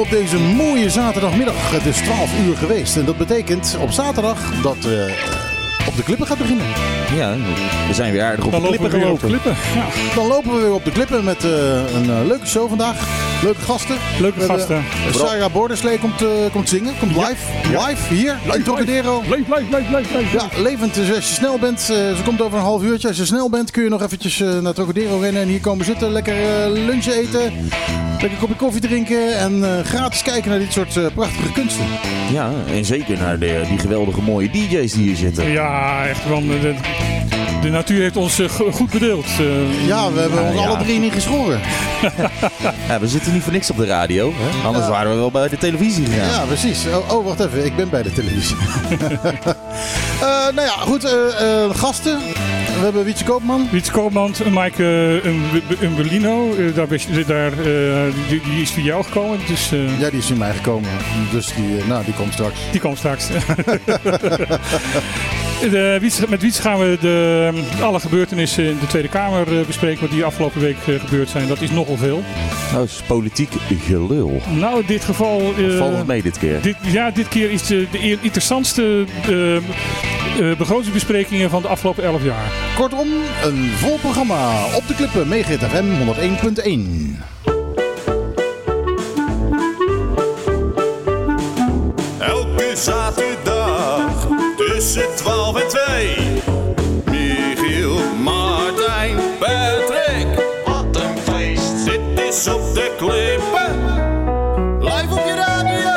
op deze mooie zaterdagmiddag. Het is 12 uur geweest en dat betekent op zaterdag dat we eh, op de klippen gaat beginnen. Ja, we zijn weer aardig op Dan de klippen op gelopen. klippen. Ja, Dan lopen we weer op de klippen met eh, een eh, leuke show vandaag. Leuke gasten. leuke gasten. Sarah Borderslee komt, eh, komt zingen. Komt live. Live hier in Trocadero. Leef, leef, leef, leef, leef. Ja, levend. Dus als je snel bent, eh, ze komt over een half uurtje. Als je snel bent, kun je nog eventjes eh, naar Trocadero rennen en hier komen zitten. Lekker eh, lunchen eten. Lekker een kopje koffie drinken en eh, gratis kijken naar dit soort eh, prachtige kunsten. Ja, en zeker naar de, die geweldige mooie DJ's die hier zitten. Ja, echt wel. De, natuur heeft ons eh, go- goed bedeeld. Eh, Ja, we hebben Ja, ons ja. alle drie niet geschoren. Ja, we zitten niet voor niks op de radio. Hè? Anders Ja. waren we wel bij de televisie gegaan. Ja, precies. Oh, oh, wacht even. Ik ben bij de televisie. Eh, nou ja, goed. eh, eh, gasten. We hebben Wietse Koopman. Wietse Koopman, Maaike uh, Umberlino, uh, daar, daar, eh, die, die is voor jou gekomen. Dus eh, Ja, die is in mij gekomen. Dus die, nou, die komt straks. die komt straks. De, met Wietse gaan we de, alle gebeurtenissen in de Tweede Kamer eh, bespreken. Wat die afgelopen week eh, gebeurd zijn. Dat is nogal veel. Nou, is politiek gelul. Nou, in dit geval... eh, Valt het mee dit keer? Dit, ja, dit keer is de, interessantste eh, begrotingsbesprekingen van de afgelopen 11 jaar. Kortom, een vol programma op de klippen. Megahit FM 101.1. Elke zaterdag tussen 12 en 2. Michiel, Martijn, Patrick. Wat een feest. Dit is op de klippen. Live op je radio.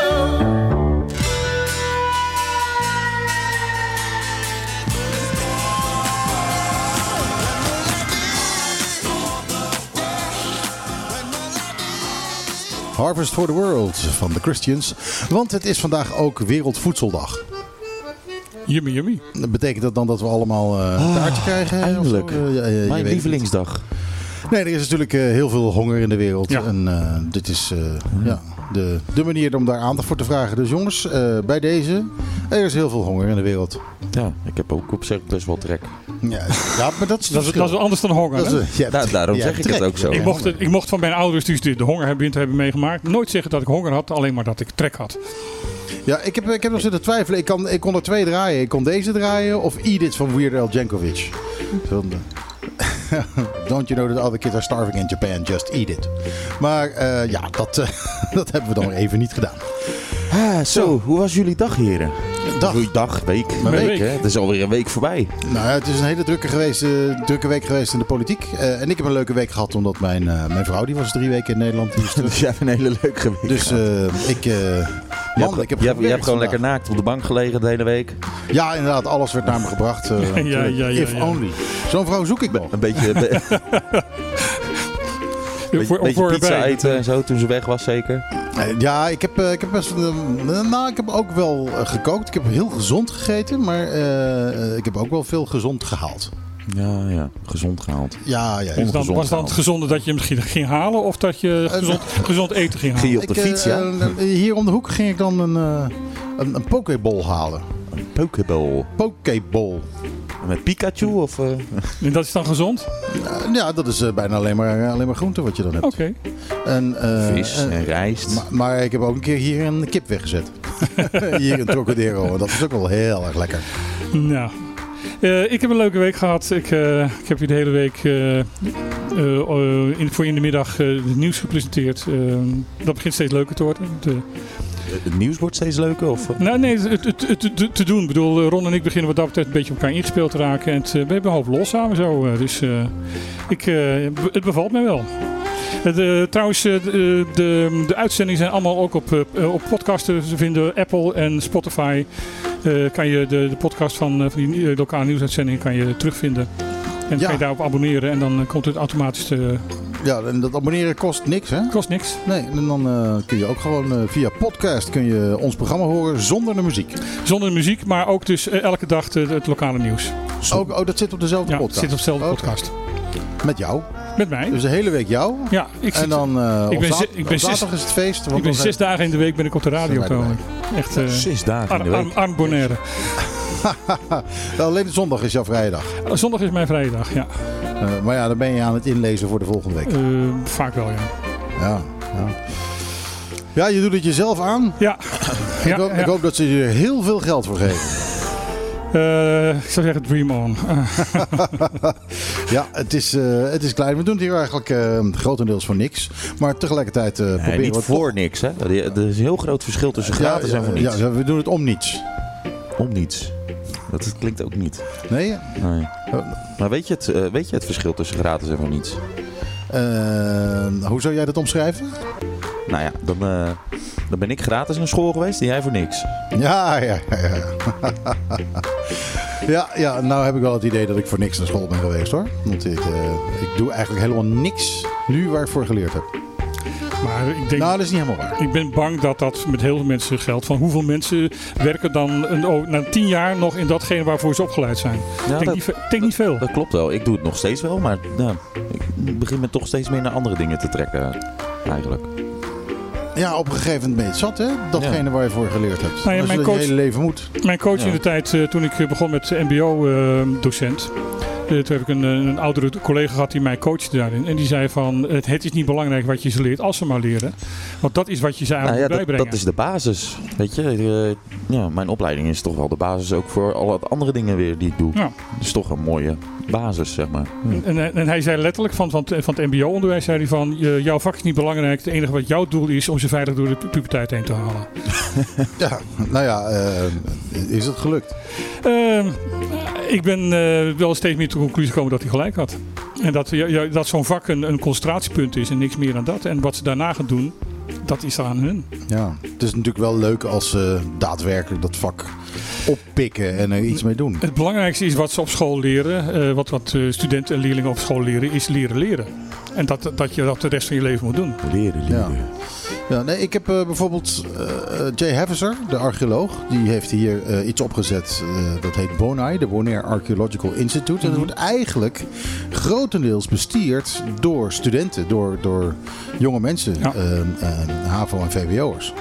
Harvest for the World van de Christians. Want het is vandaag ook Wereldvoedseldag. Yummy, yummy. Dat betekent dat dan dat we allemaal eh, een taartje krijgen? eindelijk. Eh, ja, ja, Mijn lievelingsdag. Nee, er is natuurlijk eh, heel veel honger in de wereld. Ja. En eh, dit is eh, ja, de, de manier om daar aandacht voor te vragen. Dus jongens, eh, bij deze, er is heel veel honger in de wereld. Ja, ik heb ook op zich best wel trek. Ja, ja maar dat is het Dat is, dat is anders dan honger. Dat is, Da- daarom zeg ik het ook zo. Ik mocht, het- ik mocht van mijn ouders, die de, de hongerwinter hebben meegemaakt, nooit zeggen dat ik honger had, alleen maar dat ik trek had. Ja, ik heb, ik heb nog zitten twijfelen. Ik, kan, ik kon er twee draaien. Ik kon deze draaien of Eat It van Weird Al Jankovic. Don't you know that other kids are starving in Japan? Just eat it. Maar eh, ja, dat, dat hebben we dan even niet gedaan. Ah, zo, hoe was jullie dag, heren? Dag. Goeie dag, week. Mijn week, week. hè? Het is alweer een week voorbij. Nou, ja, het is een hele drukke, geweest, eh, drukke week geweest in de politiek. Eh, en ik heb een leuke week gehad omdat mijn, mijn vrouw, die was drie weken in Nederland. Die. Dus jij hebt een hele leuke week Dus ik... je man, hebt, ik heb je hebt, je hebt gewerkt gewoon lekker naakt op de bank gelegen de hele week. Ja, inderdaad. Alles werd naar me gebracht. eh, Ja, natuurlijk. ja, ja, If ja. only. Zo'n vrouw zoek ik nog. Een beetje, be- beetje, Voor- beetje voor pizza erbij. eten en zo toen ze weg was, zeker. Eh, Ja, ik heb, eh, ik heb best. nou, ik heb ook wel gekookt. Ik heb heel gezond gegeten, maar ik heb ook wel veel gezond gehaald. Ja, ja. Gezond gehaald. Ja, ja. Dus dan, was dan het gezonde dat je misschien ging halen of dat je gezond, gezond eten ging Ging halen? je op de fiets, eh, ja? eh, hier om de hoek ging ik dan een, eh een, een pokeball halen. Pokeball. Pokeball. Met Pikachu of... eh, En dat is dan gezond? Eh, ja, dat is eh, bijna alleen maar, alleen maar groente wat je dan hebt. Oké. En, eh, vis en- rijst. maar, maar ik heb ook een keer hier een kip weggezet. hier in Trocadero. Dat is ook wel heel erg lekker. Nou. Eh, ik heb een leuke week gehad. Ik, eh, ik heb hier de hele week eh, in, voor je in de middag het nieuws gepresenteerd. Dat begint steeds leuker te worden. De- Het nieuws wordt steeds leuker? Of... nou, nee, het, het, het, het te doen. Ik bedoel, Ron en ik beginnen wat dat betreft een beetje op elkaar ingespeeld te raken. En het, we hebben een hoop los samen zo. dus ik, het bevalt mij wel. Trouwens, de, de, de uitzendingen zijn allemaal ook op, op podcasten te vinden. Apple en Spotify kan je de, de podcast van, eh, van die eh, lokale nieuwsuitzendingen kan je terugvinden. En Ja. kan je daarop abonneren en dan eh, komt het automatisch te... Ja, en dat abonneren kost niks, hè? kost niks. Nee, en dan eh, kun je ook gewoon eh, via podcast kun je ons programma horen zonder de muziek. Zonder muziek, maar ook dus eh, elke dag de- het lokale nieuws. Ook, oh, dat zit op dezelfde Ja, podcast? zit op dezelfde podcast. Met jou. Met mij. Dus de hele week jou. Ja, ik, zit, en dan eh ik ben ik ben op zes- zaterdag is het feest. want ik ben zes dagen in de week ben ik op de radio komen. Echt eh Zes dagen in de arm, week. arm, arm Bonaire. zijn- Alleen zondag is jouw vrije dag. Zondag is mijn vrije dag, ja. Eh, maar ja, dan ben je aan het inlezen voor de volgende week. Eh, vaak wel, ja. Ja, ja. Ja, je doet het jezelf aan. Ja. ik, ja, hoop, ja. ik hoop dat ze je er heel veel geld voor geven. Eh, ik zou zeggen dream on. Ja, het is, eh, het is klein. We doen het hier eigenlijk eh, grotendeels voor niks. Maar tegelijkertijd eh Nee, proberen niet we voor niks, hè? Er is een heel groot verschil tussen gratis ja, en voor niets. Ja, we doen het om niets. Om niets. Dat klinkt ook niet. Nee? Nee. Maar weet je, het, eh, weet je het verschil tussen gratis en voor niets? Hoe zou jij dat omschrijven? Nou ja, dan, eh, dan ben ik gratis naar school geweest en jij voor niks. Ja, ja, ja. Ja, ja, ja nou heb ik wel het idee dat ik voor niks naar school ben geweest hoor. Want ik, eh, ik doe eigenlijk helemaal niks nu waar ik voor geleerd heb. maar ik denk... Nou, dat is niet helemaal waar. Ik ben bang dat dat met heel veel mensen geldt. Van hoeveel mensen werken dan een, oh, na tien jaar nog in datgene waarvoor ze opgeleid zijn? Ja, ik denk, dat, niet, ve- ik denk niet veel. dat klopt wel. Ik doe het nog steeds wel, maar nou, ik begin me toch steeds meer naar andere dingen te trekken. Eigenlijk. Ja, op een gegeven moment ben je het zat hè. Datgene waar je voor geleerd hebt. Nou ja, mijn dat coach- je hele leven moet. Mijn coach Ja. in de tijd, eh, toen ik eh, begon met mbo-docent... toen heb ik een, eh, een oudere collega gehad die mij coachte daarin. En die zei van, het, het is niet belangrijk wat je ze leert, als ze maar leren. Want dat is wat je ze Nou eigenlijk ja, moet dat, bijbrengen. dat is de basis. Weet je, Eh, ja, mijn opleiding is toch wel de basis ook voor alle andere dingen weer die ik doe. Ja. Dus toch een mooie basis, zeg maar. En, en hij zei letterlijk van, van, het- van het mbo-onderwijs, zei hij van, jouw vak is niet belangrijk. Het enige wat jouw doel is, om ze veilig door de pu- puberteit heen te halen. Ja, nou ja, eh, is het gelukt? Ehm, ik ben eh, wel steeds meer tot de conclusie gekomen dat hij gelijk had. En dat, ja, dat zo'n vak een, een concentratiepunt is en niks meer dan dat. En wat ze daarna gaan doen, dat is aan hun. Ja, het is natuurlijk wel leuk als ze daadwerkelijk dat vak oppikken en er iets mee doen. Het belangrijkste is wat ze op school leren, eh, wat, wat eh, studenten en leerlingen op school leren, is leren leren. En dat, dat je dat de rest van je leven moet doen. Leren, Ja. Ja, nee, ik heb eh, bijvoorbeeld eh, Jay Havisser, de archeoloog, die heeft hier iets opgezet. dat heet BONAI, de Bonaire Archaeological Institute. En dat wordt eigenlijk grotendeels bestierd door studenten, door, door jonge mensen, Ja. eh, eh, HAVO en VWO'ers.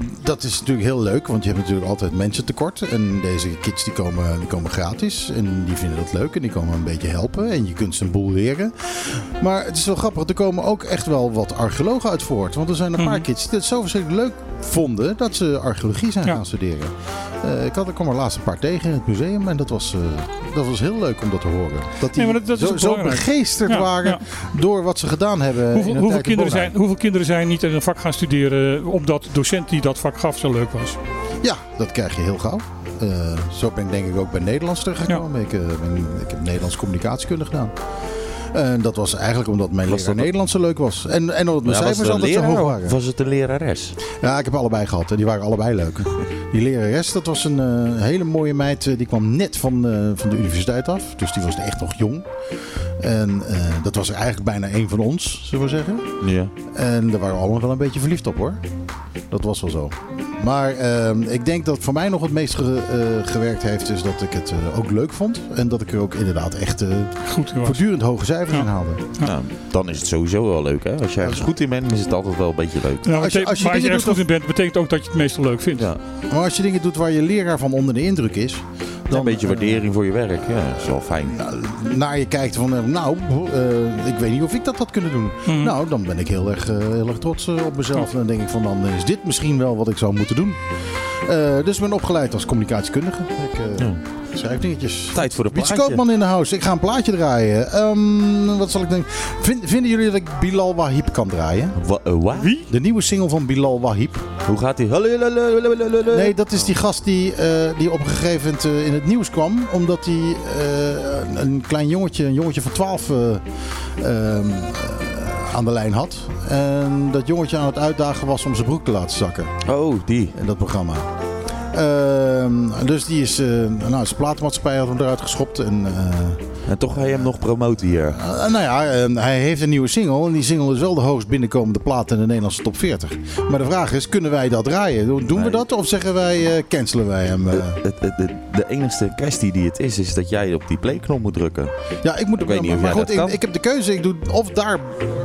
Eh, dat is natuurlijk heel leuk, want je hebt natuurlijk altijd mensen tekort. En deze kids die komen, die komen gratis en die vinden dat leuk en die komen een beetje helpen. En je kunt ze een boel leren. Maar het is wel grappig, er komen ook echt wel wat archeologen uit voort. Want er zijn een paar Mhm. kids die het zo verschrikkelijk leuk vonden dat ze archeologie zijn Ja. gaan studeren. Eh, ik, had, ik kwam er laatst een paar tegen in het museum en dat was, eh, dat was heel leuk om dat te horen. Dat die Nee, maar dat- dat is zo, zo begeesterd Ja, waren ja. door wat ze gedaan hebben. Hoeveel, hoeveel, kinderen zijn, hoeveel kinderen zijn niet in een vak gaan studeren omdat de docent die dat vak gaf zo leuk was? Ja, dat krijg je heel gauw. Eh, zo ben ik denk ik ook bij Nederlands terechtgekomen. Ik, eh, ben, ik heb Nederlands communicatiekunde gedaan. En dat was eigenlijk omdat mijn Was leraar dat- Nederlands zo leuk was. En, en omdat mijn Ja, was het cijfers een altijd zo hoog waren. was het een lerares? Ja, ik heb allebei gehad en die waren allebei leuk. Die lerares, dat was een eh, hele mooie meid. die kwam net van, eh, van de universiteit af. Dus die was echt nog jong. En eh, dat was eigenlijk bijna een van ons, zullen we zeggen. Ja. En daar waren we allemaal wel een beetje verliefd op hoor. Dat was wel zo. Maar ehm, ik denk dat voor mij nog het meest ge- eh, gewerkt heeft, is dat ik het eh, ook leuk vond. En dat ik er ook inderdaad echt eh, Goed voortdurend hoge cijfers Ja. in haalde. Nou, dan is het sowieso wel leuk, hè? Als je ergens goed in bent, is het altijd wel een beetje leuk. Als je- als je maar als je ergens goed in bent, betekent ook dat je het meestal leuk vindt. Ja, Maar als je dingen doet waar je leraar van onder de indruk is, dan een beetje eh, waardering voor je werk. Ja, dat is wel fijn. naar je kijkt van, eh, nou, eh, ik weet niet of ik dat had kunnen doen. Mhm. Nou, dan ben ik heel erg, heel erg trots op mezelf. En dan denk ik van, dan is dit misschien wel wat ik zou moeten doen. Eh, dus ik ben opgeleid als communicatiekundige. Ik eh, Ja. schrijf dingetjes. Tijd voor de Wietse plaatje. Koopman in de house. Ik ga een plaatje draaien. Ehm, wat zal ik denken? Vind- vinden jullie dat ik Bilal Wahib kan draaien? Wa- eh, wat? Wie? De nieuwe single van Bilal Wahib. Hoe gaat die? Nee, dat is die gast die, eh, die op een gegeven moment in het nieuws kwam. Omdat hij eh, een klein jongetje, een jongetje van 12 eh, ehm, eh, aan de lijn had. En dat jongetje aan het uitdagen was om zijn broek te laten zakken. Oh, die. In dat programma. Ehm, dus die is, eh, nou, zijn platenmaatschappij had hem eruit geschopt. En, eh, En toch ga je hem nog promoten hier. eh, nou ja, eh, hij heeft een nieuwe single. En die single is wel de hoogst binnenkomende plaat in de Nederlandse top 40. Maar de vraag is, kunnen wij dat draaien? Doen we dat of zeggen wij, eh, cancelen wij hem? eh? Het, het, het- de enige kwestie die het is, is dat jij op die playknop moet drukken. Ja, ik moet Ik weet niet of maar jij goed, ik, heb de keuze. Ik doe of daar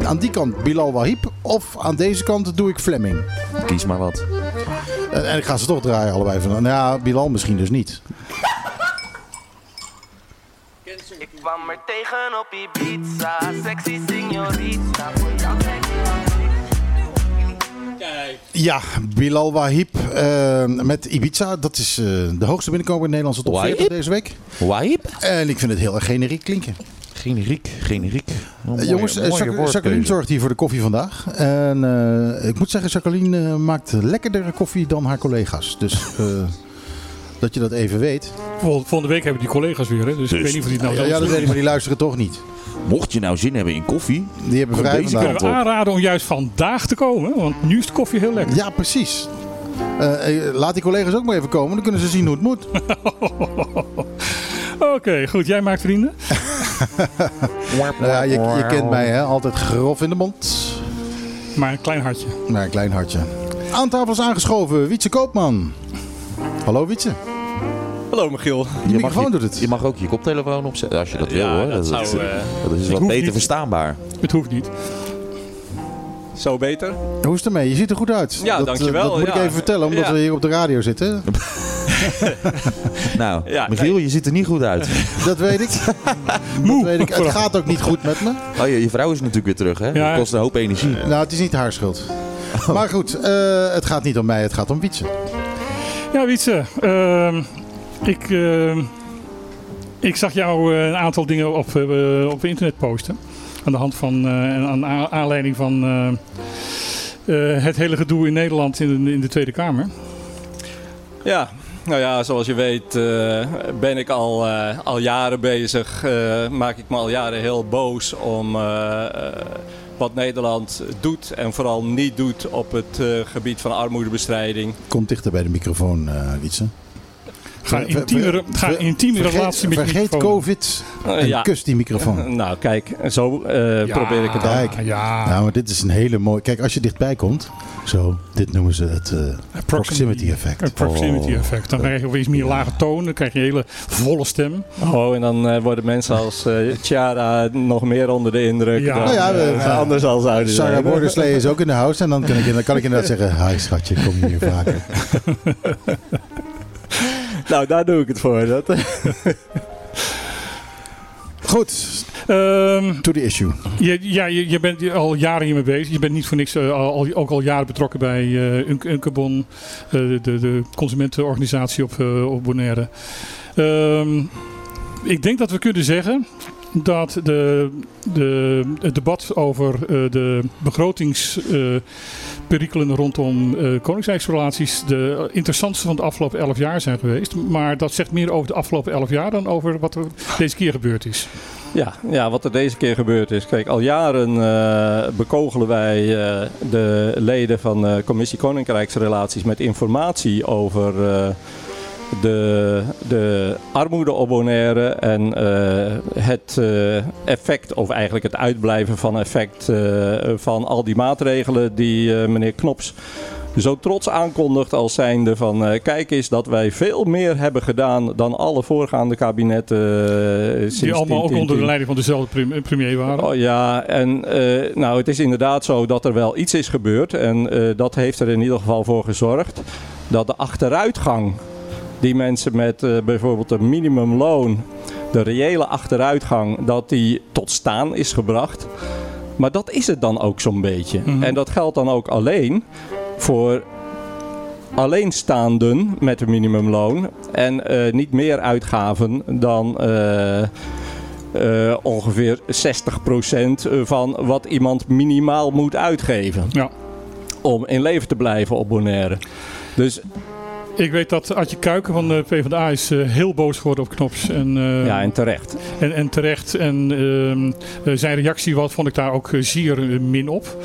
aan die kant Bilal Wahib of aan deze kant doe ik Fleming. Kies maar wat. En, en ik ga ze toch draaien allebei van. Nou ja, Bilal misschien dus niet. Ik kwam er tegen op Ibiza, sexy signorita. Voor jou kijk ik Ja, Bilal Wahib eh, met Ibiza. Dat is eh, de hoogste binnenkomer in de Nederlandse top Wahib? 40 deze week. Wipe? En ik vind het heel erg generiek klinken. Generiek, generiek. Eh, mooie- jongens, mooie. Jacqueline zorgt hier voor de koffie vandaag. En eh, ik moet zeggen, Jacqueline maakt lekkerdere koffie dan haar collega's. Dus eh, dat je dat even weet. Vol- Volgende week hebben die collega's weer, hè? dus, ik Dus- weet niet of die het nou ja, ja, dat ik, maar die luisteren toch niet. Mocht je nou zin hebben in koffie, Die hebben vrij deze. Kunnen we aanraden om juist vandaag te komen, want nu is de koffie heel lekker. Ja, precies. Eh, eh, laat die collega's ook maar even komen, dan kunnen ze zien hoe het moet. Oké, goed. Jij maakt vrienden? Nou ja, je, je kent mij, hè? altijd grof in de mond. Maar een klein hartje. Maar een klein hartje. Aan tafel is aangeschoven Wietse Koopman. Hallo Wietse. Hallo Michiel. Je mag, microfoon je, doet het. je mag ook je koptelefoon opzetten als je dat wil hoor. dat dat, zou, is- eh, dat is wat beter niet. verstaanbaar. Het hoeft niet. Zo beter? Hoe is het ermee? Je ziet er goed uit. Ja, dat, eh, dankjewel, Dat moet ja. ik even vertellen, omdat Ja. we hier op de radio zitten. Nou, Ja, Michiel, je ziet er niet goed uit. Dat weet ik. dat weet ik. Het gaat ook niet goed met me. Oh, je, je vrouw is natuurlijk weer terug, hè? Ja. Dat kost een hoop energie. Nou, het is niet haar schuld. Maar goed, eh, het gaat niet om mij, het gaat om Wietse. Ja, Wietse. ehm, ik, ehm, ik zag jou eh, een aantal dingen op, eh, op internet posten. Aan de hand van, eh, aan aanleiding van het hele gedoe in Nederland in de, in de Tweede Kamer. Ja, nou ja, zoals je weet ben ik al, al jaren bezig. maak ik me al jaren heel boos om wat Nederland doet en vooral niet doet op het eh, gebied van armoedebestrijding. Kom dichter bij de microfoon, eh Wietse. Ga een Ver- ver- intiemere, ga een ver- intieme vergeet- relatie met je Vergeet microfoon. COVID Eh, en ja. kus die microfoon. Nou, kijk, zo eh, Ja, probeer ik het dan. Kijk. Ja, Nou, maar dit is een hele mooie... Kijk, als je dichtbij komt, zo, dit noemen ze het eh, proximity effect. Een proximity Oh. effect. Dan krijg je opeens meer lage toon, dan krijg je een hele volle stem. Oh, en dan eh, worden mensen als eh Chiara nog meer onder de indruk Ja. dan Nou ja, we- anders al zouden Sarah zijn. Is ook in de house en dan kan ik, dan kan ik inderdaad zeggen... Hi schatje, kom je hier vaker. Nou, daar doe ik het voor. Dat, Goed, Ehm, to the issue. je, ja, je, je bent al jaren hiermee bezig. Je bent niet voor niks eh, al, ook al jaren betrokken bij eh Unk- Unkebon, eh, de, de consumentenorganisatie op, eh, op Bonaire. Ehm, ik denk dat we kunnen zeggen dat de, de, het debat over eh, de begrotingsperikelen rondom eh koningsrijksrelaties de interessantste van de afgelopen elf jaar zijn geweest. Maar dat zegt meer over de afgelopen elf jaar dan over wat er deze keer gebeurd is. Ja, ja, wat er deze keer gebeurd is. Kijk, al jaren eh, bekogelen wij eh, de leden van de Commissie Koninkrijksrelaties met informatie over de, de armoede op Bonaire en eh, het eh, effect, of eigenlijk het uitblijven van effect eh, van al die maatregelen die meneer Knops zo trots aankondigt als zijnde van kijk eens dat wij veel meer hebben gedaan dan alle voorgaande kabinetten. sinds Die allemaal ook 10, onder de 10. leiding van dezelfde premier waren. Oh, ja, en nou, het is inderdaad zo dat er wel iets is gebeurd. En dat heeft er in ieder geval voor gezorgd dat de achteruitgang die mensen met eh, bijvoorbeeld een minimumloon, de reële achteruitgang, dat die tot staan is gebracht. Maar dat is het dan ook zo'n beetje. Mhm. En dat geldt dan ook alleen voor alleenstaanden met een minimumloon en eh, niet meer uitgaven dan eh, ongeveer 60% van wat iemand minimaal moet uitgeven Ja. om in leven te blijven op Bonaire. Dus Ik weet dat Adje Kuiken van de PvdA is eh, heel boos geworden op Knops. En, eh, ja, en terecht. en, en terecht. En ehm, eh, zijn reactie wat, vond ik daar ook eh, zeer eh, min op.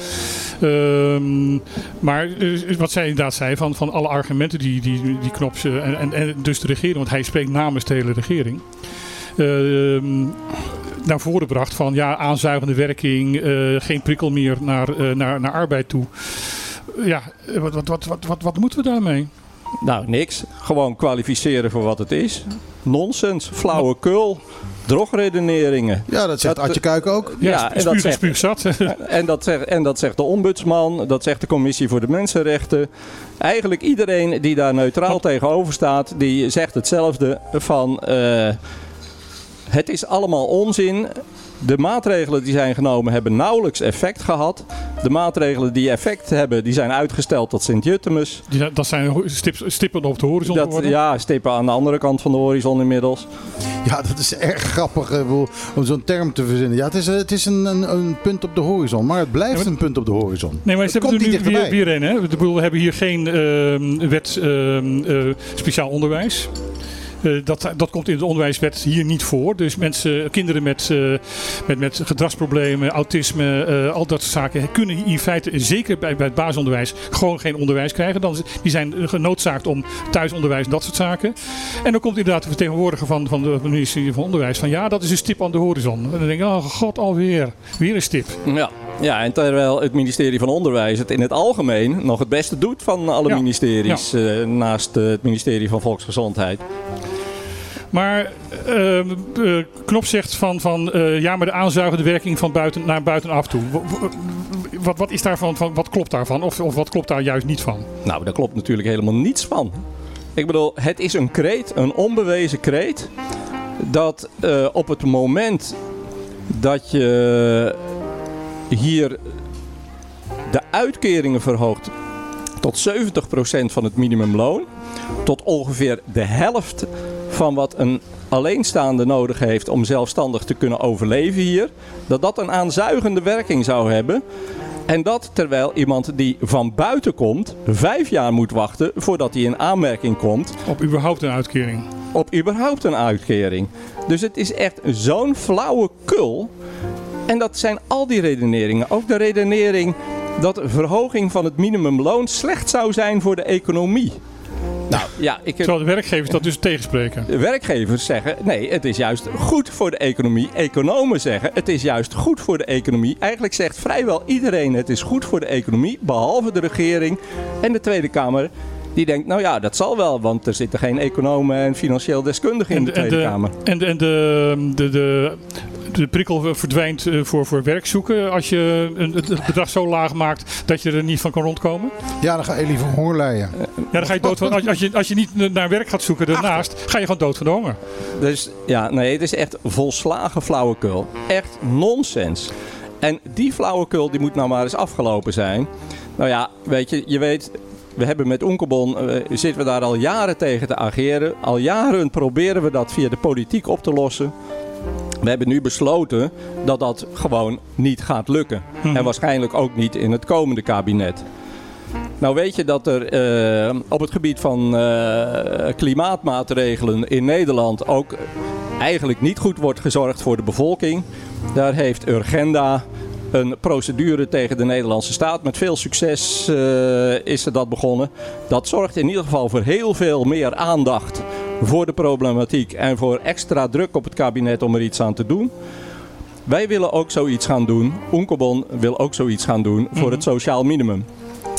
Ehm, maar eh, wat zij inderdaad zei, van, van alle argumenten die, die, die Knops eh, en, en, en dus de regering, want hij spreekt namens de hele regering. ehm, naar voren bracht van ja, aanzuigende werking, eh, geen prikkel meer naar, eh, naar, naar arbeid toe. Ja, eh, wat, wat, wat, wat, wat, wat moeten we daarmee? Nou, niks. Gewoon kwalificeren voor wat het is. Nonsens, flauwekul, drogredeneringen. Ja, dat zegt Dat- Adje Kuiken ook. Ja, Ja, en dat zegt-. En dat, zegt, en dat zegt de ombudsman, dat zegt de Commissie voor de Mensenrechten. Eigenlijk iedereen die daar neutraal tegenover staat, die zegt hetzelfde van... eh, Het is allemaal onzin. De maatregelen die zijn genomen hebben nauwelijks effect gehad. De maatregelen die effect hebben, die zijn uitgesteld tot Sint-Jutemus. Die- Dat zijn stippen op de horizon Dat, geworden. ja, stippen aan de andere kant van de horizon inmiddels. Ja, dat is erg grappig eh, om zo'n term te verzinnen. Ja, het is, eh, het is een, een, een punt op de horizon, maar het blijft Ja, maar- een punt op de horizon. Nee, maar ze hebben er niet nu weer, dichterbij. weer een. Hè? Ik bedoel, We hebben hier geen ehm, wet ehm, eh, speciaal onderwijs. Eh, dat, dat komt in de onderwijswet hier niet voor. Dus mensen, kinderen met, eh, met, met gedragsproblemen, autisme, eh, al dat soort zaken kunnen in feite, zeker bij, bij het basisonderwijs, gewoon geen onderwijs krijgen. Dan, die zijn genoodzaakt om thuisonderwijs en dat soort zaken. En dan komt inderdaad de vertegenwoordiger van, van de ministerie van Onderwijs van ja, dat is een stip aan de horizon. En dan denk ik, oh god, alweer. Weer een stip. Ja. Ja, en terwijl het ministerie van Onderwijs het in het algemeen nog het beste doet van alle Ja. ministeries. eh, naast eh, het ministerie van Volksgezondheid. Maar eh, Knop zegt van, van ja, maar de aanzuigende werking van buiten naar buitenaf toe. Wa- wa- Wat, wat is daarvan, van, wat klopt daarvan? Of, of wat klopt daar juist niet van? Nou, daar klopt natuurlijk helemaal niets van. Ik bedoel, het is een kreet, een onbewezen kreet. Dat op het moment dat je hier de uitkeringen verhoogt tot 70% van het minimumloon, tot ongeveer de helft van wat een alleenstaande nodig heeft om zelfstandig te kunnen overleven hier, dat dat een aanzuigende werking zou hebben. En dat terwijl iemand die van buiten komt, vijf jaar moet wachten voordat hij in aanmerking komt Op überhaupt een uitkering? op überhaupt een uitkering. Dus het is echt zo'n flauwe kul. En dat zijn al die redeneringen. Ook de redenering dat verhoging van het minimumloon slecht zou zijn voor de economie. Nou ja, ik heb Terwijl de werkgevers dat dus tegenspreken. de werkgevers zeggen nee, het is juist goed voor de economie. Economen zeggen het is juist goed voor de economie. Eigenlijk zegt vrijwel iedereen het is goed voor de economie, behalve de regering en de Tweede Kamer. Die denkt, nou ja, dat zal wel, want er zitten geen economen en financieel deskundigen in de Tweede de, Kamer. en, de, en de, de, de, prikkel verdwijnt eh, voor, voor werk zoeken als je een, het bedrag zo laag maakt dat je er niet van kan rondkomen. Ja, dan ga je liever honger lijden. Ja, dan ga je dood van, als, als, je, als je niet naar werk gaat zoeken daarnaast, ga je gewoon dood van de honger. Dus ja, nee, het is echt volslagen flauwekul. Echt nonsens. En die flauwekul die moet nou maar eens afgelopen zijn. Nou ja, weet je, je weet, we hebben met Oenkelbon, eh, zitten we daar al jaren tegen te ageren. Al jaren proberen we dat via de politiek op te lossen. We hebben nu besloten dat dat gewoon niet gaat lukken. En waarschijnlijk ook niet in het komende kabinet. Nou weet je dat er eh, op het gebied van eh, klimaatmaatregelen in Nederland ook eigenlijk niet goed wordt gezorgd voor de bevolking. Daar heeft Urgenda een procedure tegen de Nederlandse staat. Met veel succes eh, is er dat begonnen. Dat zorgt in ieder geval voor heel veel meer aandacht voor de problematiek en voor extra druk op het kabinet om er iets aan te doen. Wij willen ook zoiets gaan doen. Oenkelbon wil ook zoiets gaan doen voor het sociaal minimum.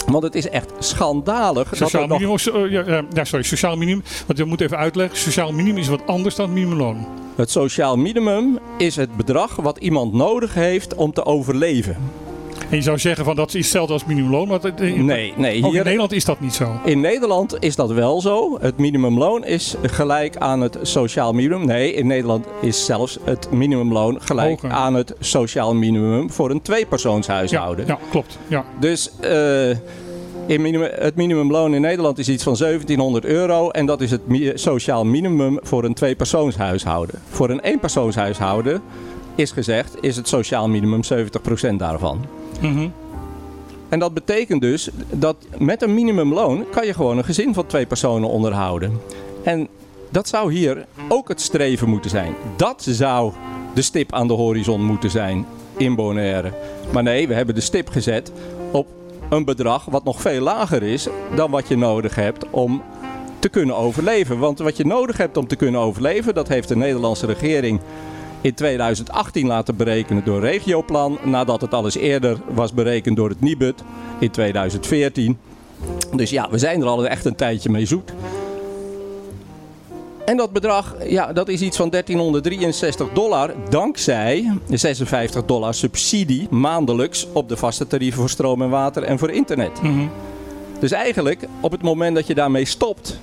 Want het is echt schandalig. dat Sociaal nog- minimum, eh, ja, ja, ja, sorry, sociaal minimum. Want we moeten even uitleggen, sociaal minimum is wat anders dan het minimumloon. Het sociaal minimum is het bedrag wat iemand nodig heeft om te overleven. En je zou zeggen van dat is hetzelfde als minimumloon, maar dat- Nee, ook in Nederland is dat niet zo. in Nederland is dat wel zo. Het minimumloon is gelijk aan het sociaal minimum. Nee, in Nederland is zelfs het minimumloon gelijk Hoger. aan het sociaal minimum voor een Ja, tweepersoonshuishouden. ja, klopt. Ja. Dus eh, in minimum, het minimumloon in Nederland is iets van 1700 euro. En dat is het mi- sociaal minimum voor een tweepersoonshuishouden. Voor een eenpersoonshuishouden is gezegd, is het sociaal minimum 70% daarvan. Mhm. En dat betekent dus dat met een minimumloon kan je gewoon een gezin van twee personen onderhouden. En dat zou hier ook het streven moeten zijn. Dat zou de stip aan de horizon moeten zijn in Bonaire. Maar nee, we hebben de stip gezet op een bedrag wat nog veel lager is dan wat je nodig hebt om te kunnen overleven. Want wat je nodig hebt om te kunnen overleven, dat heeft de Nederlandse regering in 2018 laten berekenen door Regioplan. Nadat het al eens eerder was berekend door het Nibud in 2014. Dus ja, we zijn er al echt een tijdje mee zoet. En dat bedrag, ja, dat is iets van 1363 dollar. Dankzij 56 dollar subsidie maandelijks op de vaste tarieven voor stroom en water en voor internet. Mhm. Dus eigenlijk, op het moment dat je daarmee stopt,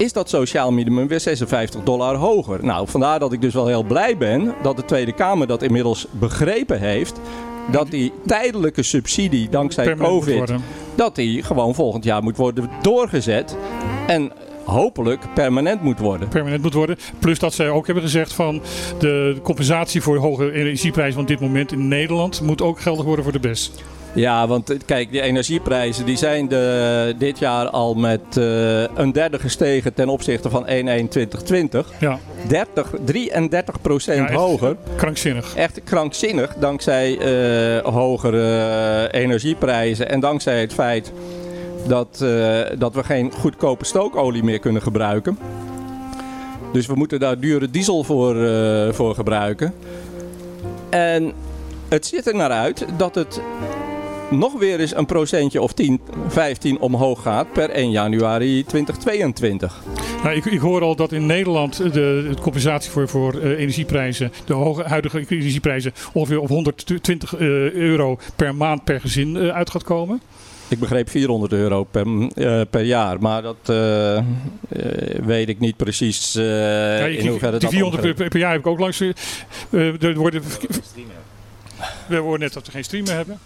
is dat sociaal minimum weer 56 dollar hoger. Nou, vandaar dat ik dus wel heel blij ben dat de Tweede Kamer dat inmiddels begrepen heeft. Dat die tijdelijke subsidie dankzij Permanent COVID, dat die gewoon volgend jaar moet worden doorgezet. En hopelijk permanent moet worden. permanent moet worden. Plus dat zij ook hebben gezegd van de compensatie voor hoge energieprijzen van dit moment in Nederland moet ook geldig worden voor de BES. Ja, want eh, kijk, die energieprijzen die zijn de, dit jaar al met eh, een derde gestegen ten opzichte van 1-1-2020. Ja, 30, 33 procent Ja, hoger. krankzinnig. Echt krankzinnig dankzij eh, hogere energieprijzen en dankzij het feit dat, dat we geen goedkope stookolie meer kunnen gebruiken. Dus we moeten daar dure diesel voor, voor gebruiken. En het ziet er naar uit dat het nog weer eens een procentje of 10, 15 omhoog gaat per 1 januari 2022. Nou, ik, ik hoor al dat in Nederland de, de compensatie voor, voor eh, energieprijzen, de hoge huidige energieprijzen, ongeveer op 120 eh, euro per maand per gezin eh, uit gaat komen. Ik begreep 400 euro per, eh, per jaar, maar dat eh, eh, weet ik niet precies eh, Ja, ik- in hoeverre die dat 400 per, jaar heb ik ook langs. er worden, we hoorden net dat we geen stream meer hebben.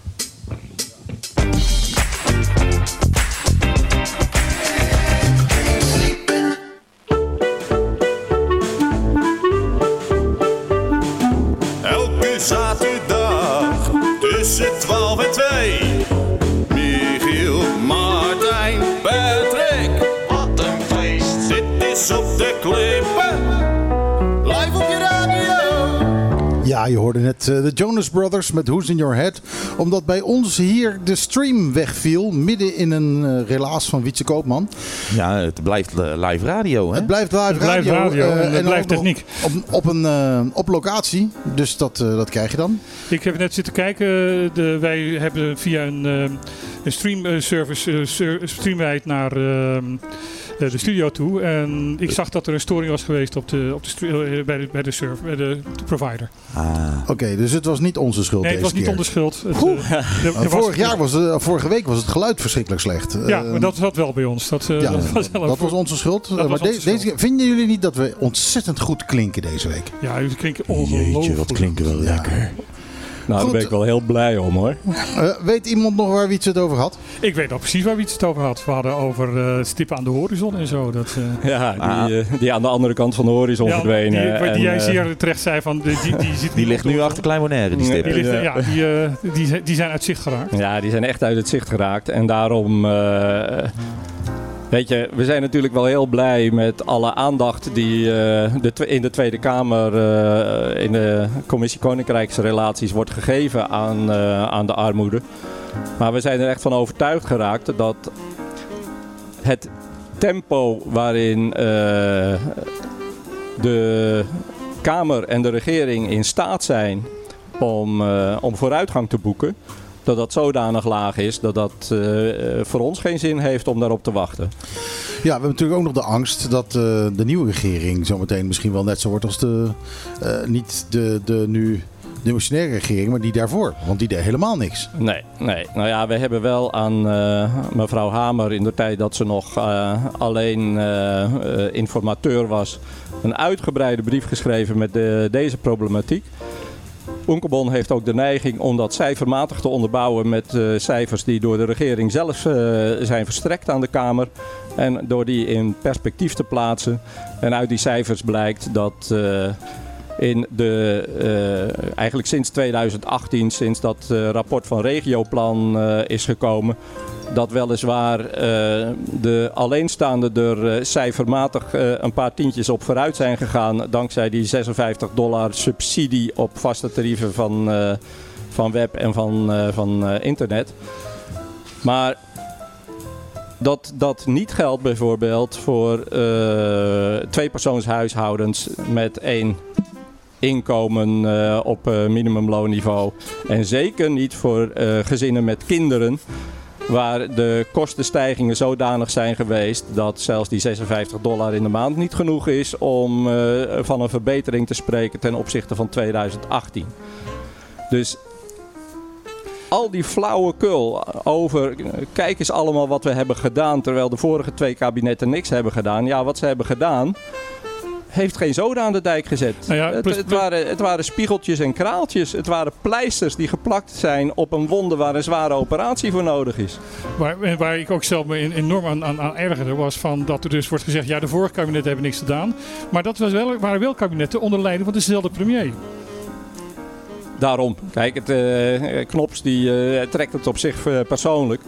Elke zaterdag tussen 12 en 2. Ja, je hoorde net eh, de Jonas Brothers met Who's in Your Head. Omdat bij ons hier de stream wegviel. Midden in een eh, relaas van Wietse Koopman. Ja, het blijft eh, live radio, hè? Het blijft live Het blijft radio. radio eh, en het blijft techniek. Op, op, een, op locatie. Dus dat, dat krijg je dan. Ik heb net zitten kijken. De, wij hebben via een, een streamservice uh, streamen wij het naar eh, eh, de studio toe. En ik zag dat er een storing was geweest op de, op de, eh, bij, de, bij, de server, bij de, de provider. Ah. Oké, dus het was niet onze schuld Nee, het was niet onder schuld. Het, eh, was- vorig jaar was vorige week was het geluid verschrikkelijk slecht. Ja, Eh, maar dat zat wel bij ons. Dat, eh, ja, dat was, wel dat was onze schuld. Dat Eh, was maar onze de- deze, vinden jullie niet dat we ontzettend goed klinken deze week? Ja, jullie klinken ongelooflijk Jeetje, wat klinken wel lekker. Nou, daar Goed. ben ik wel heel blij om hoor. Eh, weet iemand nog waar Wietse het over had? Ik weet nog precies waar we het over had. We hadden over eh, stippen aan de horizon en zo. Dat, eh, Ja, die, Ah. die aan de andere kant van de horizon ja, verdwenen. Die, jij zeer terecht zei van die, die, die, zit Die ligt nu achter Klein Bonaire, die stip. Die, ligt, Ja. ja, die, eh, die, zijn- die zijn uit zicht geraakt. Ja, die zijn echt uit het zicht geraakt. En daarom, eh, weet je, we zijn natuurlijk wel heel blij met alle aandacht die eh, de, in de Tweede Kamer, eh, in de Commissie Koninkrijksrelaties, wordt gegeven aan, eh, aan de armoede. Maar we zijn er echt van overtuigd geraakt dat het tempo waarin de Kamer en de regering in staat zijn om, om vooruitgang te boeken, dat dat zodanig laag is dat dat eh, eh, voor ons geen zin heeft om daarop te wachten. Ja, we hebben natuurlijk ook nog de angst dat eh, de nieuwe regering zometeen misschien wel net zo wordt als de, niet de, de nu demissionaire regering, maar die daarvoor. Want die deed helemaal niks. Nee, nee. Nou ja, we hebben wel aan mevrouw Hamer in de tijd dat ze nog alleen informateur was, een uitgebreide brief geschreven met de, deze problematiek. Oenkelbon heeft ook de neiging om dat cijfermatig te onderbouwen met eh, cijfers die door de regering zelf eh, zijn verstrekt aan de Kamer. En door die in perspectief te plaatsen. En uit die cijfers blijkt dat eh, in de, eh, eigenlijk sinds 2018, sinds dat eh, rapport van Regioplan eh, is gekomen, dat weliswaar de alleenstaande er cijfermatig een paar tientjes op vooruit zijn gegaan. Dankzij die 56 dollar subsidie op vaste tarieven van, van web en van, van internet. Maar dat dat niet geldt bijvoorbeeld voor eh tweepersoonshuishoudens met één inkomen eh, op eh, minimumloonniveau. En zeker niet voor eh, gezinnen met kinderen. Waar de kostenstijgingen zodanig zijn geweest dat zelfs die 56 dollar in de maand niet genoeg is om van een verbetering te spreken ten opzichte van 2018. Dus al die flauwekul over. Kijk eens allemaal wat we hebben gedaan. Terwijl de vorige twee kabinetten niks hebben gedaan. Ja, wat ze hebben gedaan. Heeft geen zoden aan de dijk gezet. Nou ja, het, waren, het waren spiegeltjes en kraaltjes. Het waren pleisters die geplakt zijn op een wonde waar een zware operatie voor nodig is. Waar, waar ik ook zelf me enorm aan, aan, aan ergerde, was van dat er dus wordt gezegd: ja, de vorige kabinetten hebben niks gedaan. Maar dat was wel, waren wel kabinetten onder leiding van dezelfde premier. Daarom, kijk, het, eh, Knops die, eh, trekt het op zich eh, persoonlijk.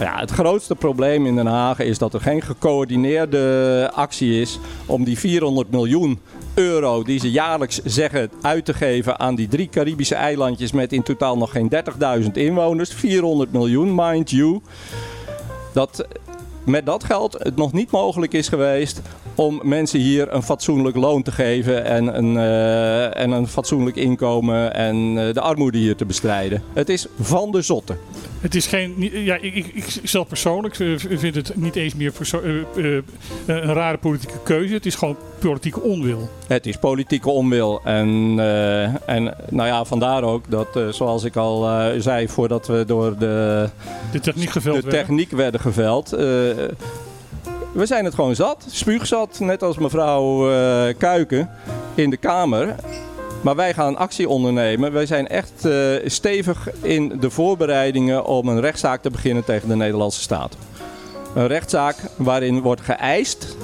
Ja, het grootste probleem in Den Haag is dat er geen gecoördineerde actie is om die 400 miljoen euro die ze jaarlijks zeggen uit te geven aan die drie Caribische eilandjes met in totaal nog geen 30.000 inwoners. 400 miljoen, mind you. Dat met dat geld het nog niet mogelijk is geweest om mensen hier een fatsoenlijk loon te geven en een, eh, en een fatsoenlijk inkomen en eh, de armoede hier te bestrijden. Het is van de zotte. Het is geen. Ja, ik, ik, ik zelf persoonlijk vind het niet eens meer eh, een rare politieke keuze. Het is gewoon politieke onwil. Het is politieke onwil. En, en nou ja, vandaar ook dat, zoals ik al zei, voordat we door de, De techniek geveld de werden. techniek werden geveld. We zijn het gewoon zat, spuugzat, net als mevrouw eh, Kuiken in de Kamer. Maar wij gaan actie ondernemen. Wij zijn echt eh, stevig in de voorbereidingen om een rechtszaak te beginnen tegen de Nederlandse staat. Een rechtszaak waarin wordt geëist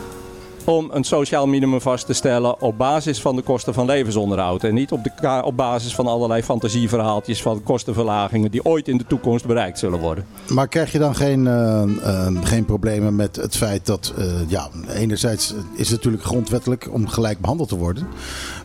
om een sociaal minimum vast te stellen op basis van de kosten van levensonderhoud. En niet op, de op basis van allerlei fantasieverhaaltjes van kostenverlagingen die ooit in de toekomst bereikt zullen worden. Maar krijg je dan geen, eh, eh, geen problemen met het feit dat, eh, ja, enerzijds is het natuurlijk grondwettelijk om gelijk behandeld te worden.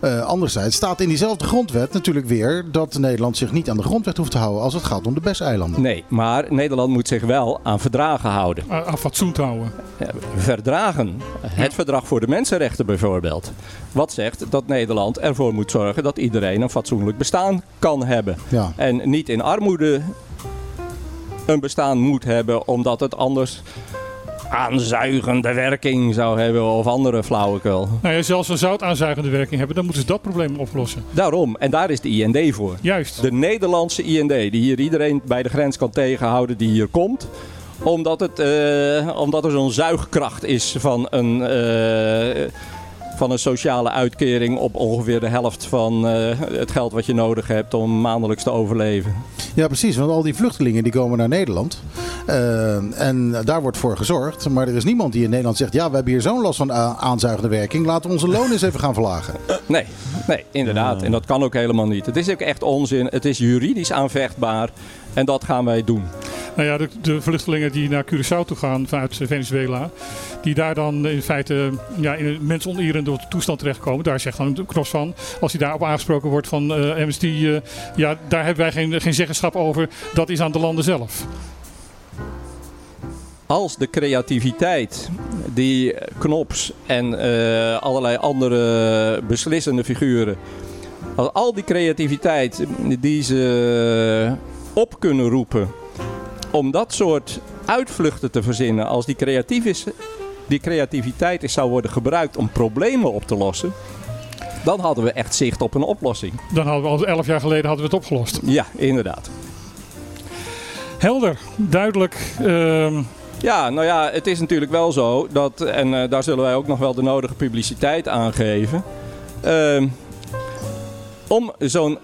Eh, anderzijds staat in diezelfde grondwet natuurlijk weer dat Nederland zich niet aan de grondwet hoeft te houden als het gaat om de BES-eilanden. Nee, maar Nederland moet zich wel aan verdragen houden. Aan aan fatsoen te houden. Ja, Verdragen. Het verdrag voor de mensenrechten bijvoorbeeld. Wat zegt dat Nederland ervoor moet zorgen dat iedereen een fatsoenlijk bestaan kan hebben. Ja. En niet in armoede een bestaan moet hebben, omdat het anders aanzuigende werking zou hebben of andere flauwekul. Nou ja, zelfs een zoutaanzuigende werking hebben, dan moeten ze dat probleem oplossen. Daarom, en daar is de IND voor. Juist. De Nederlandse IND, die hier iedereen bij de grens kan tegenhouden die hier komt. Omdat, het, eh, omdat er zo'n zuigkracht is van een, eh, van een sociale uitkering op ongeveer de helft van eh, het geld wat je nodig hebt om maandelijks te overleven. Ja, precies. Want al die vluchtelingen die komen naar Nederland. En daar wordt voor gezorgd. Maar er is niemand die in Nederland zegt... ja, we hebben hier zo'n last van aanzuigende werking. Laten we onze loon eens even gaan verlagen. Nee, nee, inderdaad. En dat kan ook helemaal niet. Het is ook echt onzin. Het is juridisch aanvechtbaar. En dat gaan wij doen. Nou ja, de, de vluchtelingen die naar Curaçao toe gaan vanuit Venezuela, die daar dan in feite ja, in een mensonterende toestand terechtkomen, daar zegt dan de Knos van, als hij daarop aangesproken wordt van eh Amnesty, eh, ja, daar hebben wij geen, geen zeggenschap over, dat is aan de landen zelf. Als de creativiteit die Knops en eh, allerlei andere beslissende figuren, als al die creativiteit die ze op kunnen roepen om dat soort uitvluchten te verzinnen, als die, creatief is, die creativiteit is zou worden gebruikt om problemen op te lossen, dan hadden we echt zicht op een oplossing. Dan hadden we al elf jaar geleden hadden we het opgelost. Ja, inderdaad. Helder, duidelijk. ehm, Ja, nou ja, het is natuurlijk wel zo dat, en eh, daar zullen wij ook nog wel de nodige publiciteit aan geven. Ehm, om zo'n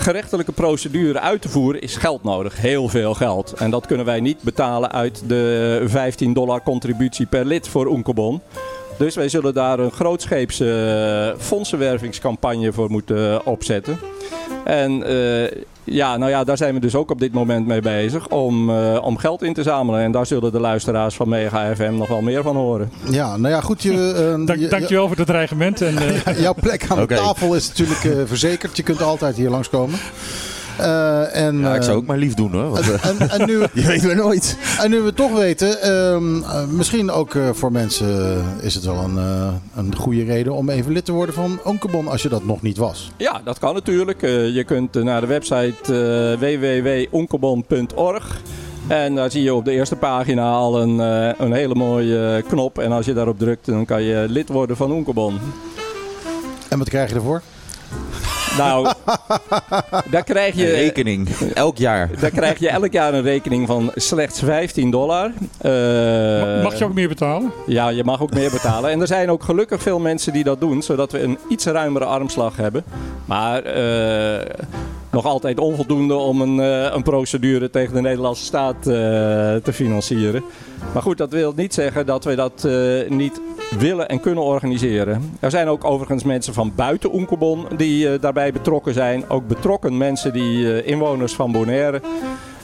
gerechtelijke procedure uit te voeren is geld nodig. Heel veel geld. En dat kunnen wij niet betalen uit de 15 dollar contributie per lid voor Oenkebon. Dus wij zullen daar een grootscheepse eh, fondsenwervingscampagne voor moeten opzetten. En eh, ja, nou ja, daar zijn we dus ook op dit moment mee bezig om, eh, om geld in te zamelen. En daar zullen de luisteraars van Mega FM nog wel meer van horen. Ja, nou ja, goed. Je, eh, dank, je- dankjewel voor het dreigement. En, eh, Jouw plek aan de tafel is natuurlijk eh, verzekerd. Je kunt altijd hier langskomen. Eh en, Ja, ik zou eh, ook maar lief doen hoor. Want, eh, en, en, nu, je weet maar nooit. en nu we het toch weten, ehm, eh, misschien ook eh, voor mensen eh, is het wel een, eh, een goede reden om even lid te worden van Onkebon als je dat nog niet was. Ja, dat kan natuurlijk. Eh, je kunt eh, naar de website eh www.onkebon.org. En daar zie je op de eerste pagina al een, eh, een hele mooie eh, knop. En als je daarop drukt, dan kan je lid worden van Onkebon. En wat krijg je ervoor? Nou, daar krijg Een je... rekening. Elk jaar. Daar krijg je elk jaar een rekening van slechts 15 dollar. Eh, Mag je ook meer betalen? Ja, je mag ook meer betalen. En er zijn ook gelukkig veel mensen die dat doen, zodat we een iets ruimere armslag hebben. Maar eh, nog altijd onvoldoende om een, eh, een procedure tegen de Nederlandse staat eh, te financieren. Maar goed, dat wil niet zeggen dat we dat eh, niet willen en kunnen organiseren. Er zijn ook overigens mensen van buiten Oenkebon die daarbij betrokken zijn. Ook betrokken mensen die inwoners van Bonaire.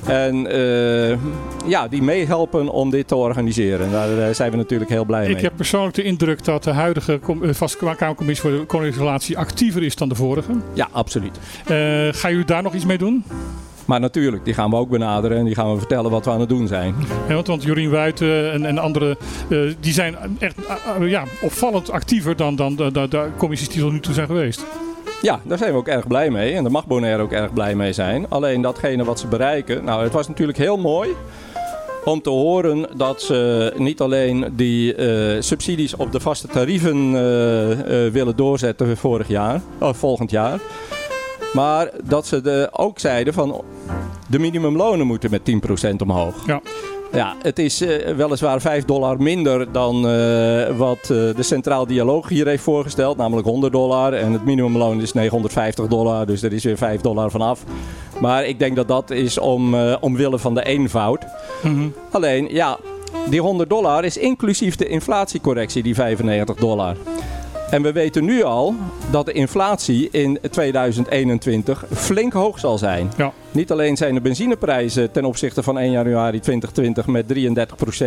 En eh, ja, die meehelpen om dit te organiseren. Daar eh, zijn we natuurlijk heel blij mee. Ik heb persoonlijk de indruk dat de huidige eh, vaste Kamercommissie voor de Koningsrelatie actiever is dan de vorige. Ja, absoluut. Eh ga jullie daar nog iets mee doen? Maar natuurlijk, die gaan we ook benaderen en die gaan we vertellen wat we aan het doen zijn. Ja, want, want Jorien Wuiten en, en anderen die zijn echt ja, opvallend actiever dan, dan de, de, de commissies die tot nu toe zijn geweest. Ja, daar zijn we ook erg blij mee. En daar mag Bonaire ook erg blij mee zijn. Alleen datgene wat ze bereiken. Nou, het was natuurlijk heel mooi om te horen dat ze niet alleen die eh, subsidies op de vaste tarieven eh, eh, willen doorzetten vorig jaar, of volgend jaar. Maar dat ze de, ook zeiden van de minimumlonen moeten met 10% omhoog. Ja. Ja, het is eh, weliswaar 5 dollar minder dan eh, wat eh, de Centraal Dialoog hier heeft voorgesteld, namelijk 100 dollar. En het minimumloon is 950 dollar, dus er is weer 5 dollar vanaf. Maar ik denk dat dat is om, omwille van de eenvoud. Mhm. Alleen, ja, die 100 dollar is inclusief de inflatiecorrectie, die 95 dollar. En we weten nu al dat de inflatie in 2021 flink hoog zal zijn. Ja. Niet alleen zijn de benzineprijzen ten opzichte van 1 januari 2020 met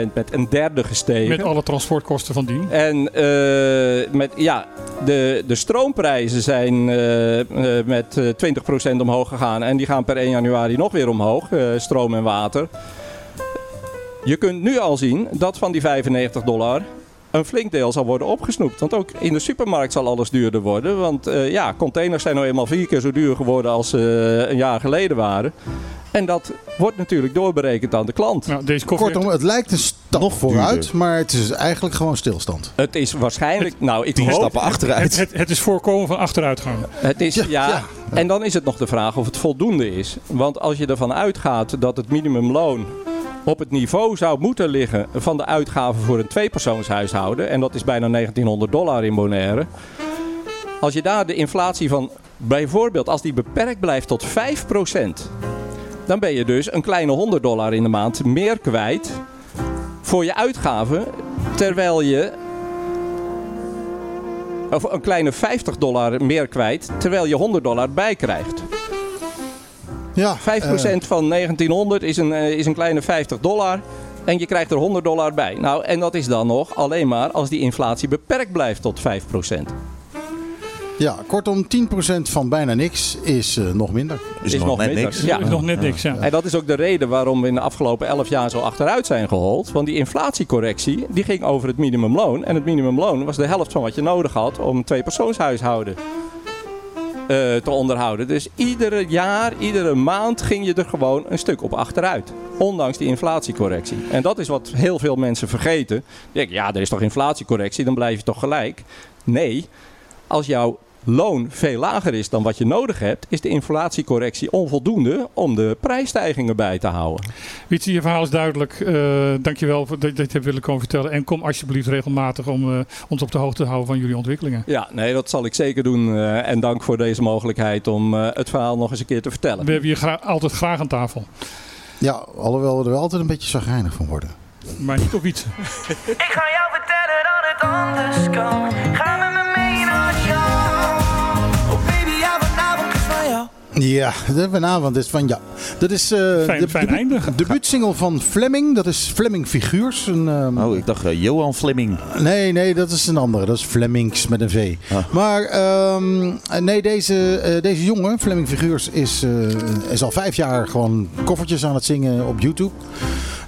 33% met een derde gestegen. Met alle transportkosten van dien. En eh, met, ja, de, de stroomprijzen zijn eh, eh, met eh, 20% omhoog gegaan. En die gaan per 1 januari nog weer omhoog, stroom en water. Je kunt nu al zien dat van die 95 dollar een flink deel zal worden opgesnoept. Want ook in de supermarkt zal alles duurder worden. Want eh, ja, containers zijn nou eenmaal vier keer zo duur geworden als ze een jaar geleden waren. En dat wordt natuurlijk doorberekend aan de klant. Nou, deze koffie Kortom, het lijkt een stap Nog vooruit, duurder. maar het is eigenlijk gewoon stilstand. Het is waarschijnlijk... nou, ik hoop, stappen achteruit. het, het is voorkomen van achteruitgang. Het is, ja, ja. en dan is het nog de vraag of het voldoende is. Want als je ervan uitgaat dat het minimumloon op het niveau zou moeten liggen van de uitgaven voor een tweepersoonshuishouden, en dat is bijna 1900 dollar in Bonaire. Als je daar de inflatie van bijvoorbeeld, als die beperkt blijft tot 5%, dan ben je dus een kleine 100 dollar in de maand meer kwijt voor je uitgaven, terwijl je of een kleine 50 dollar meer kwijt, terwijl je 100 dollar bij krijgt. 5% Ja, eh, van 1900 is een, eh, is een kleine 50 dollar. En je krijgt er 100 dollar bij. Nou, en dat is dan nog alleen maar als die inflatie beperkt blijft tot 5%. ja, kortom, 10% van bijna niks is eh, nog minder. Is, is nog, nog net minder. niks. Ja. Is nog net niks, ja. En dat is ook de reden waarom we in de afgelopen 11 jaar zo achteruit zijn gehold. Want die inflatiecorrectie die ging over het minimumloon. En het minimumloon was de helft van wat je nodig had om een tweepersoonshuishouden eh, te onderhouden. Dus iedere jaar, iedere maand ging je er gewoon een stuk op achteruit. Ondanks die inflatiecorrectie. En dat is wat heel veel mensen vergeten. Denken, ja, er is toch inflatiecorrectie, dan blijf je toch gelijk. Nee, als jouw loon veel lager is dan wat je nodig hebt, is de inflatiecorrectie onvoldoende om de prijsstijgingen bij te houden. Wietse, je verhaal is duidelijk. Eh dankjewel voor dat je dit hebt willen komen vertellen. En kom alsjeblieft regelmatig om eh, ons op de hoogte te houden van jullie ontwikkelingen. Ja, nee, dat zal ik zeker doen. eh, en dank voor deze mogelijkheid om het verhaal nog eens een keer te vertellen. We hebben je gra- altijd graag aan tafel. Ja, alhoewel we er altijd een beetje zagrijnig van worden. Maar niet op Wietse. Ik ga jou vertellen dat het anders kan. Ga Ja, de vanavond is van ja. Dat is eh, Fijn- de fijn debu- einde. debuutsingle van Fleming. Dat is Fleming Figuurs. Een, ehm, Oh, ik dacht eh, Johan Fleming. Nee, nee, dat is een andere. Dat is Flemings met een V. Ah. Maar ehm, nee, deze, eh, deze jongen, Fleming Figuurs, is, eh, is al vijf jaar gewoon koffertjes aan het zingen op YouTube.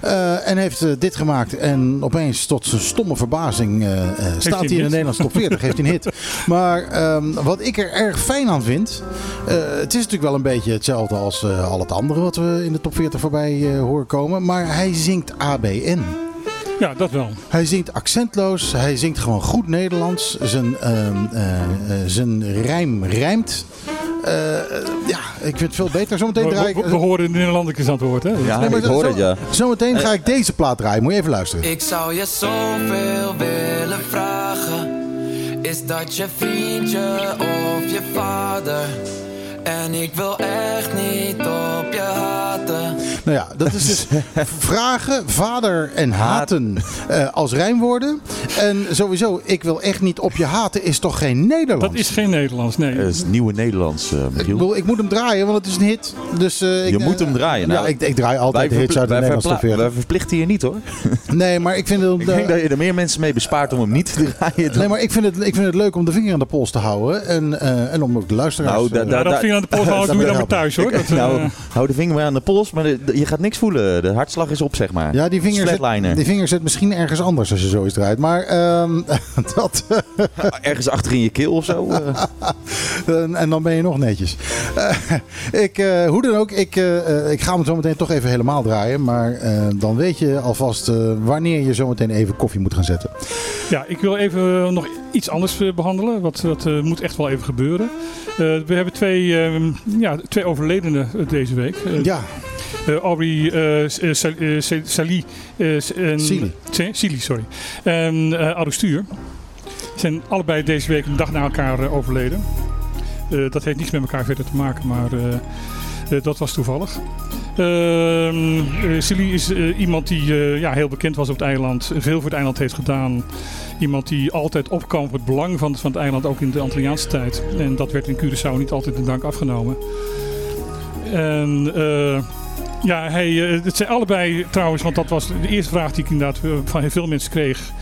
Eh, en heeft eh, dit gemaakt. En opeens, tot zijn stomme verbazing, eh, staat hij in de? Nederlandse top 40. heeft hij een hit. Maar ehm, wat ik er erg fijn aan vind. het is natuurlijk wel een beetje hetzelfde als al het andere wat we in de top 40 voorbij horen komen. Maar hij zingt ABN. Ja, dat wel. Hij zingt accentloos, hij zingt gewoon goed Nederlands. Zijn, ehm, eh, eh, zijn rijm rijmt. Ja, ik vind het veel beter. Zometeen We, draai ik... we, we horen de Nederlanders aan het woord, hè? Ja, Nee, ik zo- hoor zo- het, ja. Zometeen ga ik deze plaat draaien. Moet je even luisteren. Ik zou je zoveel willen vragen. Is dat je vriendje of je vader? En ik wil echt niet op je haten. Nou ja, dat is dus vragen, vader en haten eh, als rijmwoorden. En sowieso, ik wil echt niet op je haten is toch geen Nederlands? Dat is geen Nederlands, nee. Dat is nieuwe Nederlands, eh Ik, Michiel. bedoel, ik moet hem draaien, want het is een hit. Dus, eh, ik, Je moet hem draaien. Ja, Nou, ik, ik draai altijd de hits uit de Nederlandse top verpla- 40. wij verplichten je niet hoor. Nee, maar ik vind het... Ik denk dat je er meer mensen mee bespaart om hem niet te draaien. dan- Nee, maar ik vind, het, ik vind het leuk om de vinger aan de pols te houden. En, eh, en om ook de luisteraars... Nou, da- da- Ja, dat vinger aan de pols houden, doe je dan maar thuis, hoor. Dat, eh, nou, hou de vinger maar aan de pols, maar de- de- je gaat niks voelen. De hartslag is op, zeg maar. ja, die vinger, zit, Flatliner. die vinger zit misschien ergens anders als je zoiets draait. Maar ehm, dat... Ergens achter in je keel of zo. eh. En, en dan ben je nog netjes. Eh, ik, eh, hoe dan ook, ik, eh, eh, ik ga hem zo meteen toch even helemaal draaien. Maar eh, dan weet je alvast eh, wanneer je zo meteen even koffie moet gaan zetten. Ja, ik wil even nog iets anders eh, behandelen. Wat, eh, moet echt wel even gebeuren. Eh, we hebben twee, ehm, ja, twee overledenen eh, deze week. Eh, Ja, eh, Aubrey S- Sal- Sa- Sali. S- en- Sili. Sorry. En eh Stuur. Zijn allebei deze week een dag na elkaar eh, overleden. Eh, dat heeft niets met elkaar verder te maken, maar dat was toevallig. Sili is iemand die ja, heel bekend was op het eiland, veel voor het eiland heeft gedaan. Iemand die altijd opkwam voor het belang van, van het eiland, ook in de Antilliaanse tijd. En dat werd in Curaçao niet altijd in dank afgenomen. En ja, hij, eh, het zijn allebei trouwens, want dat was de eerste vraag die ik inderdaad eh, van heel veel mensen kreeg.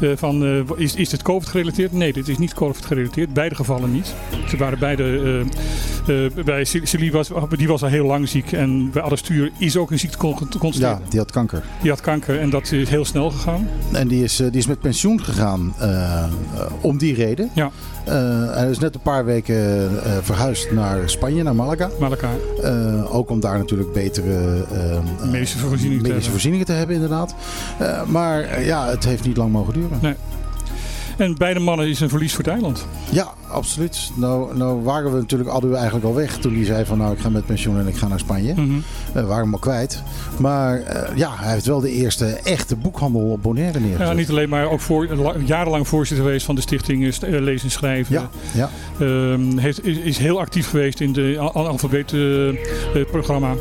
eh, van, is, is dit COVID gerelateerd? Nee, dit is niet COVID gerelateerd. Beide gevallen niet. Ze waren beide. bij Celie was, die was al heel lang ziek. En bij Alastuur is ook een ziekte con- ja, die had kanker. Die had kanker en dat is heel snel gegaan. En die is, die is met pensioen gegaan om die reden. Ja. Eh, hij is net een paar weken eh, verhuisd naar Spanje, naar Malaga. Elkaar. Eh, ook om daar natuurlijk betere Medische voorzieningen te medische hebben. voorzieningen te hebben, inderdaad. Maar ja, het heeft niet lang mogen duren. En beide mannen is een verlies voor het eiland. Ja, absoluut. Nou, nou waren we natuurlijk Adu eigenlijk al weg toen hij zei van nou ik ga met pensioen en ik ga naar Spanje. We waren hem al kwijt. Maar eh, ja, hij heeft wel de eerste echte boekhandel op Bonaire neergezet. Ja, niet alleen maar ook voor, la- jarenlang voorzitter geweest van de stichting eh, Lezen en Schrijven. Ja, ja. Ehm, heeft, is, is heel actief geweest in de alfabeetprogramma.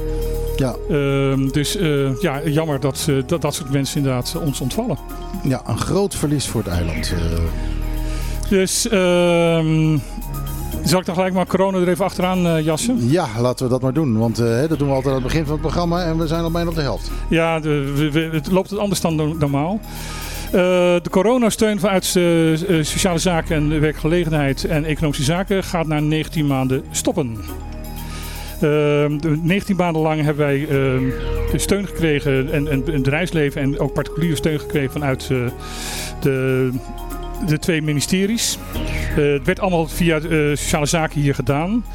Ja, Ehm, dus eh, ja, jammer dat, eh, dat dat soort mensen inderdaad ons ontvallen. ja, een groot verlies voor het eiland. eh. Dus ehm, zal ik dan gelijk maar corona er even achteraan jassen? ja, laten we dat maar doen. Want dat doen we altijd aan het begin van het programma en we zijn al bijna op de helft. Ja, de, we- we- het loopt het anders dan no- normaal. De coronasteun vanuit eh, Sociale Zaken en Werkgelegenheid en Economische Zaken gaat na 19 maanden stoppen. Ehm, de 19 maanden lang hebben wij ehm, steun gekregen en, en, en bedrijfsleven en ook particuliere steun gekregen vanuit eh, de, de twee ministeries. Eh, het werd allemaal via eh, Sociale Zaken hier gedaan.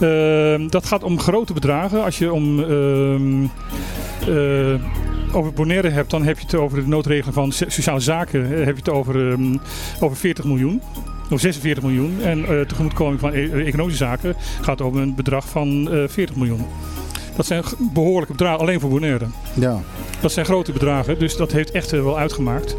Ehm, dat gaat om grote bedragen. Als je om ehm, over Bonaire hebt, dan heb je het over de noodregeling van so- sociale zaken. heb je het over, ehm, over 40 miljoen. Of 46 miljoen. En eh tegemoetkoming van e- economische zaken gaat over een bedrag van eh 40 miljoen. Dat zijn behoorlijke bedragen, alleen voor Bonaire. Ja, Dat zijn grote bedragen, dus dat heeft echt eh, wel uitgemaakt.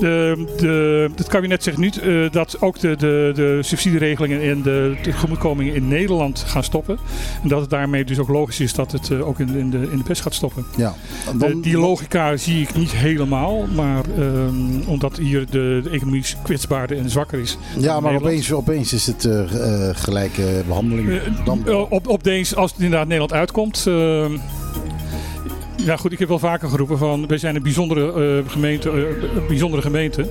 De, de, het kabinet zegt nu eh, dat ook de, de, de subsidieregelingen en de tegemoetkomingen in Nederland gaan stoppen. En dat het daarmee dus ook logisch is dat het eh, ook in, de- in, de, in de pers gaat stoppen. ja. Eh, Dan, die logica zie ik niet helemaal, maar ehm, omdat hier de, de economie kwetsbaarder en zwakker is. ja, maar opeens, opeens is het gelijke behandeling. Eh, Dan, op, op deze, als het inderdaad Nederland uitkomt. Ja, goed, ik heb wel vaker geroepen van wij zijn een bijzondere eh, gemeente. een bijzondere gemeente.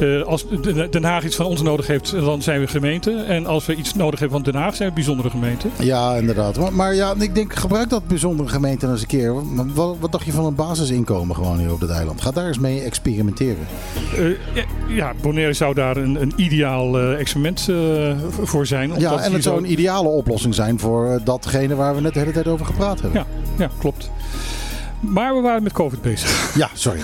Eh, als Den Haag iets van ons nodig heeft, dan zijn we gemeente. En als we iets nodig hebben van Den Haag, zijn we een bijzondere gemeente. Ja, inderdaad. Maar, maar ja, ik denk, gebruik dat bijzondere gemeente eens een keer. Wat, wat dacht je van een basisinkomen gewoon hier op dit eiland? Ga daar eens mee experimenteren. Ja, ja, Bonaire zou daar een, een ideaal experiment voor zijn. Ja, en het zou zo- een ideale oplossing zijn voor datgene waar we net de hele tijd over gepraat hebben. Ja. Ja, klopt. Maar we waren met COVID bezig. Ja, sorry.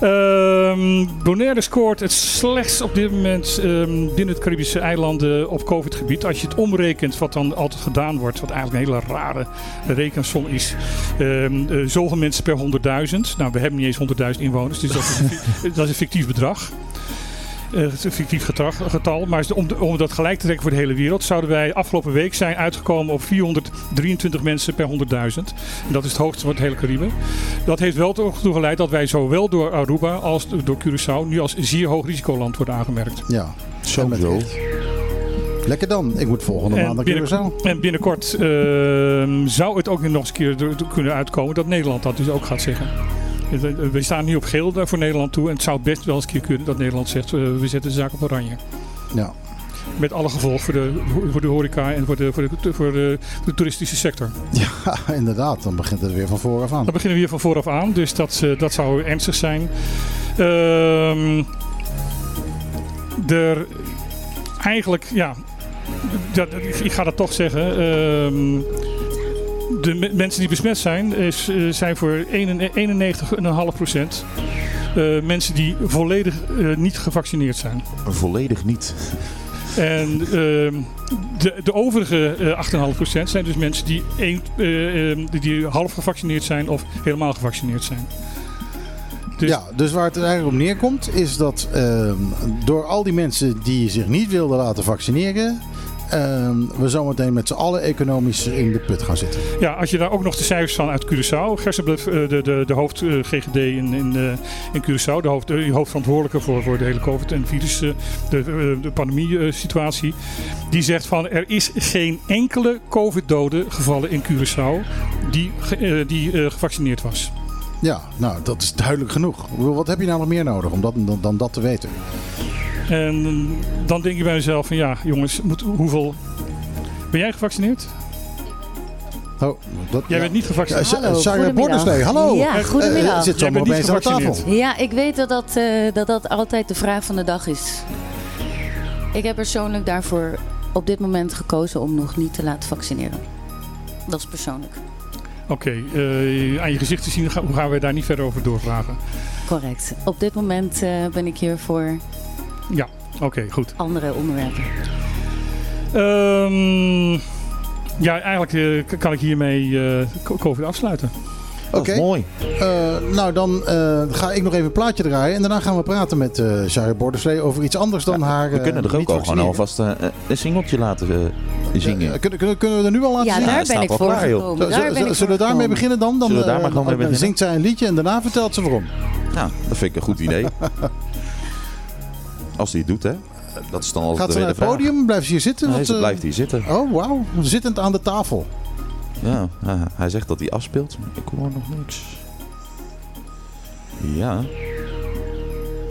Ehm, Bonaire scoort het slechtst op dit moment ehm, binnen het Caribische eilanden op COVID-gebied. Als je het omrekent, wat dan altijd gedaan wordt, wat eigenlijk een hele rare rekensom is. Ehm eh, zoveel mensen per 100.000. Nou, we hebben niet eens 100.000 inwoners, dus dat is een, dat is een fictief bedrag. Fictief getal, getal. Maar om, om dat gelijk te trekken voor de hele wereld, zouden wij afgelopen week zijn uitgekomen op 423 mensen per 100.000. En dat is het hoogste van het hele Caribe. Dat heeft wel toe geleid dat wij zowel door Aruba als door Curaçao nu als zeer hoog risicoland worden aangemerkt. Ja, Zo met recht. Lekker dan. Ik moet volgende maand naar Curaçao. en binnenkort ehm, zou het ook nog eens een keer er- er kunnen uitkomen dat Nederland dat dus ook gaat zeggen. Eh, We staan nu op geel voor Nederland toe. En het zou best wel eens een keer kunnen dat Nederland zegt: eh, we zetten de zaak op oranje. Ja. Met alle gevolgen voor de, voor de horeca en voor de, voor de, voor de, toeristische sector. ja, inderdaad. Dan begint het weer van vooraf aan. Dan beginnen we weer van vooraf aan, dus dat, eh, dat zou ernstig zijn. Ehm er eigenlijk, ja, dat, ik, ik ga dat toch zeggen. ehm, de me- mensen die besmet zijn, is, eh, zijn voor 91,5 procent. eh, mensen die volledig eh, niet gevaccineerd zijn. Volledig niet. En ehm, de, de overige eh 8,5% zijn dus mensen die, één, eh, ehm, die- half gevaccineerd zijn of helemaal gevaccineerd zijn. Dus Ja, dus waar het eigenlijk op neerkomt is dat ehm, door al die mensen die zich niet wilden laten vaccineren, we zometeen met z'n allen economisch in de put gaan zitten. ja, als je daar ook nog de cijfers van uit Curaçao, Gersenbluff, eh, de, de, de hoofd eh, GGD in, in, eh, in Curaçao, de, hoofd, de hoofdverantwoordelijke voor, voor de hele COVID- en virus, de, de pandemie-situatie, die zegt van er is geen enkele COVID-dode gevallen in Curaçao die, die gevaccineerd was. Ja, nou, dat is duidelijk genoeg. Wat heb je nou nog meer nodig om dat, dan, dan dat te weten? En dan denk je bij jezelf van ja, jongens, moet, hoeveel... Ben jij gevaccineerd? Oh, dat, Jij ja. bent niet gevaccineerd. Ja, Hallo, Sarah goedemiddag. Borderslee, hallo. Ja, Eh, goedemiddag. eh, zit Jij zomaar bent niet opeens aan tafel. Ja, ik weet dat dat, eh, dat dat altijd de vraag van de dag is. Ik heb persoonlijk daarvoor op dit moment gekozen om nog niet te laten vaccineren. Dat is persoonlijk. Oké, eh, aan je gezicht te zien hoe gaan we daar niet verder over doorvragen. Correct. Op dit moment eh, ben ik hier voor Ja, oké, goed. andere onderwerpen. Ehm, ja, eigenlijk eh, kan ik hiermee eh, co- COVID afsluiten. Dat Oké. is mooi. Eh, nou, dan eh, ga ik nog even een plaatje draaien. En daarna gaan we praten met eh Sarah Borderslee over iets anders dan haar. We kunnen er ook al gewoon alvast een singeltje laten zingen. Kunnen, kunnen, kunnen we er nu al laten Ja, zien? daar het ben staat ik voor klaar, joh. Daar ben ik zullen we daarmee beginnen dan? Dan, Zullen we daar eh, maar gewoon mee dan zingt zij een liedje en daarna vertelt ze waarom. Nou, dat vind ik een goed idee. Als hij het doet, hè. Dat is dan altijd Gaat ze naar de het vraag. podium? Blijft ze hier zitten? Nee, ze eh, blijft hier zitten. Oh, wauw. Zittend aan de tafel. Ja, eh, hij zegt dat hij afspeelt. maar Ik hoor nog niks. Ja.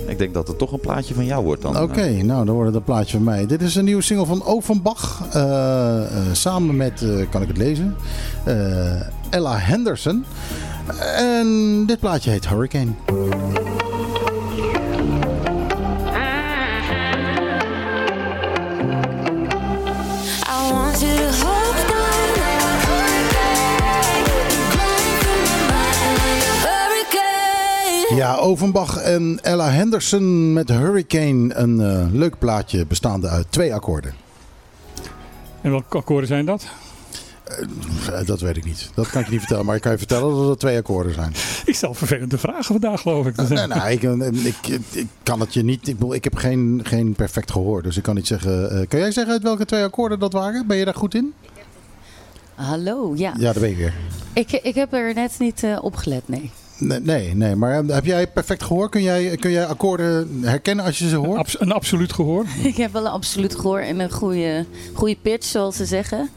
Ik denk dat het toch een plaatje van jou wordt dan. Oké, nou dan wordt het een plaatje van mij. Dit is een nieuwe single van Offenbach. eh, eh, samen met, eh, kan ik het lezen, eh, Ella Henderson. En dit plaatje heet Hurricane. Ja, Offenbach en Ella Henderson met Hurricane. Een eh, leuk plaatje bestaande uit twee akkoorden. En welke akkoorden zijn dat? Eh, dat weet ik niet. Dat kan ik je niet vertellen. Maar ik kan je vertellen dat het twee akkoorden zijn. Ik stel vervelende vragen vandaag, geloof ik. Nee, nee, ik, eh, ik, ik kan het je niet. Ik, bedoel, ik heb geen, geen perfect gehoor. Dus ik kan niet zeggen. eh, kan jij zeggen uit welke twee akkoorden dat waren? Ben je daar goed in? Hallo, ja. Ja, daar ben je weer. Ik, ik heb er net niet eh, op gelet, nee. Nee, nee, nee, maar eh, heb jij perfect gehoor? Kun jij, kun jij akkoorden herkennen als je ze hoort? Abs- een absoluut gehoor. Ik heb wel een absoluut gehoor en een goede, goede pitch, zoals ze zeggen.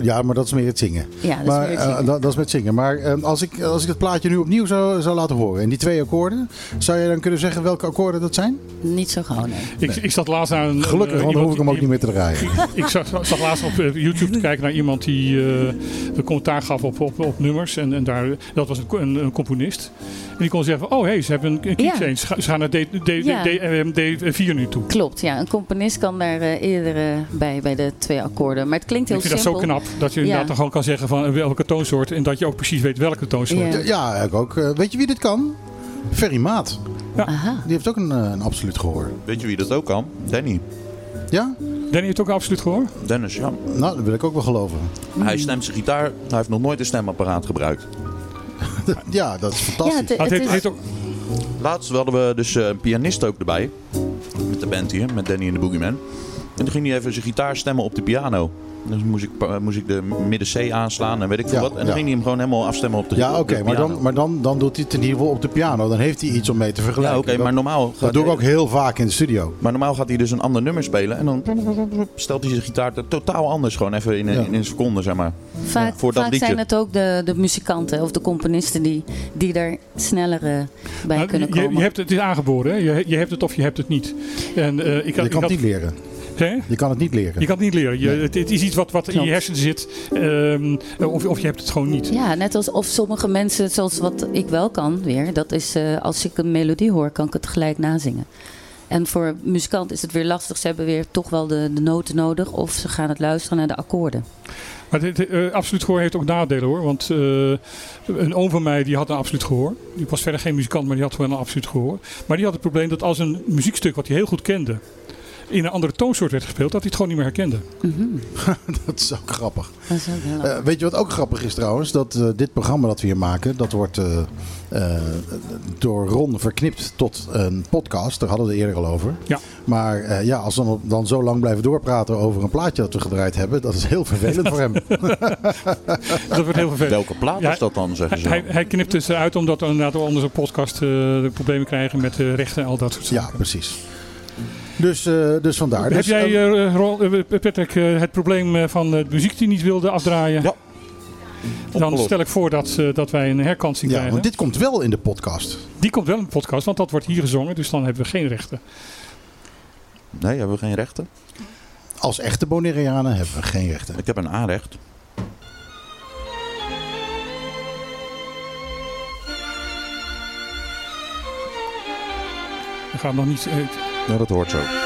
Ja, maar dat is meer het zingen. Ja, dat maar, is weer het eh, zingen. dat, dat is met zingen. Maar eh, als, ik, als ik het plaatje nu opnieuw zou, zou laten horen, en die twee akkoorden, zou je dan kunnen zeggen welke akkoorden dat zijn? Niet zo gauw, nee. Ik, ik zat laatst een... Gelukkig, eh, want dan hoef ik hem ook iemand niet meer te draaien. Ik, ik zag, zag laatst op eh, YouTube te kijken naar iemand die eh, een commentaar gaf op, op, op nummers. En, en daar, dat was een, een, een componist. En die kon zeggen van, oh hé, hey, ze hebben een, een Ja. Ze gaan- naar D, D, D, Ja. D, eh, D4 nu toe. Klopt, ja. Een componist kan daar eh, eerder bij, bij de twee akkoorden. Maar het klinkt heel Ik knap dat je Ja. inderdaad dan gewoon kan zeggen van eh, welke toonsoort. En dat je ook precies weet welke toonsoort. Ja. Ja, ik ook. Eh, weet je wie dit kan? Ferry Maat. Aha. Die heeft ook een, eh, een absoluut gehoor. Weet je wie dat ook kan? Danny. Ja? Danny heeft ook absoluut gehoord. Dennis, ja. Nou, dat wil ik ook wel geloven. Hij stemt zijn gitaar. Hij heeft nog nooit een stemapparaat gebruikt. Ja, dat is Ja, fantastisch. het, het het is, Laatst hadden we dus een pianist ook erbij. Met de band hier, met Danny en de Boogeyman. En toen ging hij even zijn gitaar stemmen op de piano. Dus moest ik, moest ik de midden C aanslaan en weet ik veel Ja, wat. En dan ja. ging hij hem gewoon helemaal afstemmen op de Ja, oké, maar, dan, maar dan, dan doet hij het in ieder geval op de piano. Dan heeft hij iets om mee te Ja, vergelijken. oké, maar dat, normaal dat gaat doe ik ook heel vaak in de studio. Maar normaal gaat hij dus een ander nummer spelen. En dan stelt hij zijn gitaar totaal anders. Gewoon even in, een- Ja. in een seconde, zeg maar. vaak voor dat vaak liedje. zijn het ook de, de muzikanten of de componisten die, die er sneller eh, bij Nou, kunnen je, komen. je hebt het is aangeboren, hè? Je, je hebt het of je hebt het niet. En, eh, ik had, Je ik kan het niet leren. Je kan het niet leren. Je kan het niet leren. Je, Nee. het, het is iets wat, wat in je hersenen zit. ehm, of, of je hebt het gewoon niet. Ja, net als of sommige mensen, zoals wat ik wel kan weer, dat is eh, als ik een melodie hoor, kan ik het gelijk nazingen. En voor muzikanten is het weer lastig. Ze hebben weer toch wel de, de noten nodig of ze gaan het luisteren naar de akkoorden. Maar dit, eh, absoluut gehoor heeft ook nadelen hoor. Want eh, een oom van mij die had een absoluut gehoor. Die was verder geen muzikant, maar die had gewoon een absoluut gehoor. Maar die had het probleem dat als een muziekstuk wat hij heel goed kende. In een andere toonsoort werd gespeeld, dat hij het gewoon niet meer herkende. Dat is ook grappig. Dat is ook heel Eh, weet je wat ook grappig is trouwens? Dat eh, dit programma dat we hier maken, dat wordt eh, eh, door Ron verknipt tot een podcast. Daar hadden we het eerder al over. Ja. Maar eh, ja, als we dan, dan zo lang blijven doorpraten over een plaatje dat we gedraaid hebben, dat is heel vervelend voor hem. Dat wordt heel vervelend. Welke plaat Ja, is dat dan, zeggen ze? Hij, hij knipt dus uit omdat we inderdaad onder zijn podcast eh, de problemen krijgen met de rechten en al dat soort Ja, zaken. precies. Dus, eh, dus vandaar. Heb Dus, jij, Ro- eh, Patrick, het probleem eh, van de muziek die niet wilde afdraaien? Ja. Dan stel ik voor dat, eh, dat wij een herkansing ja, krijgen. want dit komt wel in de podcast. Die komt wel in de podcast, want dat wordt hier gezongen. Dus dan hebben we geen rechten. Nee, hebben we geen rechten? Als echte Bonaireanen hebben we geen rechten. Ik heb een aanrecht. We gaan nog niet... eh, Ja, dat hoort zo.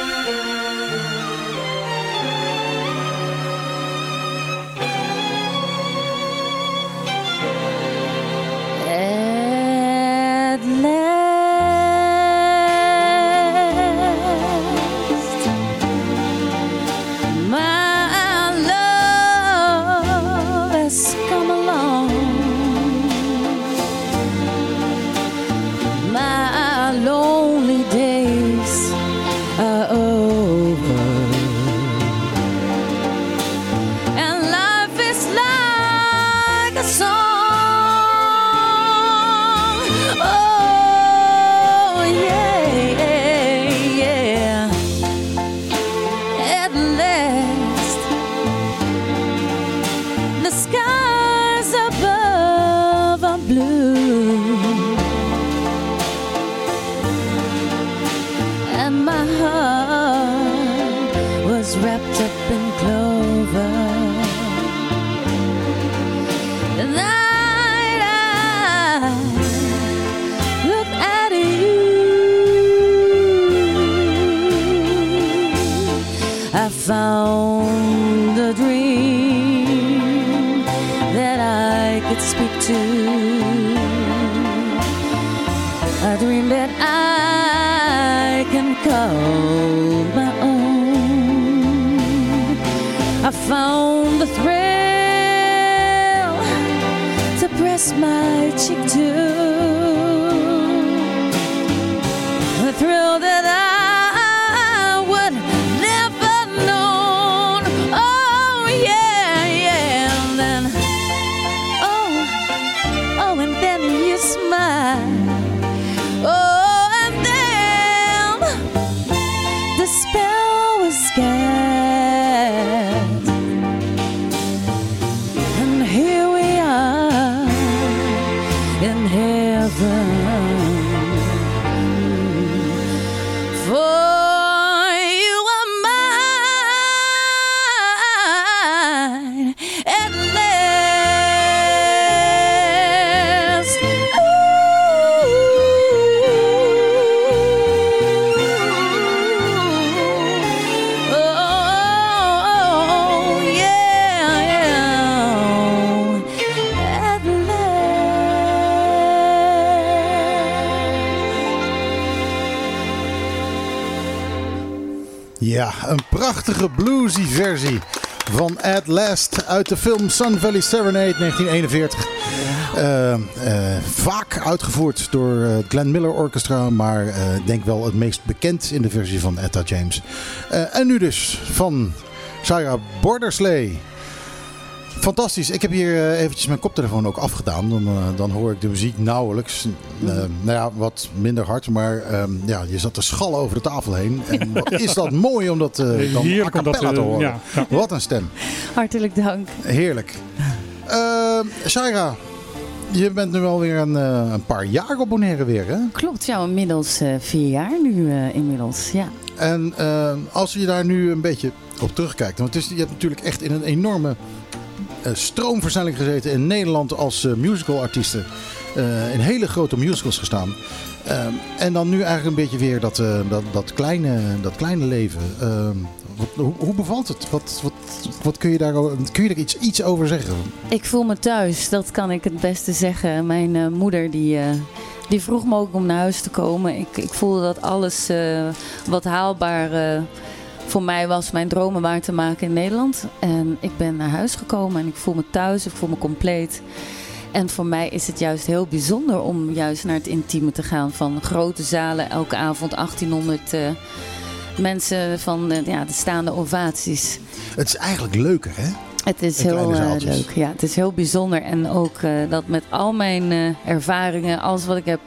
Ja, een prachtige bluesy versie van At Last uit de film Sun Valley Serenade 1941. Eh, eh, vaak uitgevoerd door het Glenn Miller Orchestra, maar ik denk wel het meest bekend in de versie van Etta James. En nu dus van Sarah Bordersley. Fantastisch. Ik heb hier eh, eventjes mijn koptelefoon ook afgedaan. Dan, eh, dan hoor ik de muziek nauwelijks. Eh, nou ja, wat minder hard. Maar ehm, ja, je zat te schallen over de tafel heen. En wat is dat mooi om dat eh, dan a Heerlijk cappella te horen. ja, ja. Wat een stem. Hartelijk dank. Heerlijk. Uh, Shaira, je bent nu alweer een, eh, een paar jaar op Bonaire weer, hè? Klopt, ja, inmiddels eh, vier jaar nu eh, inmiddels, ja. En eh, als je daar nu een beetje op terugkijkt. Want het is, je hebt natuurlijk echt in een enorme stroomversnelling gezeten in Nederland als eh, musicalartiesten. eh, in hele grote musicals gestaan. Eh, en dan nu eigenlijk een beetje weer dat, eh, dat, dat, kleine, dat kleine leven. Eh, hoe, hoe bevalt het? Wat, wat, wat kun je daar, kun je daar iets, iets over zeggen? Ik voel me thuis, dat kan ik het beste zeggen. Mijn eh, moeder die, eh, die vroeg me ook om naar huis te komen. Ik, ik voelde dat alles eh, wat haalbaar eh, voor mij was, mijn dromen waar te maken in Nederland. En ik ben naar huis gekomen en ik voel me thuis, ik voel me compleet. En voor mij is het juist heel bijzonder om juist naar het intieme te gaan. Van grote zalen, elke avond 1800 eh, mensen van eh, ja, de staande ovaties. Het is eigenlijk leuker, hè? Het is heel eh, leuk. Ja, het is heel bijzonder. En ook dat met al mijn ervaringen, alles wat ik heb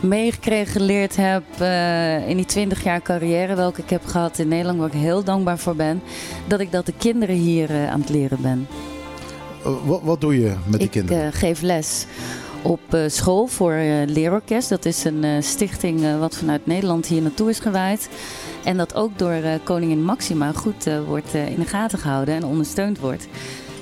meegekregen, geleerd heb eh, in die 20 jaar carrière welke ik heb gehad in Nederland, waar ik heel dankbaar voor ben, dat ik dat de kinderen hier eh, aan het leren ben. Eh, wat, wat doe je met die ik kinderen? eh, geef les op school voor leerorkest. Dat is een stichting wat vanuit Nederland hier naartoe is gewaaid. En dat ook door koningin Maxima goed wordt in de gaten gehouden en ondersteund wordt.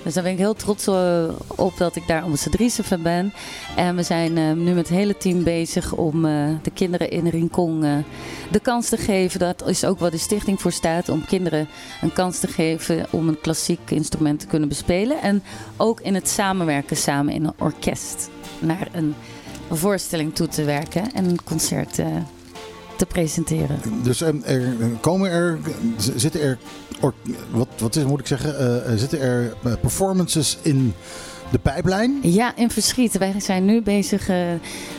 Dus daar ben ik heel trots eh, op dat ik daar ambassadrice van ben. En we zijn eh, nu met het hele team bezig om eh, de kinderen in Rincon de kans te geven. Dat is ook wat de stichting voor staat. Om kinderen een kans te geven om een klassiek instrument te kunnen bespelen. En ook in het samenwerken samen in een orkest. Naar een voorstelling toe te werken en een concert te presenteren. Dus eh, er komen er, zitten er, wat, wat is, moet ik zeggen, eh, eh, zitten er eh, performances in de pijplijn? Ja, in Verschiet. Wij zijn nu bezig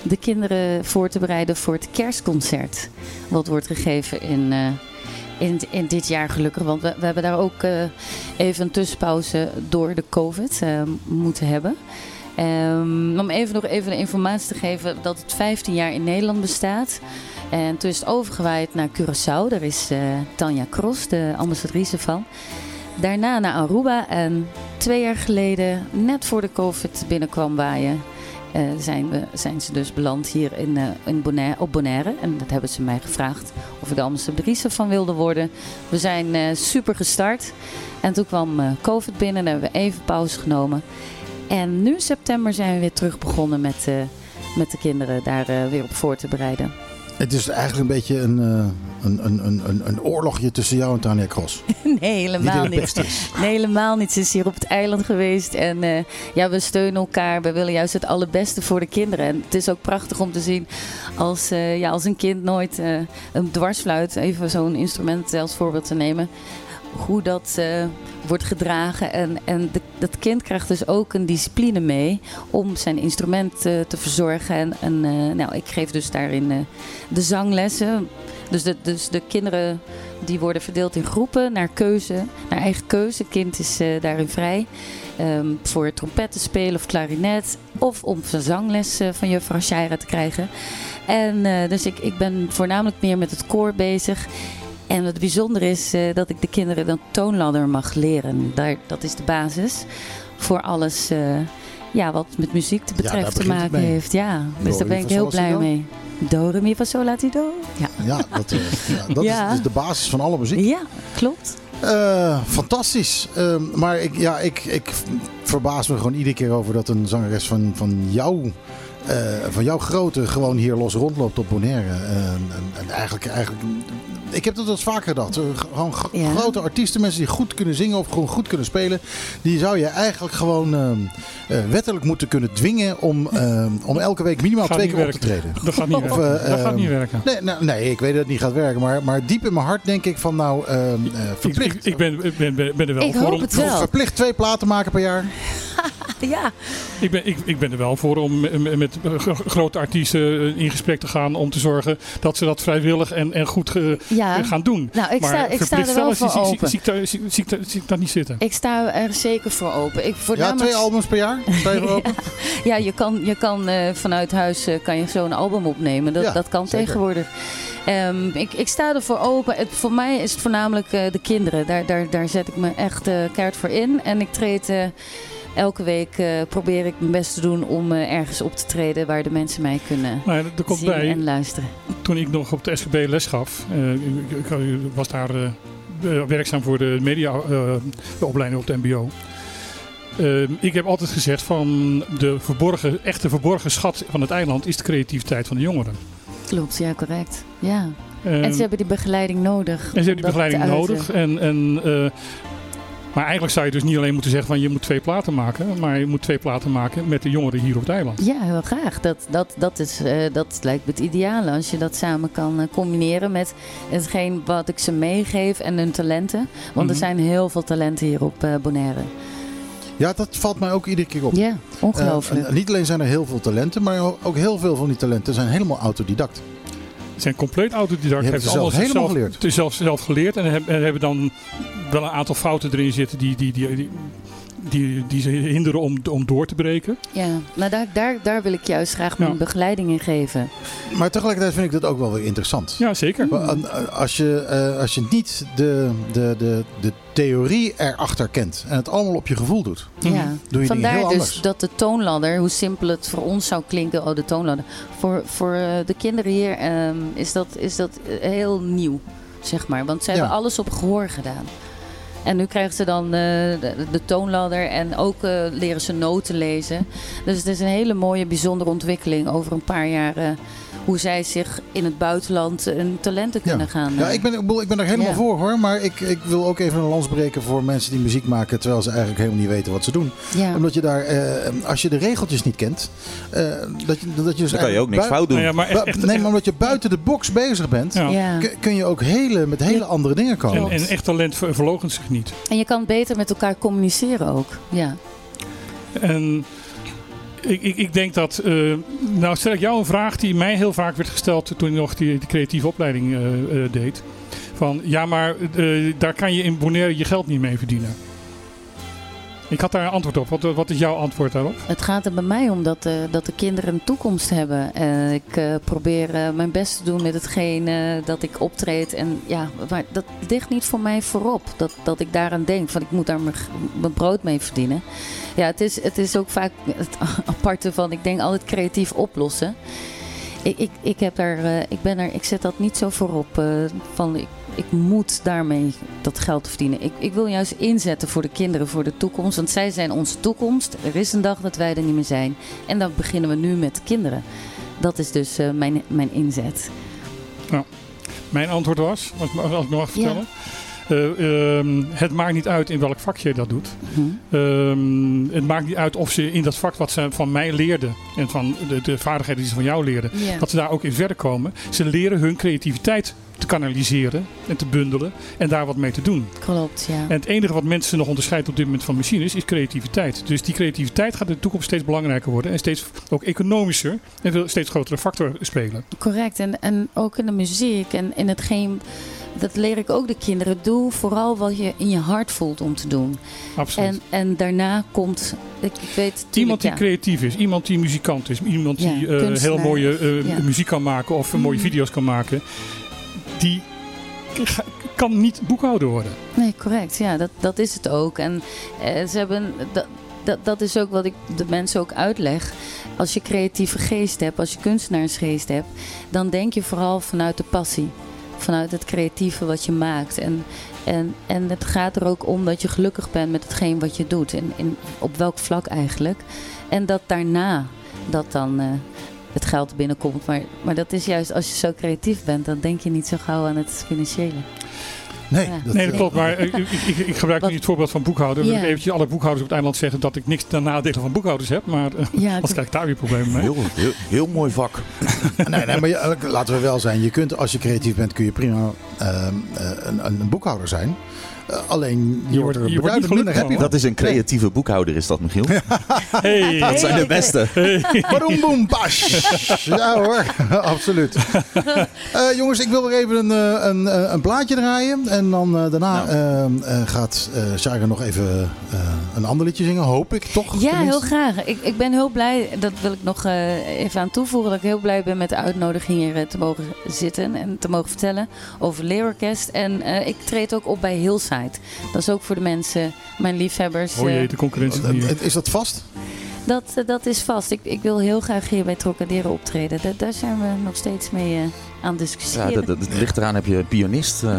de kinderen voor te bereiden voor het kerstconcert. Wat wordt gegeven in, in, in dit jaar gelukkig. Want we, we hebben daar ook even een tussenpauze door de COVID moeten hebben. Ehm, om even nog even de informatie te geven dat het 15 jaar in Nederland bestaat. En toen is het overgewaaid naar Curaçao. Daar is eh, Tanja Cross, de ambassadrice van. Daarna naar Aruba en twee jaar geleden, net voor de COVID binnenkwam waaien, eh, zijn, we, zijn ze dus beland hier in, eh, in Bonaire, op Bonaire. En dat hebben ze mij gevraagd of ik de ambassadrice van wilde worden. We zijn super gestart. En toen kwam COVID binnen en hebben we even pauze genomen. En nu september zijn we weer terug begonnen met, met de kinderen daar weer op voor te bereiden. Het is eigenlijk een beetje een, eh, een, een, een, een, oorlogje tussen jou en Tanja Cross. Nee, helemaal er niet. Nee, helemaal niet. Ze is hier op het eiland geweest. En eh, ja, we steunen elkaar. We willen juist het allerbeste voor de kinderen. En het is ook prachtig om te zien als, eh, ja, als een kind nooit eh, een dwarsfluit, even zo'n instrument als voorbeeld te nemen, hoe dat eh, wordt gedragen. En, en de, dat kind krijgt dus ook een discipline mee om zijn instrument eh, te verzorgen. En, en eh, nou, ik geef dus daarin de zanglessen. Dus de, dus de kinderen die worden verdeeld in groepen naar keuze, naar eigen keuze. Kind is daarin vrij. ehm, voor trompet te spelen of klarinet. Of om een zangles van juffrouw Shaira te krijgen. En dus ik, ik ben voornamelijk meer met het koor bezig. En het bijzondere is eh, dat ik de kinderen dan toonladder mag leren. Daar, dat is de basis voor alles eh, ja, wat met muziek te betreft te maken heeft. Ja, dus daar ben ik heel blij mee. Do, re, mi, fa, sol, la, ti, do. Ja, Ja, dat, eh, ja, dat Ja. is dus de basis van alle muziek. ja klopt. Fantastisch. Ehm, maar ik, ja, ik, ik verbaas me gewoon iedere keer over dat een zangeres van, van jou... van jouw grootte gewoon hier los rondloopt op Bonaire. En, en, en eigenlijk, eigenlijk ik heb dat wel eens vaker gedacht. Eh, Gewoon g- Ja. grote artiesten, mensen die goed kunnen zingen of gewoon goed kunnen spelen. Die zou je eigenlijk gewoon ehm, eh, wettelijk moeten kunnen dwingen om, ehm, om elke week minimaal Gaat twee keer op te treden. Dat gaat niet Of, werken. eh, dat gaat ehm, niet werken. Nee, nou, nee, ik weet dat het niet gaat werken. Maar, maar diep in mijn hart denk ik van nou, ehm, eh, Ik, verplicht. ik, ik ben, ik ben, ben er wel Ik voor hoop om, het wel. Verplicht twee platen maken per jaar. Ja, Ik ben, ik, ik ben er wel voor om met, met gro- grote artiesten in gesprek te gaan om te zorgen dat ze dat vrijwillig en, en goed ge- ja. Gaan doen. Nou, ik maar sta, ik sta verplicht er wel voor zie- zie- open. Zie, zie, zie, zie, zie, zie- zie ik dat niet zitten. Ik sta er zeker voor open. Ik, Ja, twee albums per jaar. Sta je erop? Ja, je kan, je kan eh, vanuit huis eh, kan je zo'n album opnemen. Dat, Ja, dat kan zeker. tegenwoordig. Ehm, ik, ik sta ervoor open. Het, voor mij is het voornamelijk eh, de kinderen. Daar, daar, daar zet ik me echt eh keihard voor in. En ik treed eh, elke week, eh, probeer ik mijn best te doen om eh, ergens op te treden waar de mensen mij kunnen er komt zien bij, en luisteren. toen ik nog op de SGB les gaf, eh, ik, was daar werkzaam voor de media eh, de opleiding op de MBO. Ik heb altijd gezegd van de verborgen, echte verborgen schat van het eiland is de creativiteit van de jongeren. Klopt, ja, correct. Ja. En ze hebben die begeleiding nodig. en ze hebben die begeleiding nodig. En, en, maar eigenlijk zou je dus niet alleen moeten zeggen van je moet twee platen maken, maar je moet twee platen maken met de jongeren hier op het eiland. Ja, heel graag. Dat, dat, dat, is, eh, dat lijkt me het ideale. Als je dat samen kan eh, combineren met hetgeen wat ik ze meegeef en hun talenten. Want Mhm. er zijn heel veel talenten hier op eh, Bonaire. Ja, dat valt mij ook iedere keer op. Ja, ongelooflijk. Niet alleen zijn er heel veel talenten, maar ook heel veel van die talenten zijn helemaal autodidact. Zijn compleet autodidact. Je hebt hebben het zelf helemaal zelf, geleerd. het is zelf, zelf geleerd. En hebben, en hebben dan wel een aantal fouten erin zitten die, die, die, die, die, die ze hinderen om, om door te breken. ja, nou daar, daar, daar wil ik juist graag mijn Ja. begeleiding in geven. Maar tegelijkertijd vind ik dat ook wel weer interessant. Ja, zeker. Maar, eh, Als je, eh, als je niet de, de, de, de theorie erachter kent en het allemaal op je gevoel doet. Ja. doe je Vandaar heel dus anders. dat de toonladder, hoe simpel het voor ons zou klinken, oh de toonladder. Voor, voor eh, de kinderen hier ehm, is, dat, is dat heel nieuw, zeg maar. Want ze Ja. hebben alles op gehoor gedaan. En nu krijgen ze dan eh, de, de toonladder en ook eh, leren ze noten lezen. Dus het is een hele mooie, bijzondere ontwikkeling over een paar jaar. Hoe zij zich in het buitenland hun talenten Ja. kunnen gaan. Ja, eh, ik ben, ik bedoel, ik ben er helemaal Ja. voor hoor. Maar ik, ik wil ook even een lans breken voor mensen die muziek maken terwijl ze eigenlijk helemaal niet weten wat ze doen. ja. Omdat je daar, eh, als je de regeltjes niet kent, eh, dat, je, dat je dus Dan kan je ook niks fout doen. Nou ja, maar echt, bui- echt, nee, maar omdat je buiten de box bezig bent, kun- kun je ook hele, met hele andere dingen komen. En, en echt talent ver- verloochent zich niet. En je kan beter met elkaar communiceren ook. Ja. En ik, ik, ik denk dat. eh, nou, stel ik jou een vraag die mij heel vaak werd gesteld toen ik nog die, creatieve opleiding eh, eh, deed. Van ja, maar daar kan je in Bonaire je geld niet mee verdienen. Ik had daar een antwoord op. Wat, wat is jouw antwoord daarop? Het gaat er bij mij om dat, eh, dat de kinderen een toekomst hebben. Eh, ik eh, probeer eh, mijn best te doen met hetgeen eh, dat ik optreed. En ja, maar dat ligt niet voor mij voorop. Dat, dat ik daaraan denk van ik moet daar mijn, brood mee verdienen. Ja, het is, het is ook vaak het aparte van ik denk altijd creatief oplossen. Ik, ik, ik, heb daar, eh, ik, ben er, ik zet dat niet zo voorop. eh, van ik, ik moet daarmee dat geld verdienen. Ik, ik wil juist inzetten voor de kinderen, voor de toekomst. Want zij zijn onze toekomst. Er is een dag dat wij er niet meer zijn. En dan beginnen we nu met de kinderen. Dat is dus eh, mijn, mijn inzet. Mijn antwoord was, als, als ik nog mag vertellen. Ehm, het maakt niet uit in welk vak je dat doet. Hm. Ehm, het maakt niet uit of ze in dat vak wat ze van mij leerden en van de, de vaardigheden die ze van jou leerden, dat ze daar ook in verder komen. Ze leren hun creativiteit te kanaliseren en te bundelen en daar wat mee te doen. Klopt, ja. En het enige wat mensen nog onderscheidt op dit moment van machines is creativiteit. Dus die creativiteit gaat in de toekomst steeds belangrijker worden en steeds ook economischer en veel steeds grotere factor spelen. Correct. En, en ook in de muziek en in hetgeen... Dat leer ik ook de kinderen. Doe vooral wat je in je hart voelt om te doen. Absoluut. En, en daarna komt... Ik, ik weet tuurlijk, Iemand die ja. creatief is, iemand die muzikant is, iemand Ja, die eh, heel mooie eh, muziek kan maken of mooie Mm. video's kan maken, die kan niet boekhouder worden. Nee, correct. Ja, dat, dat is het ook. En eh, ze hebben, dat, dat, dat is ook wat ik de mensen ook uitleg. Als je creatieve geest hebt, als je kunstenaarsgeest hebt, dan denk je vooral vanuit de passie. Vanuit het creatieve wat je maakt. En, en, en het gaat er ook om dat je gelukkig bent met hetgeen wat je doet. En, in op welk vlak eigenlijk. En dat daarna dat dan eh, het geld binnenkomt. Maar, maar dat is juist als je zo creatief bent, dan denk je niet zo gauw aan het financiële. Nee, Ja. dat, Nee, dat eh, klopt. Maar ik, ik, ik, ik gebruik Wat- nu het voorbeeld van boekhouden. Dan wil Ja. ik eventjes alle boekhouders op het eiland zeggen dat ik niks ten nadele van boekhouders heb. Maar eh, Ja, anders krijg ik daar weer problemen mee. Heel, heel, heel mooi vak. Nee, nee, maar je- eh, laten we wel zijn. Je kunt, als je creatief bent, kun je prima ehm, eh, een, een boekouder zijn. Eh, alleen je, Je wordt er je wordt niet minder happy gelukkig van. Dat is een creatieve boekhouder, is dat, Michiel? Hey, Dat zijn de beste. Boem pas. Ja hoor, absoluut. Eh, jongens, ik wil weer even een, eh, een, een plaatje draaien. En dan daarna Nou. eh, eh, gaat eh Sarah nog even eh, een ander liedje zingen. Hoop ik toch? Ja, tenminste. heel graag. Ik, ik ben heel blij, dat wil ik nog eh, even aan toevoegen, dat ik heel blij ben met de uitnodiging hier te mogen zitten en te mogen vertellen over Leerorkest. En eh, ik treed ook op bij Dat is ook voor de mensen, mijn liefhebbers. Oh jee, eh, de concurrentie hier. Is dat vast? dat, eh, dat is vast. Ik, ik wil heel graag hier bij Trocadero optreden. Da- daar zijn we nog steeds mee eh, aan het Ja, discussiëren. dat, dat, dat ligt eraan, heb je een pianist. eh,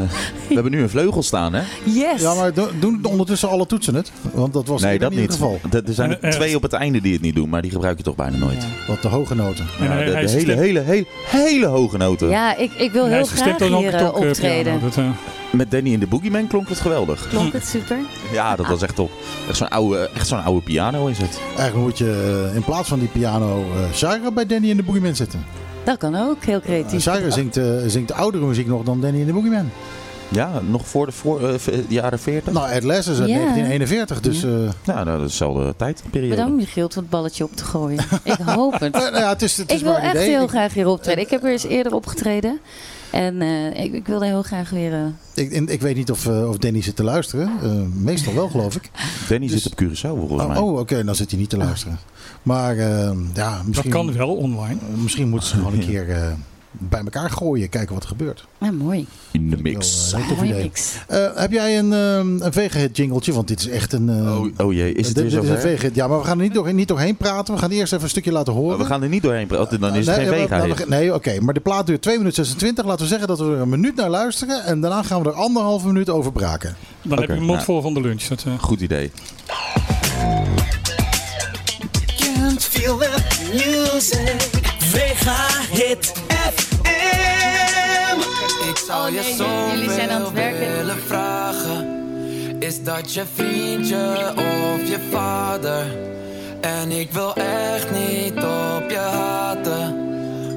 we hebben nu een vleugel staan, hè? yes! Ja, maar do- doen ondertussen alle toetsen het? Want dat was Nee, dat niet niet. het geval. Dat- Er zijn En, er eh, twee op het einde die het niet doen, maar die gebruik je toch bijna nooit. Wat de hoge noten. Ja, de hele, hele, hele, hele hoge noten. Ja, ik, ik wil heel graag hier eh, optreden. piano. Dat, Met Danny in de Boogeyman klonk het geweldig. Klonk het super? Ja, dat was echt top. Echt zo'n oude, echt zo'n oude piano is het. Eigenlijk moet je in plaats van die piano eh Sarah bij Danny in de Boogeyman zitten. Dat kan ook, heel creatief. Sarah zingt, eh, zingt oudere muziek nog dan Danny in de Boogeyman. Ja, nog voor de voor, eh, jaren 40. Nou, Ed Les is uit Ja. 1941, dus... eh, Ja, nou, dat is dezelfde tijdperiode. Bedankt Michiel om het balletje op te gooien. ik hoop het. nou ja, het is, het is Ik wil echt idee. heel graag hier optreden. Ik heb er eens eerder opgetreden. En eh, ik, ik wilde heel graag weer... eh, Ik, ik, ik weet niet of, eh, of Danny zit te luisteren. Eh, meestal wel, geloof ik. Danny Dus- zit op Curaçao volgens Oh, mij. oh, oké, dan zit hij niet te luisteren. Maar ja, dat misschien, kan wel online. misschien moeten ze gewoon een keer eh, bij elkaar gooien. Kijken wat er gebeurt. nou, mooi. In de mix. eh, niks. Eh, heb jij een, eh, een jingletje? Want dit is echt een... eh, Oh, oh jee, is het dit, weer dit is een. Ja, maar we gaan er niet, doorheen, niet doorheen praten. We gaan eerst even een stukje laten horen. Oh, we gaan er niet doorheen praten, dan is het nee, geen we- Nee, oké. Maar de plaat duurt 2 minuten 26. Laten we zeggen dat we er een minuut naar luisteren. En daarna gaan we er anderhalve minuut over braken. Dan heb je een mond nou. vol van de lunch. Dat, eh, Goed idee. Can't feel the music. Vega Hit FM. Ik zou je Oh, zoveel jullie zijn aan het werken. willen vragen. Is dat je vriendje of je vader? En ik wil echt niet op je haten.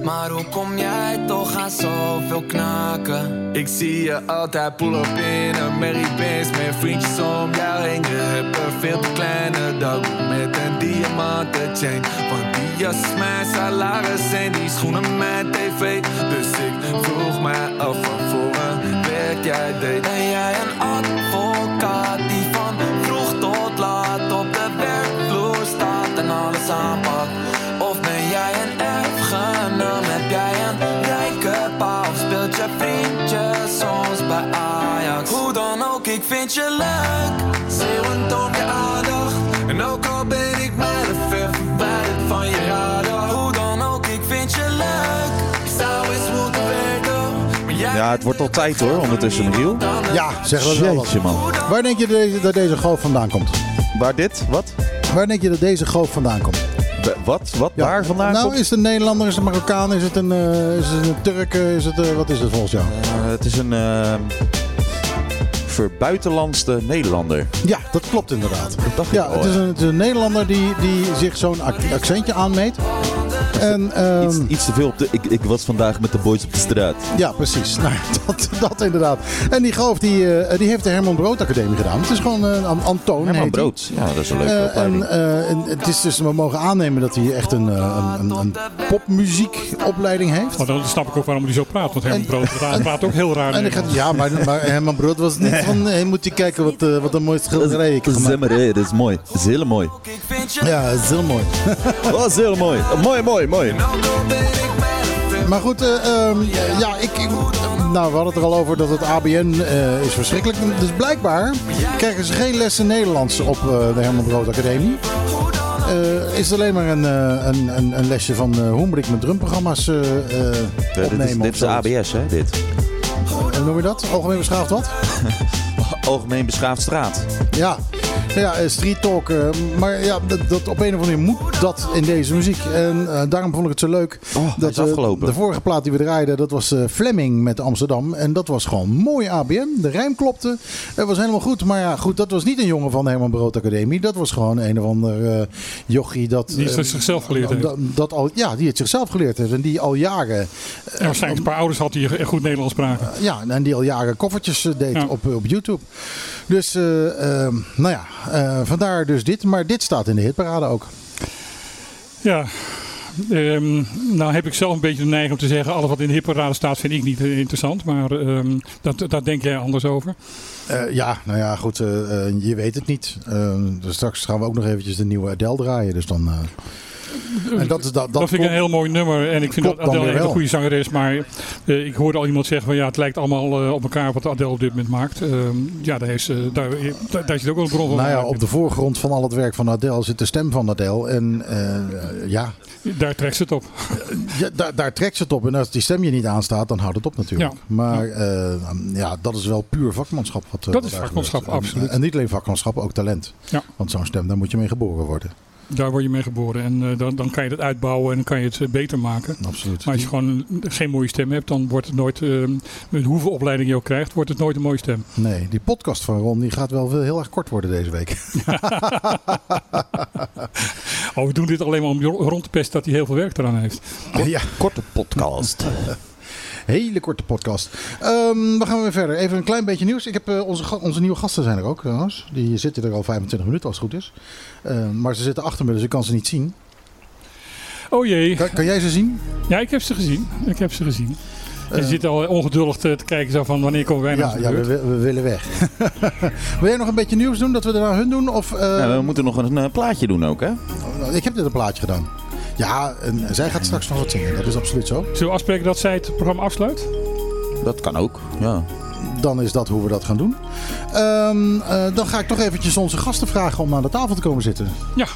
Maar hoe kom jij toch aan zoveel knaken? Ik zie je altijd pull up in een Mary Met vriendjes om jou heen Je hebt een veel te kleine dag Met een diamanten chain Want die jas mijn salaris En die schoenen mijn tv Dus ik vroeg mij af Wat voor een werk jij deed Ben jij een advocaat die van vroeg tot laat op de werkvloer staat en alles aanpakt? Bij Ajax? Hoe dan ook, ik vind je leuk. Zeeuwend om je aandacht En ook al ben ik mijlen ver verwijderd van je radar Hoe dan ook, ik vind je leuk. Ik zou eens moeten werken Ja, het wordt al tijd hoor, ondertussen Michiel. Ja, zeg dat wel. Jeetje man. Waar denk je dat deze, dat deze golf vandaan komt? Waar dit? Wat? Waar denk je dat deze golf vandaan komt? Wa- Wat? Wat? Ja. Waar vandaan nou, komt? is het een Nederlander, is het een Marokkaan, is het een, eh, is het een Turk, eh, is het, eh, wat is het volgens jou? Het is een verbuitenlandste Nederlander. Ja, dat klopt inderdaad. ik Ja, het is een, het is een Nederlander die, die zich zo'n ac- accentje aanmeet. En, ehm, Iets, iets te veel op de... Ik, ik was vandaag met de boys op de straat. ja, precies. Nou, dat, dat inderdaad. En die goof die, eh, die heeft de Herman Brood Academie gedaan. Het is gewoon An- Antoon. Herman. Brood. Ja, dat is een leuke Eh, opleiding. en, eh, en het is dus, we mogen aannemen dat hij echt een, een, een, een popmuziekopleiding heeft. maar dan snap ik ook waarom hij zo praat. Want Herman Brood praat, praat ook heel raar. En ik ga, Nederlands. ja, maar, maar Herman Brood was niet van, hey, moet je kijken wat, wat een mooie schilderij ik gemaakt. Dat is mooi. Dat is heel mooi. Ja, dat is heel mooi. Dat is heel mooi. Mooi, mooi, mooi. Maar goed, eh, ehm, ja, ik, ik- nou, we hadden het er al over dat het ABN eh, is verschrikkelijk. Dus blijkbaar krijgen ze geen lessen Nederlands op eh, de Herman Brood Academie. Eh, is het alleen maar een, eh, een, een, een lesje van eh hoe moet ik mijn drumprogramma's eh, eh, Ja, dit opnemen is, dit is zoiets. ABS, hè? Dit. Hoe noem je dat? Algemeen beschaafd wat? Algemeen beschaafd straat. Ja. Ja, eh, street talk. eh, maar ja, dat, dat op een of andere manier moet dat in deze muziek. En eh, daarom vond ik het zo leuk. Oh, dat is afgelopen. de vorige plaat die we draaiden, dat was eh, Fleming met Amsterdam. En dat was gewoon mooi ABM. De rijm klopte. Het was helemaal goed. Maar ja, goed, dat was niet een jongen van de Herman Brood Academie. Dat was gewoon een of ander eh, jochie dat... Die het eh, zichzelf geleerd heeft. dat, dat al, ja, die het zichzelf geleerd heeft. En die al jaren... En waarschijnlijk een paar ouders had die goed Nederlands spraken. Ja, en die al jaren koffertjes deed Ja. op, op YouTube. Dus, eh, eh, nou ja, eh, vandaar dus dit. Maar dit staat in de hitparade ook. Ja. Ehm, nou heb ik zelf een beetje de neiging om te zeggen... alles wat in de hipparade staat vind ik niet eh, interessant. Maar ehm, dat, daar denk jij anders over. Eh, ja, nou ja, goed, je weet het niet. Eh, dus straks gaan we ook nog eventjes de nieuwe Adele draaien. Dus dan... en dat, is, dat, Dat, vind ik een heel mooi nummer. En ik vind dat Adele een goede zanger is. Maar eh, ik hoorde al iemand zeggen van ja, het lijkt allemaal eh, op elkaar wat Adele op dit moment maakt. Ehm, ja, daar, is, eh, daar, daar, daar zit ook wel een bron van. Nou ja, op de voorgrond van al het werk van Adele zit de stem van Adele. En ja. Daar trekt ze het op. ja daar, daar trekt ze het op. En als die stem je niet aanstaat, dan houdt het op natuurlijk. Ja. Maar ja, dat is wel puur vakmanschap. Wat, Dat wat is vakmanschap. En- absoluut. En, niet alleen vakmanschap, ook talent. Ja. Want zo'n stem, daar moet je mee geboren worden. Daar word je mee geboren. En eh, dan, dan kan je het uitbouwen en dan kan je het eh, beter maken. Absoluut. Maar als je gewoon geen mooie stem hebt, dan wordt het nooit, eh, met hoeveel opleiding je ook krijgt, wordt het nooit een mooie stem. Nee, die podcast van Ron die gaat wel heel erg kort worden deze week. Oh, we doen dit alleen maar om rond te pesten dat hij heel veel werk eraan heeft. ja, Korte podcast. hele korte podcast. Ehm, we gaan weer verder. Even een klein beetje nieuws. Ik heb, eh, onze, onze nieuwe gasten zijn er ook trouwens. Die zitten er al 25 minuten als het goed is. Ehm, maar ze zitten achter me, dus ik kan ze niet zien. Oh jee. Kan, kan jij ze zien? Ja, ik heb ze gezien. Ik heb ze gezien. En Eh, je zit al ongeduldig te, te kijken zo van wanneer komen wij nou Ja, aan ja we, we- willen weg. Wil jij nog een beetje nieuws doen, dat we daarna hun doen? Of, eh, Ja, we moeten nog een eh, plaatje doen ook, hè? Ik heb dit een plaatje gedaan. Ja, en zij gaat straks nog wat zingen. Dat is absoluut zo. Zullen we afspreken dat zij het programma afsluit? Dat kan ook, ja. Dan is dat hoe we dat gaan doen. Ehm, eh, dan ga ik toch eventjes onze gasten vragen om aan de tafel te komen zitten. Ja.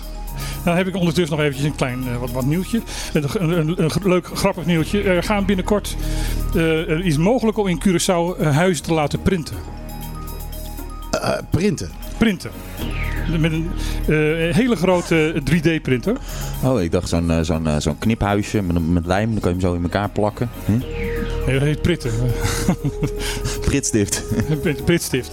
Dan heb ik ondertussen nog eventjes een klein eh, wat, wat nieuwtje. Een, een, een, een leuk, grappig nieuwtje. Er gaan binnenkort, eh, er is mogelijk om in Curaçao huizen te laten printen. Eh, printen. Printen. Met een eh, hele grote 3D-printer. Oh, ik dacht zo'n eh, zo'n eh, zo'n kniphuisje met, met lijm. Dan kan je hem zo in elkaar plakken. Hm? Nee, dat heet printen. Pritstift. Pritstift.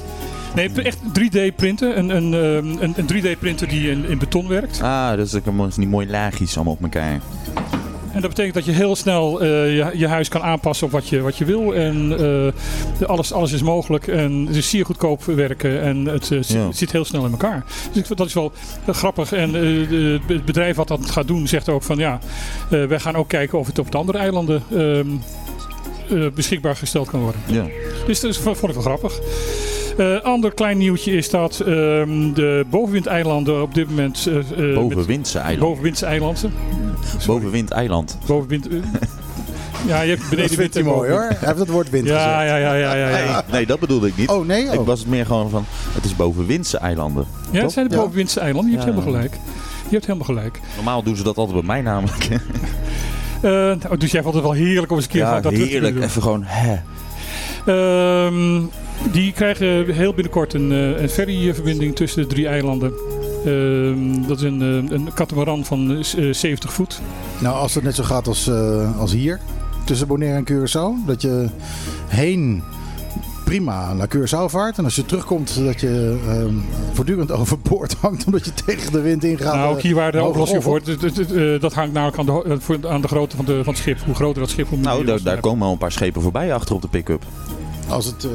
Nee, echt 3D-printen. Een, een, ehm, een, een 3D-printer die in, in beton werkt. Ah, dus ik heb die mooie laagjes allemaal op elkaar. En dat betekent dat je heel snel eh, je, je huis kan aanpassen op wat je, wat je wil. En eh, alles, alles is mogelijk. En het is zeer goedkoop werken. En het, eh, zit- Ja. het zit heel snel in elkaar. Dus ik dat is wel grappig. En het bedrijf wat dat gaat doen zegt ook van ja, wij gaan ook kijken of het op de andere eilanden ehm, eh, beschikbaar gesteld kan worden. Ja. Dus dat is, vond ik wel grappig. Eh ander klein nieuwtje is dat ehm, de bovenwindeilanden op dit moment... eh, eh, met- Bovenwindse eiland. Bovenwindse eilanden. Bovenwind eiland. Bovenwind... ja, je hebt beneden Dat vindt wind hij en mooi hoor. Hij heeft het woord wind Ja, gezegd. ja, ja, ja, ja. ja. Nee, nee, dat bedoelde ik niet. Oh nee? Ik Oh. was het meer gewoon van, het is bovenwindse eilanden. Ja, het zijn de bovenwindse eilanden. Je hebt Ja. helemaal gelijk. Je hebt helemaal gelijk. Normaal doen ze dat altijd bij mij namelijk. Eh, nou, dus jij vond het wel heerlijk om eens een keer Ja, van dat heerlijk. Even gewoon, hè. Ehm, die krijgen heel binnenkort een, eh, een ferryverbinding tussen de drie eilanden. Ehm, dat is een, eh, een katamaran van eh, 70 voet. Nou, als het net zo gaat als, eh, als hier, tussen Bonaire en Curaçao, dat je heen prima naar Curaçao vaart. En als je terugkomt, dat je ehm, voortdurend overboord hangt, omdat je tegen de wind ingaat. nou, ook hier waren de hoge oplossingen voor. Dat, eh, hangt namelijk aan de, eh, aan de grootte van, de, van het schip. Hoe groter dat schip, hoe meer Nou, je daar, komen al een paar schepen voorbij achter op de pick-up. Als het... eh,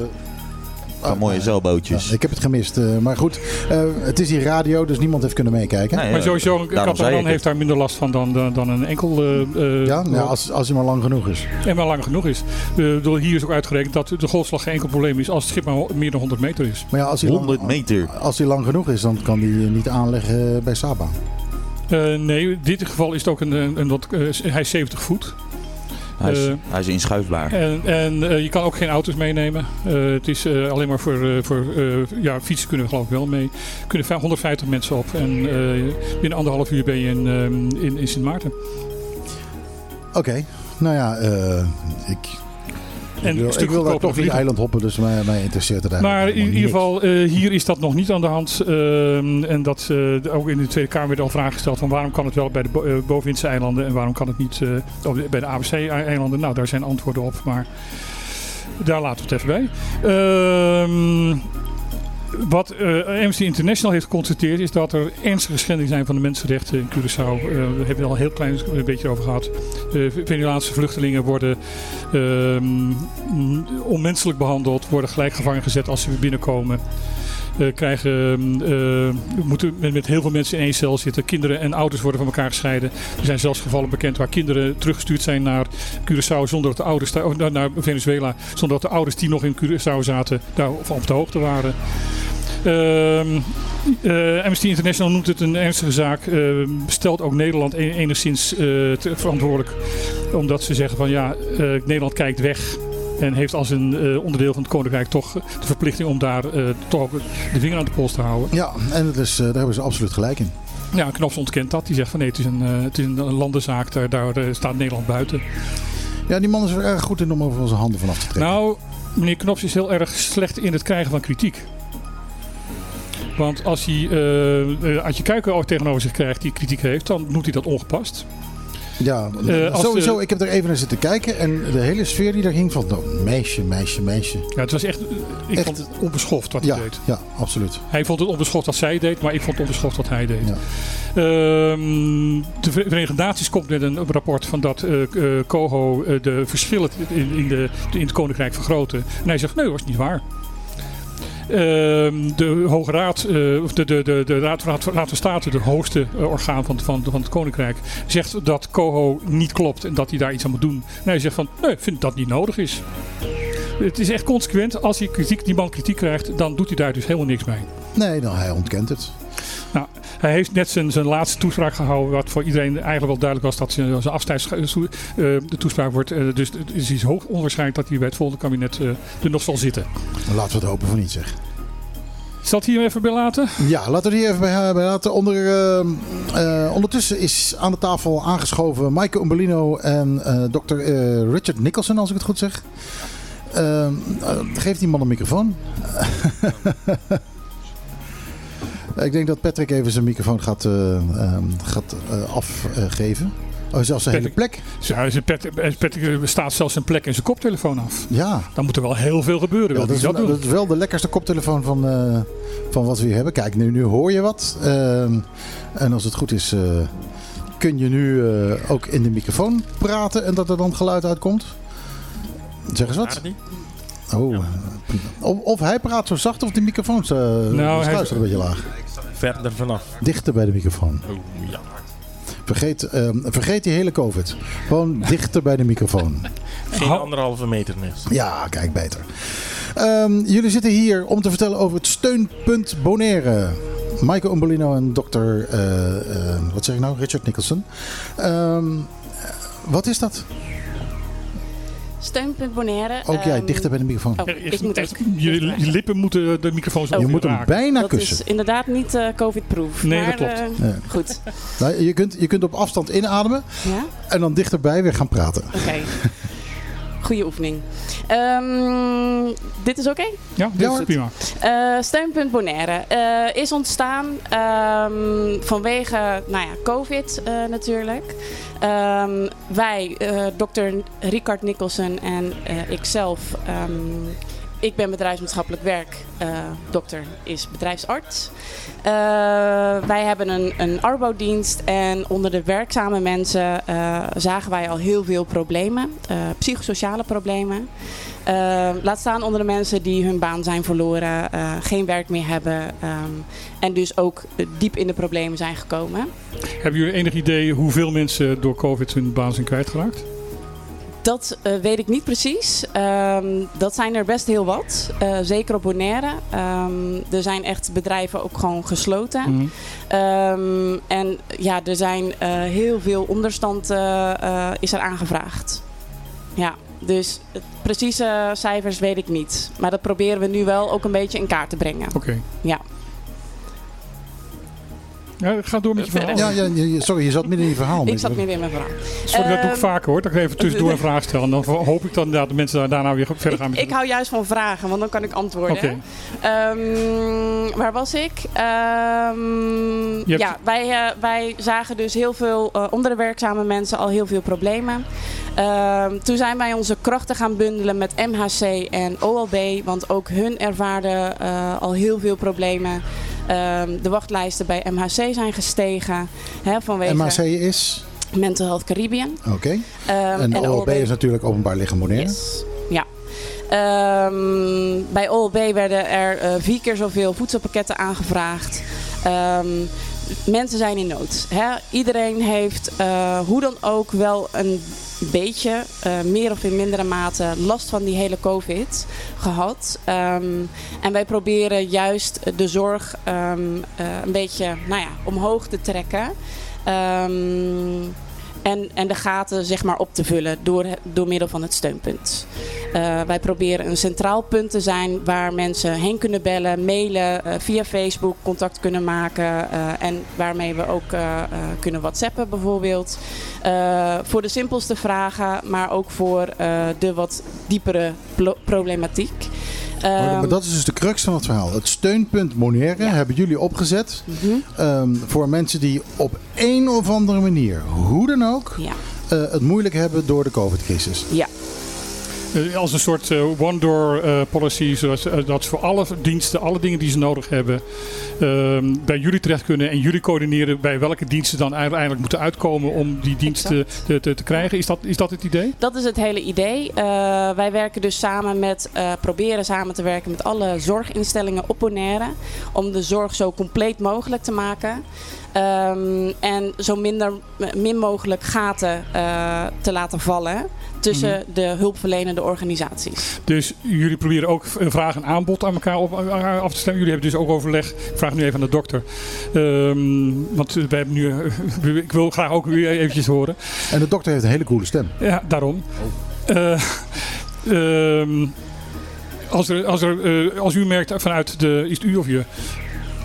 Een paar ah, mooie zeilbootjes. ja, ik heb het gemist. eh, maar goed, eh, het is hier radio, dus niemand heeft kunnen meekijken. Nee, Maar ja, sowieso, een ik heeft daar minder last van dan, dan, dan een enkel... eh, eh, ja, nou, als, als hij maar lang genoeg is. En maar lang genoeg is. Eh, bedoel, hier is ook uitgerekend dat de golfslag geen enkel probleem is als het schip maar meer dan 100 meter is. Maar ja, als hij, 100 lang, meter. als hij lang genoeg is, dan kan hij niet aanleggen bij Saba. Eh, nee, in dit geval is het ook een, een, een wat, eh, hij is 70 voet. Hij is, Eh, hij is inschuifbaar. En, en eh, je kan ook geen auto's meenemen. Eh, het is eh, alleen maar voor, eh, voor eh, ja, fietsen kunnen we geloof ik wel mee. Er kunnen vij- 150 mensen op. En eh, binnen anderhalf uur ben je in, ehm, in, in Sint Maarten. Oké, nou ja, eh, ik En ik wil, ik wil daar toch niet eiland hoppen, dus mij, mij interesseert het eigenlijk Maar in ieder geval, eh, hier is dat nog niet aan de hand. Ehm, en dat eh, ook in de Tweede Kamer werd al vragen gesteld van waarom kan het wel bij de eh, bovenwindse eilanden en waarom kan het niet bij de ABC-eilanden. Nou, daar zijn antwoorden op, maar daar laten we het even bij. Ehm, wat eh, Amnesty International heeft geconstateerd is dat er ernstige schendingen zijn van de mensenrechten in Curaçao. Eh, we hebben het al een heel klein beetje over gehad. Eh Venezolaanse vluchtelingen worden ehm, onmenselijk behandeld, worden gelijk gevangen gezet als ze weer binnenkomen. Eh, krijgen, eh, moeten met, met heel veel mensen in één cel zitten. Kinderen en ouders worden van elkaar gescheiden. Er zijn zelfs gevallen bekend waar kinderen teruggestuurd zijn naar Curaçao zonder dat de ouders daar- oh, naar- Venezuela, zonder dat de ouders die nog in Curaçao zaten daarvan op de hoogte waren. Ehm, eh, Amnesty International noemt het een ernstige zaak. Ehm, stelt ook Nederland e- enigszins verantwoordelijk. Omdat ze zeggen van ja, Nederland kijkt weg. En heeft als een eh, onderdeel van het Koninkrijk toch de verplichting om daar eh, toch de vinger aan de pols te houden. Ja, en het is, eh, daar hebben ze absoluut gelijk in. Ja, Knops ontkent dat. Die zegt van nee, het is een, het is een landenzaak. Daar, daar staat Nederland buiten. Ja, die man is er erg goed in om over onze handen vanaf te trekken. Nou, meneer Knops is heel erg slecht in het krijgen van kritiek. Want als hij eh, Adje Kuiken ook tegenover zich krijgt die kritiek heeft, dan noemt hij dat ongepast. Ja, eh, als sowieso. de- Ik heb er even naar zitten kijken en de hele sfeer die er hing van nou, meisje, meisje, meisje. Ja, het was echt, ik Echt? vond het onbeschoft wat Ja, hij deed. ja, absoluut. Hij vond het onbeschoft wat zij deed, maar ik vond het onbeschoft wat hij deed. Ja. Ehm, de Ver- Verenigde Naties komt met een rapport van dat eh eh, COHO eh, de verschillen in, in, de, in het Koninkrijk vergroten. En hij zegt, nee, dat was niet waar. Ehm, de Hoge Raad, eh, of de, de, de, de Raad, Raad, van State, het hoogste eh, orgaan van, van, van het Koninkrijk, zegt dat COHO niet klopt en dat hij daar iets aan moet doen. En hij zegt van, nee, ik vind dat niet nodig is. Het is echt consequent. Als hij kritiek, die man kritiek krijgt, dan doet hij daar dus helemaal niks mee. Nee, nou, hij ontkent het. Nou, hij heeft net zijn, zijn laatste toespraak gehouden, wat voor iedereen eigenlijk wel duidelijk was dat zijn, zijn afscheids eh, de toespraak wordt. Eh, dus het is iets hoog onwaarschijnlijk dat hij bij het volgende kabinet eh, er nog zal zitten. Laten we het hopen van niet, zeg. Zal hier even bij laten? Ja, laten we hier even bij, bij laten. Onder, eh, eh, ondertussen is aan de tafel aangeschoven Maaike Umberlino en eh dokter eh, Richard Nicholson, als ik het goed zeg. Eh, eh, geef die man een microfoon. ik denk dat Patrick even zijn microfoon gaat, eh, ehm, gaat eh, afgeven. Oh, zelfs zijn hele plek. Ja, zijn pet, eh, Patrick staat zelfs zijn plek en zijn koptelefoon af. Ja. Dan moet er wel heel veel gebeuren. Ja, dat, is, dat dat is wel de lekkerste koptelefoon van, eh, van wat we hier hebben. Kijk, nu, nu hoor je wat. Ehm, en als het goed is, eh, kun je nu eh, ook in de microfoon praten en dat er dan geluid uitkomt. Zeg eens wat. Oh. eh, Of, of hij praat zo zacht of de microfoon uh, Nou, hij- een beetje laag. Verder vanaf. Dichter bij de microfoon. Oh, ja. Vergeet, ehm, vergeet die hele COVID. Gewoon dichter bij de microfoon. Geen anderhalve meter meer. Ja, kijk beter. Ehm, jullie zitten hier om te vertellen over het steunpunt Bonaire. Michael Umbolino en dokter, eh, eh, wat zeg ik nou, Richard Nicholson. Ehm, wat is dat? Steunpunt Bonaire. Ook jij, ehm, dichter bij de microfoon. Oh, ik moet Echt, ook. je, je lippen moeten de microfoon zo je moet hem raken. bijna dat kussen. is inderdaad niet eh, covid-proof. Nee, maar, dat klopt. eh, Ja. Goed. Nou, je, kunt, je kunt op afstand inademen Ja? en dan dichterbij weer gaan praten. Oké. Goeie oefening. Ehm, dit is oké? Ja, dit is prima. Eh, Steunpunt Bonaire eh, is ontstaan ehm, vanwege nou ja, COVID eh, natuurlijk. Ehm, wij, eh dokter Ricard Nicholson en eh, ikzelf, ehm, ik ben bedrijfsmaatschappelijk werk, eh, dokter is bedrijfsarts. Eh, wij hebben een, een arbodienst en onder de werkzame mensen eh, zagen wij al heel veel problemen, psychosociale problemen. Laat staan onder de mensen die hun baan zijn verloren, geen werk meer hebben ehm, en dus ook diep in de problemen zijn gekomen. Hebben jullie enig idee hoeveel mensen door COVID hun baan zijn kwijtgeraakt? Dat eh, weet ik niet precies. Ehm, dat zijn er best heel wat. Eh, zeker op Bonaire. Ehm, er zijn echt bedrijven ook gewoon gesloten. Mhm. Ehm, en ja, er zijn eh, heel veel onderstand is er aangevraagd. Ja, dus het precieze cijfers weet ik niet. Maar dat proberen we nu wel ook een beetje in kaart te brengen. Oké. Ja. Ja, ga door met je verhaal. Ja, ja, sorry, je zat midden in je verhaal. Ik zat midden in mijn verhaal. Sorry, dat doe ik Ehm, vaker hoor. Dat ik even tussendoor een vraag stel. En dan hoop ik dan inderdaad dat mensen daar- daarna weer verder gaan met Ik hou juist van vragen, want dan kan ik antwoorden. Oké. Ehm, waar was ik? Ehm, hebt- Ja, wij, eh, wij zagen dus heel veel, eh, onder de werkzame mensen al heel veel problemen. Ehm, toen zijn wij onze krachten gaan bundelen met MHC en OLB, want ook hun ervaarden eh, al heel veel problemen. Ehm, de wachtlijsten bij MHC zijn gestegen. Hè, vanwege MHC is? Mental Health Caribbean. Oké. Ehm, en, en OLB is natuurlijk openbaar lichaam Bonaire. Ja. Ehm, bij OLB werden er eh, vier keer zoveel voedselpakketten aangevraagd. Mensen zijn in nood. Hè? Iedereen heeft eh, hoe dan ook wel een beetje, eh, meer of in mindere mate, last van die hele COVID gehad. Ehm, en wij proberen juist de zorg ehm, eh, een beetje nou ja, omhoog te trekken. Ehm, en, en de gaten zeg maar, op te vullen door, door middel van het steunpunt. Eh, wij proberen een centraal punt te zijn waar mensen heen kunnen bellen, mailen, eh, via Facebook contact kunnen maken. eh, en waarmee we ook kunnen whatsappen bijvoorbeeld. Voor de simpelste vragen, maar ook voor de wat diepere problematiek. Maar, Ehm, maar dat is dus de crux van het verhaal. Het steunpunt Bonaire hebben jullie opgezet Mhm. ehm, voor mensen die op een of andere manier, hoe dan ook, Ja. eh, het moeilijk hebben door de COVID-crisis. Ja. Eh, Als een soort eh, one-door eh, policy, zodat dat ze voor alle diensten, alle dingen die ze nodig hebben, ehm, bij jullie terecht kunnen. En jullie coördineren bij welke diensten dan uiteindelijk moeten uitkomen om die diensten te, te, te krijgen. Is dat, is dat het idee? Dat is het hele idee. Wij werken dus samen met, proberen samen te werken met alle zorginstellingen op Bonaire. Om de zorg zo compleet mogelijk te maken. Ehm, en zo minder, min mogelijk gaten te laten vallen tussen Mhm. de hulpverlenende organisaties. Dus jullie proberen ook een vraag en aanbod aan elkaar op, eh, af te stemmen. Jullie hebben dus ook overleg. Ik vraag nu even aan de dokter. Ehm, want we hebben nu, eh, ik wil graag ook u eventjes horen. En de dokter heeft een hele coole stem. Ja, daarom. Eh, ehm, als, er, als, er, als u merkt vanuit de. Is het u of je?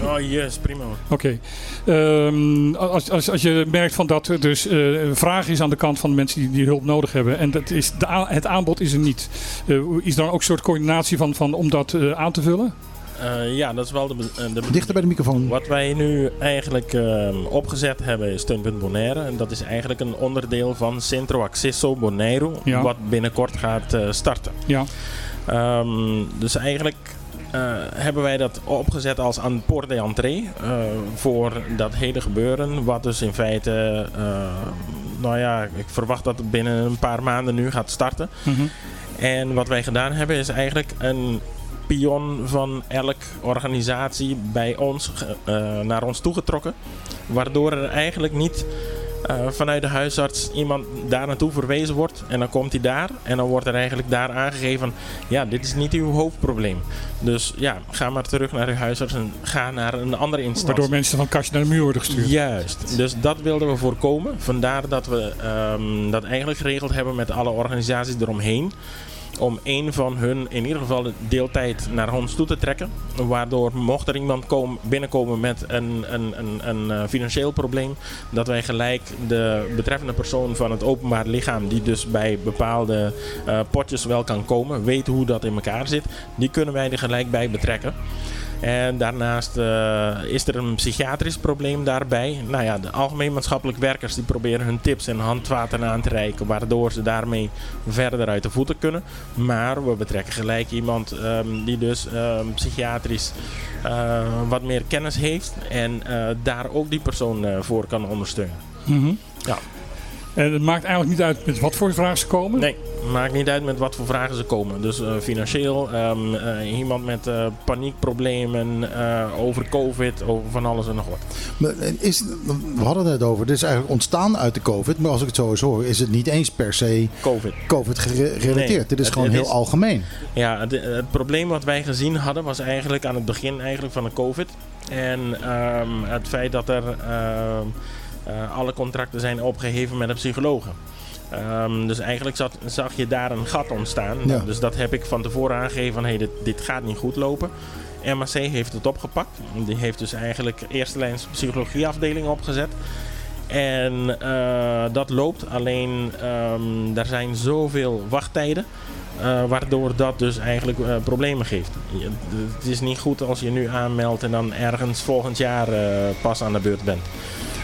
Oh, yes, prima hoor. Oké. Ehm, als, als, als je merkt van dat er dus eh, een vraag is aan de kant van de mensen die, die hulp nodig hebben. En dat is de, het aanbod is er niet. Eh, is er dan ook een soort coördinatie van, van om dat eh, aan te vullen? Eh, ja, dat is wel de, de Dichter bij de microfoon. Wat wij nu eigenlijk ehm, opgezet hebben is Steunpunt Bonaire. En dat is eigenlijk een onderdeel van Centro Accesso Bonaire. Ja. Wat binnenkort gaat eh, starten. Ja. Ehm, dus eigenlijk hebben wij dat opgezet als aan port de entrée eh, voor dat hele gebeuren. Wat dus in feite, eh, nou ja, ik verwacht dat het binnen een paar maanden nu gaat starten. Mhm. En wat wij gedaan hebben is eigenlijk een pion van elk organisatie bij ons eh, naar ons toegetrokken. Waardoor er eigenlijk niet eh, vanuit de huisarts iemand daar naartoe verwezen wordt. En dan komt hij daar en dan wordt er eigenlijk daar aangegeven: ja, dit is niet uw hoofdprobleem. Dus ja, ga maar terug naar uw huisarts en ga naar een andere instantie. Waardoor mensen van kastje naar de muur worden gestuurd. Juist, dus dat wilden we voorkomen. Vandaar dat we ehm, dat eigenlijk geregeld hebben met alle organisaties eromheen. Om een van hun in ieder geval de deeltijd naar ons toe te trekken. Waardoor mocht er iemand komen, binnenkomen met een, een, een, een eh, financieel probleem. Dat wij gelijk de betreffende persoon van het openbaar lichaam. Die dus bij bepaalde eh, potjes wel kan komen. Weet hoe dat in elkaar zit. Die kunnen wij er gelijk bij betrekken. En daarnaast eh, is er een psychiatrisch probleem daarbij. Nou ja, de algemeen maatschappelijk werkers die proberen hun tips en handvaten aan te reiken, waardoor ze daarmee verder uit de voeten kunnen. Maar we betrekken gelijk iemand ehm, die dus ehm, psychiatrisch eh, wat meer kennis heeft en eh, daar ook die persoon voor kan ondersteunen. Mhm. Ja. En het maakt eigenlijk niet uit met wat voor vragen ze komen? Nee, maakt niet uit met wat voor vragen ze komen. Dus eh, financieel, ehm, eh, iemand met eh, paniekproblemen, eh, over covid, over van alles en nog wat. Maar is, we hadden het over, dit is eigenlijk ontstaan uit de COVID. Maar als ik het zo eens hoor, is het niet eens per se COVID, COVID gere- gerelateerd. Nee, dit is het- gewoon het heel is- algemeen. Ja, het, het probleem wat wij gezien hadden was eigenlijk aan het begin eigenlijk van de COVID. En ehm, het feit dat er ehm, eh, alle contracten zijn opgeheven met de psychologen. Ehm, dus eigenlijk zat, zag je daar een gat ontstaan. Ja. Dus dat heb ik van tevoren aangegeven van hey, dit, dit gaat niet goed lopen. MAC heeft het opgepakt. Die heeft dus eigenlijk eerste lijns psychologieafdeling opgezet. En eh, dat loopt, alleen ehm er zijn zoveel wachttijden. eh, waardoor dat dus eigenlijk eh, problemen geeft. Je- het is niet goed als je nu aanmeldt en dan ergens volgend jaar eh, pas aan de beurt bent.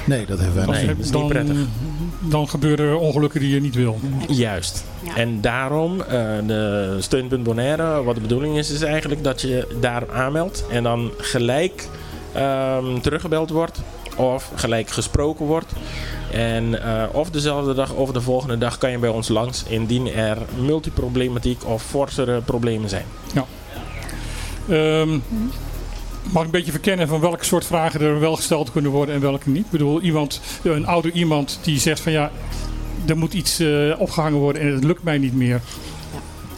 Nee, dat hebben wij Nee, nog dat is dan, niet prettig. dan gebeuren er ongelukken die je niet wil. Juist. En daarom, eh, de steunpunt Bonaire, wat de bedoeling is, is eigenlijk dat je daar aanmeldt en dan gelijk ehm, teruggebeld wordt of gelijk gesproken wordt. En eh, of dezelfde dag of de volgende dag kan je bij ons langs indien er multiproblematiek of forsere problemen zijn. Ja. Ehm, mag ik een beetje verkennen van welke soort vragen er wel gesteld kunnen worden en welke niet? Ik bedoel, iemand, een ouder iemand die zegt van ja, er moet iets eh, opgehangen worden en het lukt mij niet meer.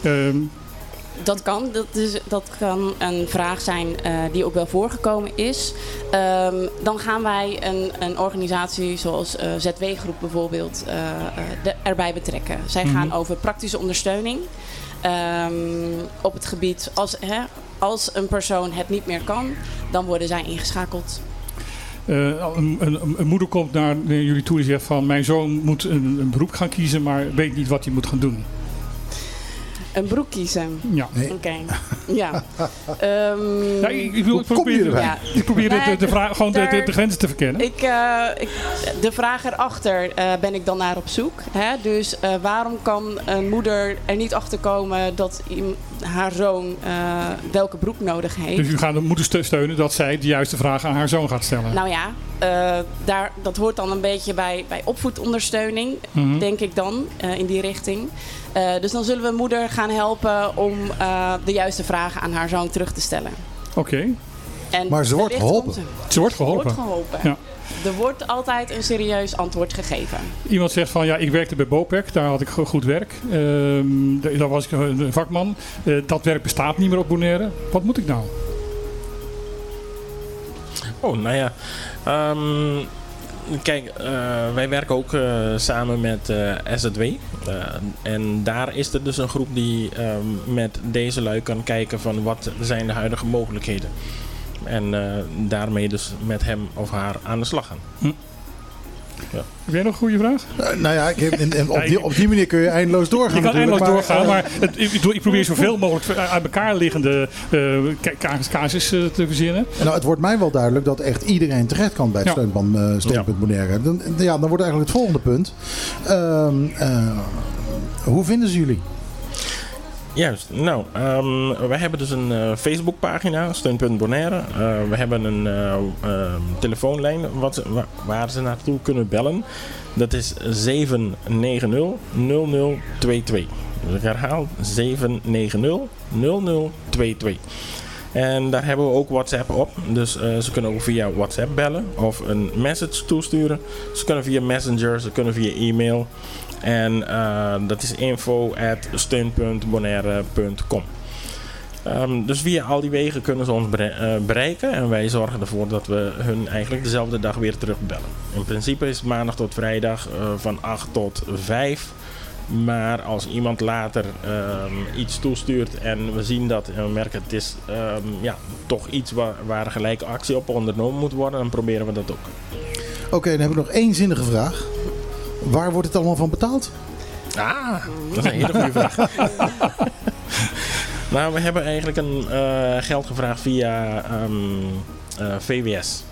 Ehm, Dat kan. Dat, is, dat kan een vraag zijn eh, die ook wel voorgekomen is. Ehm, dan gaan wij een, een organisatie zoals eh, ZW-groep bijvoorbeeld eh, eh, de- erbij betrekken. Zij gaan Mhm. over praktische ondersteuning ehm, op het gebied. Als, hè, als een persoon het niet meer kan, dan worden zij ingeschakeld. eh, een, een, een moeder komt naar, jullie toe en zegt van mijn zoon moet een, een beroep gaan kiezen, maar weet niet wat hij moet gaan doen. Een broek kiezen. Ja. Oké. Ja. Ehm, Ja, ik, ik, wil, ik probeer? Ja. ik probeer de, de, vraag, gewoon de, de, grenzen te verkennen. Ik, eh, ik, de vraag erachter eh, ben ik dan naar op zoek. Hè? Dus eh, waarom kan een moeder er niet achter komen dat haar zoon eh, welke broek nodig heeft? Dus u gaat de moeder ste- steunen dat zij de juiste vragen aan haar zoon gaat stellen. Nou ja, eh, daar, dat hoort dan een beetje bij, bij opvoedondersteuning, Mhm. denk ik dan, eh, in die richting. Eh, dus dan zullen we moeder gaan helpen om eh, de juiste vragen aan haar zoon terug te stellen. Oké. En Maar ze wordt geholpen. Ze wordt geholpen. Wordt geholpen. Ja. Er wordt altijd een serieus antwoord gegeven. Iemand zegt van ja, ik werkte bij Bopec, daar had ik go- goed werk. Ehm, da- daar was ik een vakman. Eh, dat werk bestaat niet meer op Bonaire. Wat moet ik nou? Oh, nou ja. Ehm, kijk, eh, wij werken ook eh, samen met eh, SZW. En daar is er dus een groep die ehm, met deze lui kan kijken van wat zijn de huidige mogelijkheden. En daarmee dus met hem of haar aan de slag gaan. Ja. Heb jij nog een goede vraag? Eh, nou ja, ik, heb- en- en op, die, op die manier kun je eindeloos doorgaan. Je kan eindeloos doorgaan, eh, maar het, ik, probeer zoveel mogelijk uit elkaar liggende eh, casus- eh, te verzinnen. Nou, het wordt mij wel duidelijk dat echt iedereen terecht kan bij het Ja. steunpunt, eh, steunpunt Bonaire. Dan, ja, dan wordt eigenlijk het volgende punt. Ehm, eh, hoe vinden ze jullie? Juist. Nou, ehm, wij hebben dus een eh, Facebookpagina, Steunpunt Bonaire. Eh, we hebben een eh, ehm, telefoonlijn wat, waar ze naartoe kunnen bellen. Dat is 790-0022. Dus ik herhaal 790-0022. En daar hebben we ook WhatsApp op. Dus ze kunnen ook via WhatsApp bellen of een message toesturen. Ze kunnen via Messenger, ze kunnen via e-mail. En eh, dat is info.steun.bonaire.com. Ehm, dus via al die wegen kunnen ze ons eh, bereiken. En wij zorgen ervoor dat we hun eigenlijk dezelfde dag weer terugbellen. In principe is maandag tot vrijdag eh, van 8 tot 5. Maar als iemand later ehm, iets toestuurt en we zien dat en we merken het is ehm, ja, toch iets waar, waar gelijk actie op ondernomen moet worden, dan proberen we dat ook. Oké, dan heb ik nog één zinnige vraag. Waar wordt het allemaal van betaald? Ah, dat is een hele goede vraag. nou, we hebben eigenlijk een eh, geld gevraagd via ehm, eh, VWS.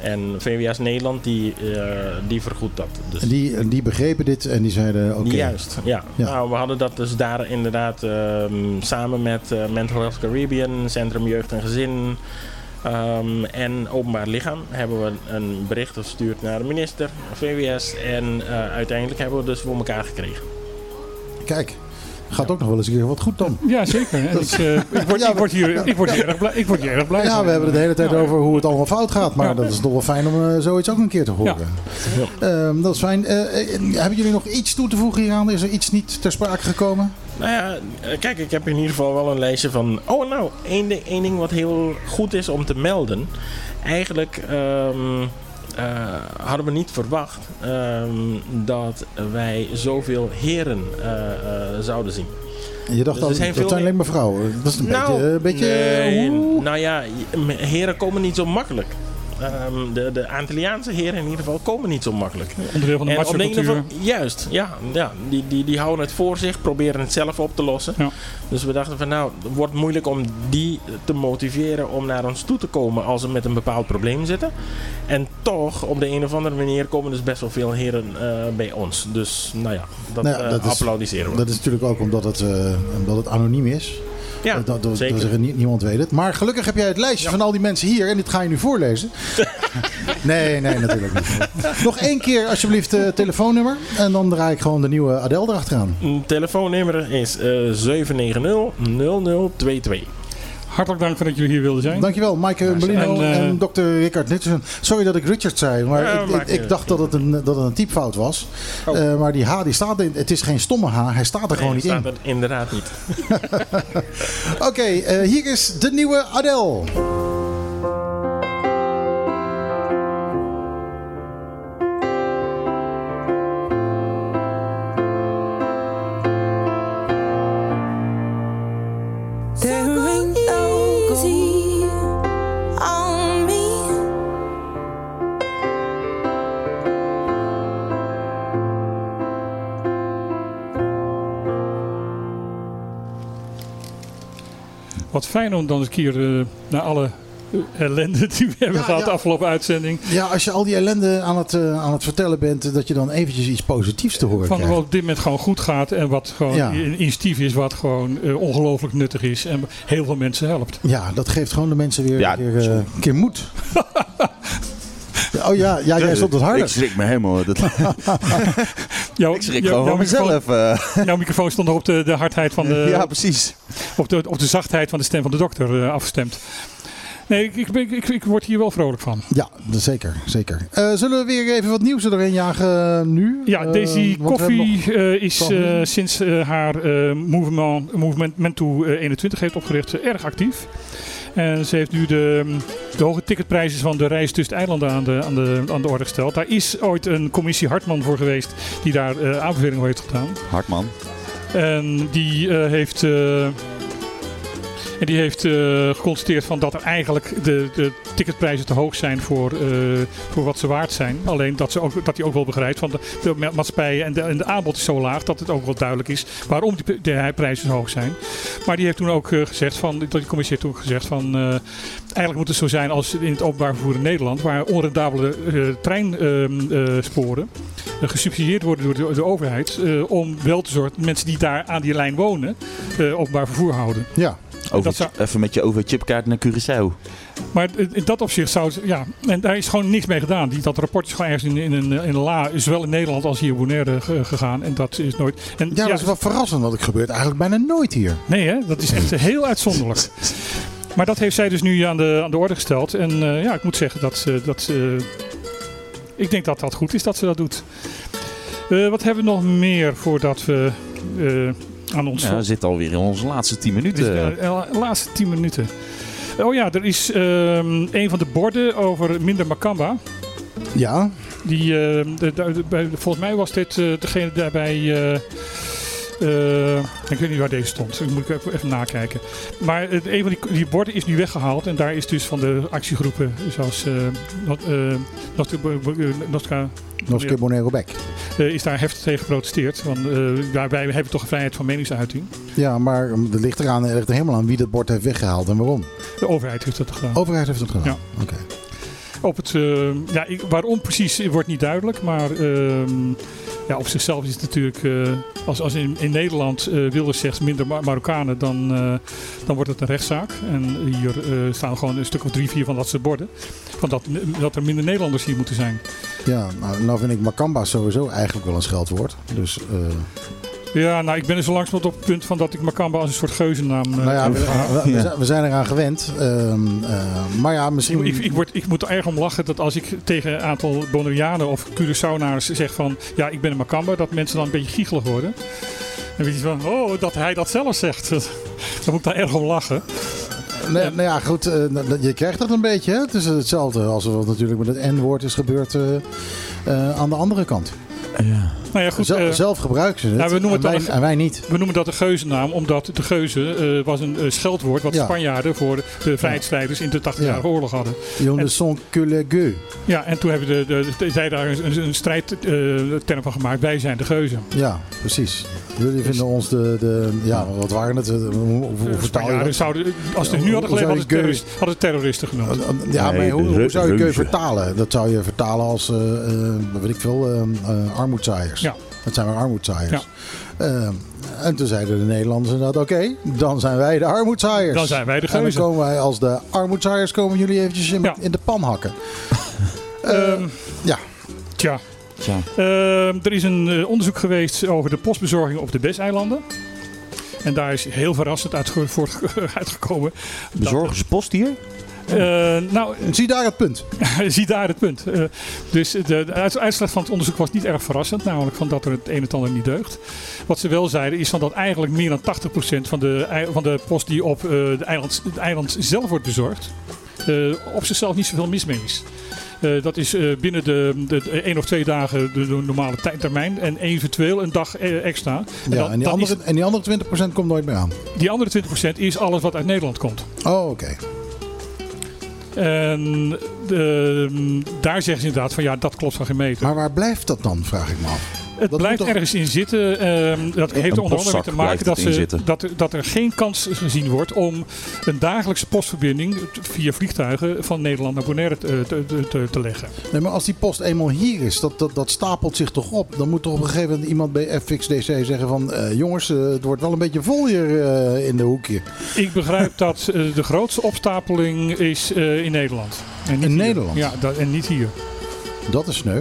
En VWS Nederland die, eh, die vergoedt dat. Dus En die, die begrepen dit en die zeiden oké. Juist, ja. Ja. Nou, we hadden dat dus daar inderdaad ehm, samen met eh, Mental Health Caribbean, Centrum Jeugd en Gezin ehm, en Openbaar Lichaam hebben we een bericht gestuurd naar de minister, VWS en eh, uiteindelijk hebben we dus voor elkaar gekregen. Kijk, gaat ook nog wel eens een keer wat goed dan. Ja, zeker. En ik, eh, ik, word, ik, word hier, ik, word hier erg blij, ik word hier erg blij Ja, van. we hebben het de hele tijd over hoe het allemaal fout gaat. Maar dat is toch wel fijn om eh, zoiets ook een keer te horen. Ehm, dat is fijn. Eh, hebben jullie nog iets toe te voegen hieraan? Is er iets niet ter sprake gekomen? Nou ja, kijk, ik heb in ieder geval wel een lijstje van... Oh, nou, één, ding- één ding wat heel goed is om te melden. Eigenlijk ehm, eh, hadden we niet verwacht ehm, dat wij zoveel heren eh, eh, zouden zien. Je dacht Dus zijn dat veel zijn meer- alleen maar vrouwen. Dat is een Nou, beetje... Een beetje nee, nou ja, heren komen niet zo makkelijk. Ehm, de, de Antilliaanse heren in ieder geval komen niet zo makkelijk. Onderdeel van de En op de een of macho-cultuur. andere- Juist, ja. ja die, die, die houden het voor zich, proberen het zelf op te lossen. Ja. Dus we dachten van nou, het wordt moeilijk om die te motiveren om naar ons toe te komen als ze met een bepaald probleem zitten. En toch, op de een of andere manier komen dus best wel veel heren eh, bij ons. Dus nou ja, dat, Nou ja, eh, dat is- applaudisseren we. Dat is natuurlijk ook omdat het, eh, omdat het anoniem is. Ja, dat, dat, zeker. niemand weet het. Maar gelukkig heb jij het lijstje van al die mensen hier. En dit ga je nu voorlezen. nee, nee, natuurlijk niet. Nog één keer alsjeblieft het telefoonnummer. En dan draai ik gewoon de nieuwe Adele erachteraan. Telefoonnummer is eh 790-0022. Hartelijk dank voor dat jullie hier wilden zijn. Dankjewel, Maaike Molino en, En, eh, dokter Richard Nittersen. Sorry dat ik Richard zei, maar ik, ik, dacht dat het een, dat het een typfout was. Eh, maar die H die staat in. Het is geen stomme H, hij staat er gewoon Nee, niet in. staat er inderdaad niet. Oké, eh, hier is de nieuwe Adele. Wat fijn om dan eens een keer eh, naar alle eh, ellende die we hebben Ja, gehad ja. de afgelopen uitzending. Ja, als je al die ellende aan het, eh, aan het vertellen bent, dat je dan eventjes iets positiefs te horen Van krijgt. wat op dit moment gewoon goed gaat en wat gewoon Ja. een initiatief is wat gewoon eh, ongelooflijk nuttig is en heel veel mensen helpt. Ja, dat geeft gewoon de mensen weer Ja, weer, eh, een keer moed. oh ja, ja jij stond het harder. Ik schrik me helemaal. Dat, Jouw, ik schrik jouw- gewoon van mezelf. microfoon- eh. Jouw microfoon stond nog op de, de hardheid van de... ja, precies. Op de, op de zachtheid van de stem van de dokter eh, afgestemd. Nee, ik, ik, ik, ik word hier wel vrolijk van. Ja, zeker. zeker. Eh, zullen we weer even wat nieuws erin jagen nu? Ja, Daisy Coffee eh, is eh, sinds haar eh, movement, movement Mentu eh, 21 heeft opgericht erg actief. En ze heeft nu de, de hoge ticketprijzen van de reis tussen de eilanden aan de, aan, de, aan de orde gesteld. Daar is ooit een commissie Hartman voor geweest die daar eh aanbevelingen heeft gedaan. Hartman. En die eh, heeft. En die heeft eh, geconstateerd van dat er eigenlijk de, de ticketprijzen te hoog zijn voor, eh, voor wat ze waard zijn. Alleen dat, ze ook, dat hij ook wel begrijpt van de, de ma- maatschappijen en de, en de aanbod is zo laag dat het ook wel duidelijk is waarom die de prijzen hoog zijn. Maar die heeft toen ook eh, gezegd van, dat die commissie heeft toen gezegd van eigenlijk moet het zo zijn als in het openbaar vervoer in Nederland waar onrendabele treinsporen gesubsidieerd worden door de, de overheid om wel te zorgen dat mensen die daar aan die lijn wonen openbaar vervoer houden. Ja. Over, zou- Even met je overchipkaart naar Curaçao. Maar in dat opzicht zou het, ja, en daar is gewoon niks mee gedaan. Die, dat rapport is gewoon ergens in, in, een, in een la, zowel in Nederland als hier in Bonaire ge- gegaan. En dat is nooit. En, Ja, dat is wel verrassend, want het gebeurt eigenlijk bijna nooit hier. Nee, hè? dat is echt heel uitzonderlijk. Maar dat heeft zij dus nu aan de, aan de orde gesteld. En eh, ja, ik moet zeggen dat ze. Dat ik denk dat dat goed is dat ze dat doet. Eh, wat hebben we nog meer voordat we eh, aan ons. Ja, we zitten alweer in onze laatste 10 minuten. Eh, de laatste 10 minuten. Oh ja, er is ehm, een van de borden over minder Makamba. Ja. Die, eh, de- de- de- bij- volgens mij was dit eh, degene daarbij. eh, eh, ik weet niet waar deze stond. Dat moet ik even, even nakijken. Maar eh, een van die, die borden is nu weggehaald. En daar is dus van de actiegroepen zoals uh, Nostra, Noske Bonaire Beck. eh, is daar heftig tegen geprotesteerd. Want eh, wij hebben toch een vrijheid van meningsuiting. Ja, maar um, het ligt eraan, er ligt er helemaal aan wie dat bord heeft weggehaald en waarom. De overheid heeft dat gedaan. De overheid heeft dat gedaan? Ja. Oké. Op het, uh, ja, ik, waarom precies wordt niet duidelijk, maar uh, ja, op zichzelf is het natuurlijk, uh, als, als in, in Nederland uh, Wilders zegt minder Mar Marokkanen, dan, dan wordt het een rechtszaak. En hier staan gewoon een stuk of drie, vier van dat soort borden. Van dat, dat er minder Nederlanders hier moeten zijn. Ja, nou, nou vind ik Makamba sowieso eigenlijk wel een scheldwoord. Dus... Ja, nou, ik ben er zo langzamerhand op het punt van dat ik Makamba als een soort geuzennaam... Nou ja, we, we, we, zijn eraan gewend. Uh, uh, maar ja, misschien... Ik, ik, word, ik moet er erg om lachen dat als ik tegen een aantal Bonaireanen of Curaçaonaars zeg van... Ja, ik ben een Makamba, dat mensen dan een beetje giechelig worden. Dan weet je van, oh, dat hij dat zelf zegt. Dan moet ik daar erg om lachen. Nee, nou ja, goed, uh, je krijgt dat een beetje. Hè? Het is hetzelfde als wat natuurlijk met het N-woord is gebeurd uh, aan de andere kant. Ja. Nou ja, goed. Zel- eh, zelf gebruiken ze het nou, we noemen en, het wij, een- en wij niet. We noemen dat de geuzennaam, omdat de geuze eh, was een eh, scheldwoord wat Ja. Spanjaarden voor de vrijheidsstrijders in de 80-jarige Ja. oorlog hadden. Jongen, En- son que le gueux. Ja, en toen hebben de, de, de- zij daar een, een strijdterm van gemaakt. Wij zijn de geuzen. Ja, precies. Jullie vinden ons de, de... Ja, wat waren het? Hoe, hoe- hoe De vertaal je Spanjaarden dat? zouden, als ze Ja, nu hadden geleefd, zou hadden terrorist- hadden terroristen genoemd. Ja, Nee, maar hoe, de hoe zou je keu vertalen? Dat zou je vertalen als, eh, eh, wat weet ik veel, eh, eh, armoedzaaiers. Dat zijn we armoedzaaiers. Eh, en toen zeiden de Nederlanders inderdaad, oké, dan zijn wij de armoedzaaiers. Dan zijn wij de En dan geuzen. komen wij als de armoedzaaiers, komen jullie eventjes in, in de pan hakken. Ehm, ja. Tja. Tja. Ehm, er is een eh, onderzoek geweest over de postbezorging op de Beseilanden. En daar is heel verrassend uitge- voort- uitgekomen. dat- Bezorgen ze post hier? Eh, nou, zie daar het punt. zie daar het punt. Eh, dus de, de uit- uitslag van het onderzoek was niet erg verrassend, namelijk van dat er het een en ander niet deugt. Wat ze wel zeiden is van dat eigenlijk meer dan 80% van de, van de post die op eh, de eiland, het eiland zelf wordt bezorgd, op zichzelf niet zoveel mis mee is. Dat is binnen de, de, één of twee dagen de, de normale tijdtermijn en eventueel een dag extra. En Ja, dan- en, die andere, is- en die andere 20% komt nooit meer aan. die andere 20% is alles wat uit Nederland komt. Oh, oké. En de, daar zeggen ze inderdaad van ja, dat klopt van geen meter. Maar waar blijft dat dan, vraag ik me af? Het Dat blijft ergens in zitten. Ehm, dat heeft er onder andere te maken dat, ze, dat, er, dat er geen kans gezien wordt om een dagelijkse postverbinding via vliegtuigen van Nederland naar Bonaire te, te, te- leggen. Nee, maar als die post eenmaal hier is, dat, dat, dat stapelt zich toch op. Dan moet toch op een gegeven moment iemand bij FXDC zeggen van... eh, jongens, eh, het wordt wel een beetje vol hier eh, in de hoekje. Ik begrijp dat de grootste opstapeling is eh, in Nederland. En niet In hier. Nederland? Ja, dat, en niet hier. Dat is sneu.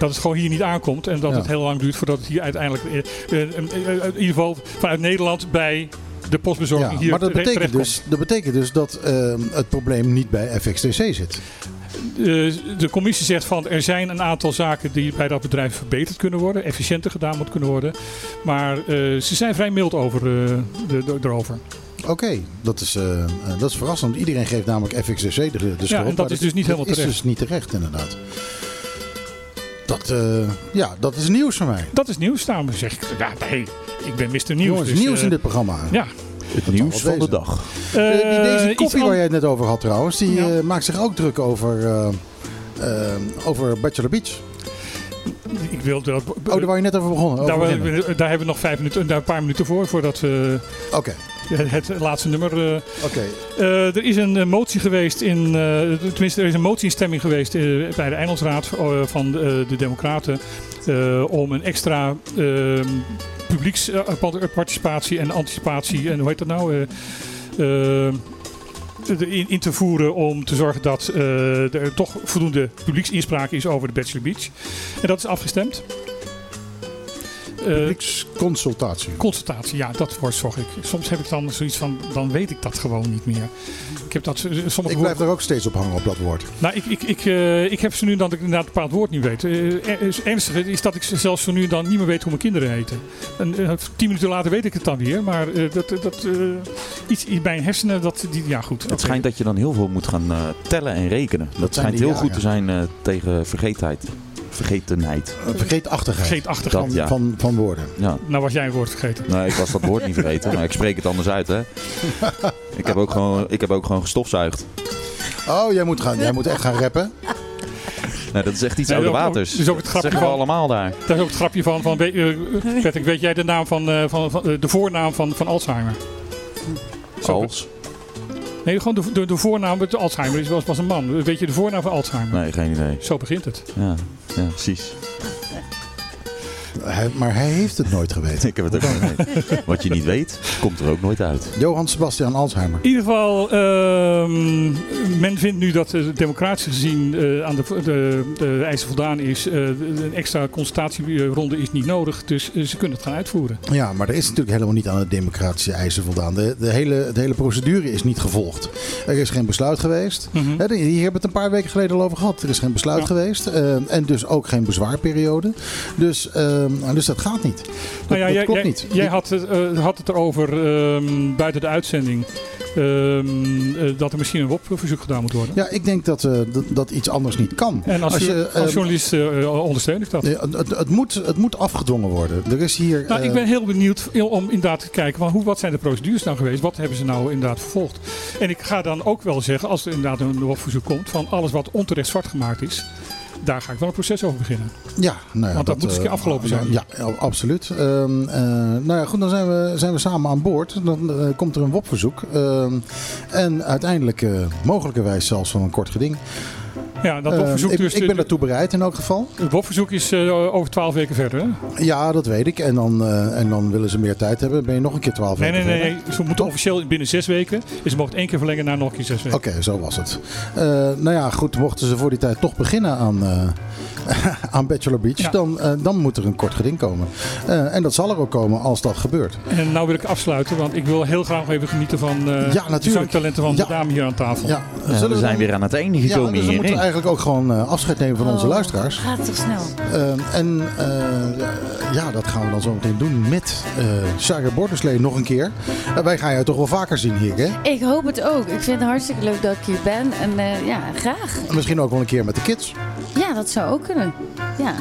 Dat het gewoon hier niet aankomt en dat Ja. het heel lang duurt voordat het hier uiteindelijk, eh, eh, eh, in ieder geval vanuit Nederland bij de postbezorging Ja, hier maar dat betekent, dus, dat betekent dus dat eh, het probleem niet bij FXDC zit. Eh, de commissie zegt van er zijn een aantal zaken die bij dat bedrijf verbeterd kunnen worden, efficiënter gedaan moet kunnen worden. Maar ze zijn vrij mild over, de, de- erover. Oké, dat, is, dat is verrassend. Iedereen geeft namelijk FXDC de, de schuld. en dat is dus niet dat helemaal is terecht. dus niet terecht, inderdaad. Dat, eh, ja, dat is nieuws voor mij. Dat is nieuws. Daarom zeg ik, ja, nee, ik ben Mr. Nieuws. Jongens, dus, nieuws eh, in dit programma. Ja. Het nieuws van de dag. Eh, die, Eh, deze koffie waar jij het net over had trouwens, die eh, maakt zich ook druk over, eh, eh, over Bachelor Beach. Ik wilde dat. Oh, daar waar je net over begonnen. Over Daar, we- daar hebben we nog vijf minuten, daar een paar minuten voor, voordat we Oké. Het, het laatste nummer. eh, Oké. eh, er is een eh, motie geweest in, tenminste er is een motie in stemming geweest bij de Engelsraad van de Democraten om een extra eh, publieksparticipatie en anticipatie en hoe heet dat nou? in, in te voeren om te zorgen dat er toch voldoende publieksinspraak is over de Bachelor Beach. En dat is afgestemd. Eh, Publieksconsultatie. Consultatie, ja, dat woord zocht ik. Soms heb ik dan zoiets van, dan weet ik dat gewoon niet meer. Ik heb dat eh, sommige Ik blijf er ook steeds op hangen op dat woord. Nou, ik, ik, ik, eh, ik heb zo nu dat ik inderdaad een bepaald woord niet weet. Eh, er- is ernstig is dat ik zelfs zo nu dan niet meer weet hoe mijn kinderen heten. En, tien minuten later weet ik het dan weer, maar eh, dat, dat, eh, iets in mijn hersenen, dat, die, ja goed. Het schijnt dat je dan heel veel moet gaan eh, tellen en rekenen. Dat, schijnt heel jaren. goed te zijn eh, tegen vergeetheid. Vergetenheid. Een vergeetachtigheid. Vergeetachtigheid. Dat, ja. Van, van woorden. Ja. Nou was jij een woord vergeten. Nee, ik was dat woord niet vergeten, maar ik spreek het anders uit, hè. Ik heb ook gewoon, ik heb ook gewoon gestofzuigd. Oh, jij moet, gaan, jij moet echt gaan rappen. Nee, dat is echt iets Nee, oude waters. dat is ook het grapje zeggen we van- allemaal daar. Dat is ook het grapje van, van weet- eh, Patrick, weet jij de naam van, eh, van, van eh, de voornaam van, van Alzheimer? Als? Nee, gewoon de, de, de voornaam, de Alzheimer is- was, was een man. Weet je de voornaam van Alzheimer? Nee, geen idee. Zo begint het. Ja, ja precies. Hij- maar hij heeft het nooit geweten. Ik heb het ook nooit geweten. Wat je niet weet, komt er ook nooit uit. Johan Sebastian Alzheimer. In ieder geval, ehm, men vindt nu dat eh, democratisch gezien eh, aan de, de, de eisen voldaan is. Eh, een extra consultatieronde is niet nodig, dus eh, ze kunnen het gaan uitvoeren. Ja, maar er is natuurlijk helemaal niet aan de democratische eisen voldaan. De, de, hele, de hele procedure is niet gevolgd. Er is geen besluit geweest. Mhm. Hè, Hier hebben we het een paar weken geleden al over gehad. Er is geen besluit Ja. geweest. eh, en dus ook geen bezwaarperiode. Dus, ehm, dus dat gaat niet. Dat, Nou ja, dat jij, klopt jij, niet. jij had het, eh, had het erover ehm, buiten de uitzending. ehm, eh, dat er misschien een WOP-verzoek gedaan moet worden. Ja, ik denk dat, eh, dat, dat iets anders niet kan. En als, Als je, als journalist eh, ondersteun ik dat. Het, het, moet, het moet afgedwongen worden. Er is hier. Nou, ik ben heel benieuwd om inderdaad te kijken, van hoe, wat zijn de procedures nou geweest? Wat hebben ze nou inderdaad vervolgd? En ik ga dan ook wel zeggen, als er inderdaad een WOP-verzoek komt, van alles wat onterecht zwart gemaakt is, daar ga ik wel een proces over beginnen. Ja, nou ja, Want dat moet eens een keer eh, afgelopen zijn. Ja, ja, absoluut. Ehm, eh, nou ja, goed, dan zijn we, zijn we samen aan boord. Dan eh, komt er een WOP-verzoek. Ehm, en uiteindelijk mogelijkerwijs zelfs van een kort geding. Ja, dat WOP-verzoek dus... ik ben daartoe bereid in elk geval. Het WOP-verzoek is eh, over twaalf weken verder, hè? Ja, dat weet ik. En dan, eh, en dan willen ze meer tijd hebben. Ben je nog een keer twaalf Nee, weken nee, nee, verder? nee. Ze moeten officieel binnen zes weken. Dus ze mogen één keer verlengen naar nog een keer zes weken. Oké, zo was het. Eh, nou ja, goed. Mochten ze voor die tijd toch beginnen aan, eh, aan Bachelor Beach, Ja. dan, eh, dan moet er een kort geding komen. Eh, en dat zal er ook komen als dat gebeurt. En nou wil ik afsluiten, want ik wil heel graag even genieten van eh de natuurlijk. zangtalenten van Ja. de dame hier aan tafel. Ja, Ja, we zijn dan- weer aan het einde gekomen ja, dus we hier. moeten eigenlijk ook gewoon eh, afscheid nemen van onze Oh, luisteraars. Gaat toch snel? Ehm, en eh, ja, dat gaan we dan zo meteen doen met eh Saga Borderslee nog een keer. Wij gaan jou toch wel vaker zien hier, hè? Ik hoop het ook. Ik vind het hartstikke leuk dat ik hier ben. En eh, ja, graag. Misschien ook wel een keer met de kids. Ja, dat zou ook kunnen. Ja.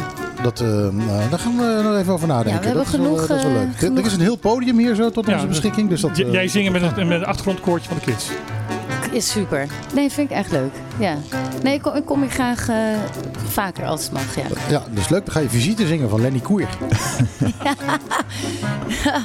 Dat, eh, nou, daar gaan we nog even over nadenken. Ja, we hebben dat, is wel, genoeg, dat is wel eh, leuk. Er- genoeg- Er is een heel podium hier zo tot Ja, onze beschikking. Dus dat, eh, Jij zingen met een, met een achtergrondkoortje van de kids. Is super. Nee, vind ik echt leuk. Ja. Nee, ik kom, ik kom hier graag eh, vaker als het mag. Ja. Ja, dus leuk. Dan ga je visite zingen van Lenny Koer.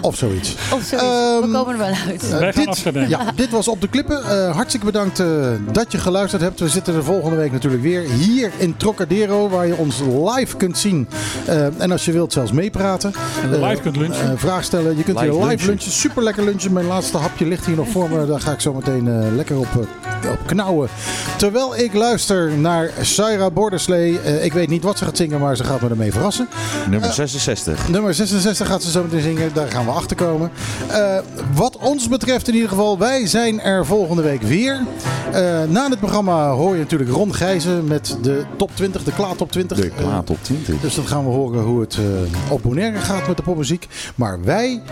of zoiets. Of zoiets. we komen er wel uit. Wij gaan dit, ja, dit was Op de Klippen. Eh, hartstikke bedankt eh, dat je geluisterd hebt. We zitten er volgende week natuurlijk weer hier in Trocadero, waar je ons live kunt zien. Eh, en als je wilt zelfs meepraten. En live kunt lunchen. eh, vraag stellen. Je kunt Live hier live lunchen. lunchen. Super lekker lunchen. Mijn laatste hapje ligt hier nog voor me. Daar ga ik zo meteen eh, lekker op, eh, op knauwen. Terwijl ik luister naar Saira Borderslee. Eh, ik weet niet wat ze gaat zingen, maar ze gaat me ermee verrassen. Nummer 66. Nummer 66 gaat ze zo meteen zingen. Daar gaan we achter komen. Eh, wat ons betreft in ieder geval, wij zijn er volgende week weer. Eh, na dit programma hoor je natuurlijk Ron Gijzen met de top 20, de Klaar top 20. De Klaar top 20. Eh, dus dan gaan we horen hoe het eh, op Bonaire gaat met de popmuziek. Maar wij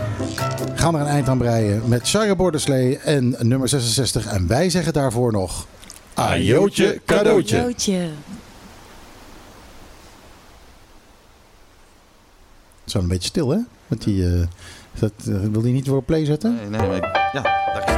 gaan er een eind aan breien met Sarah Borderslee en nummer 66. En wij zeggen daarvoor nog... Ajootje cadeautje. Cadeautje. Het is wel een beetje stil, hè? Met die, eh, is dat, eh, wil die niet voor op play zetten? Nee, nee, maar, ja, daar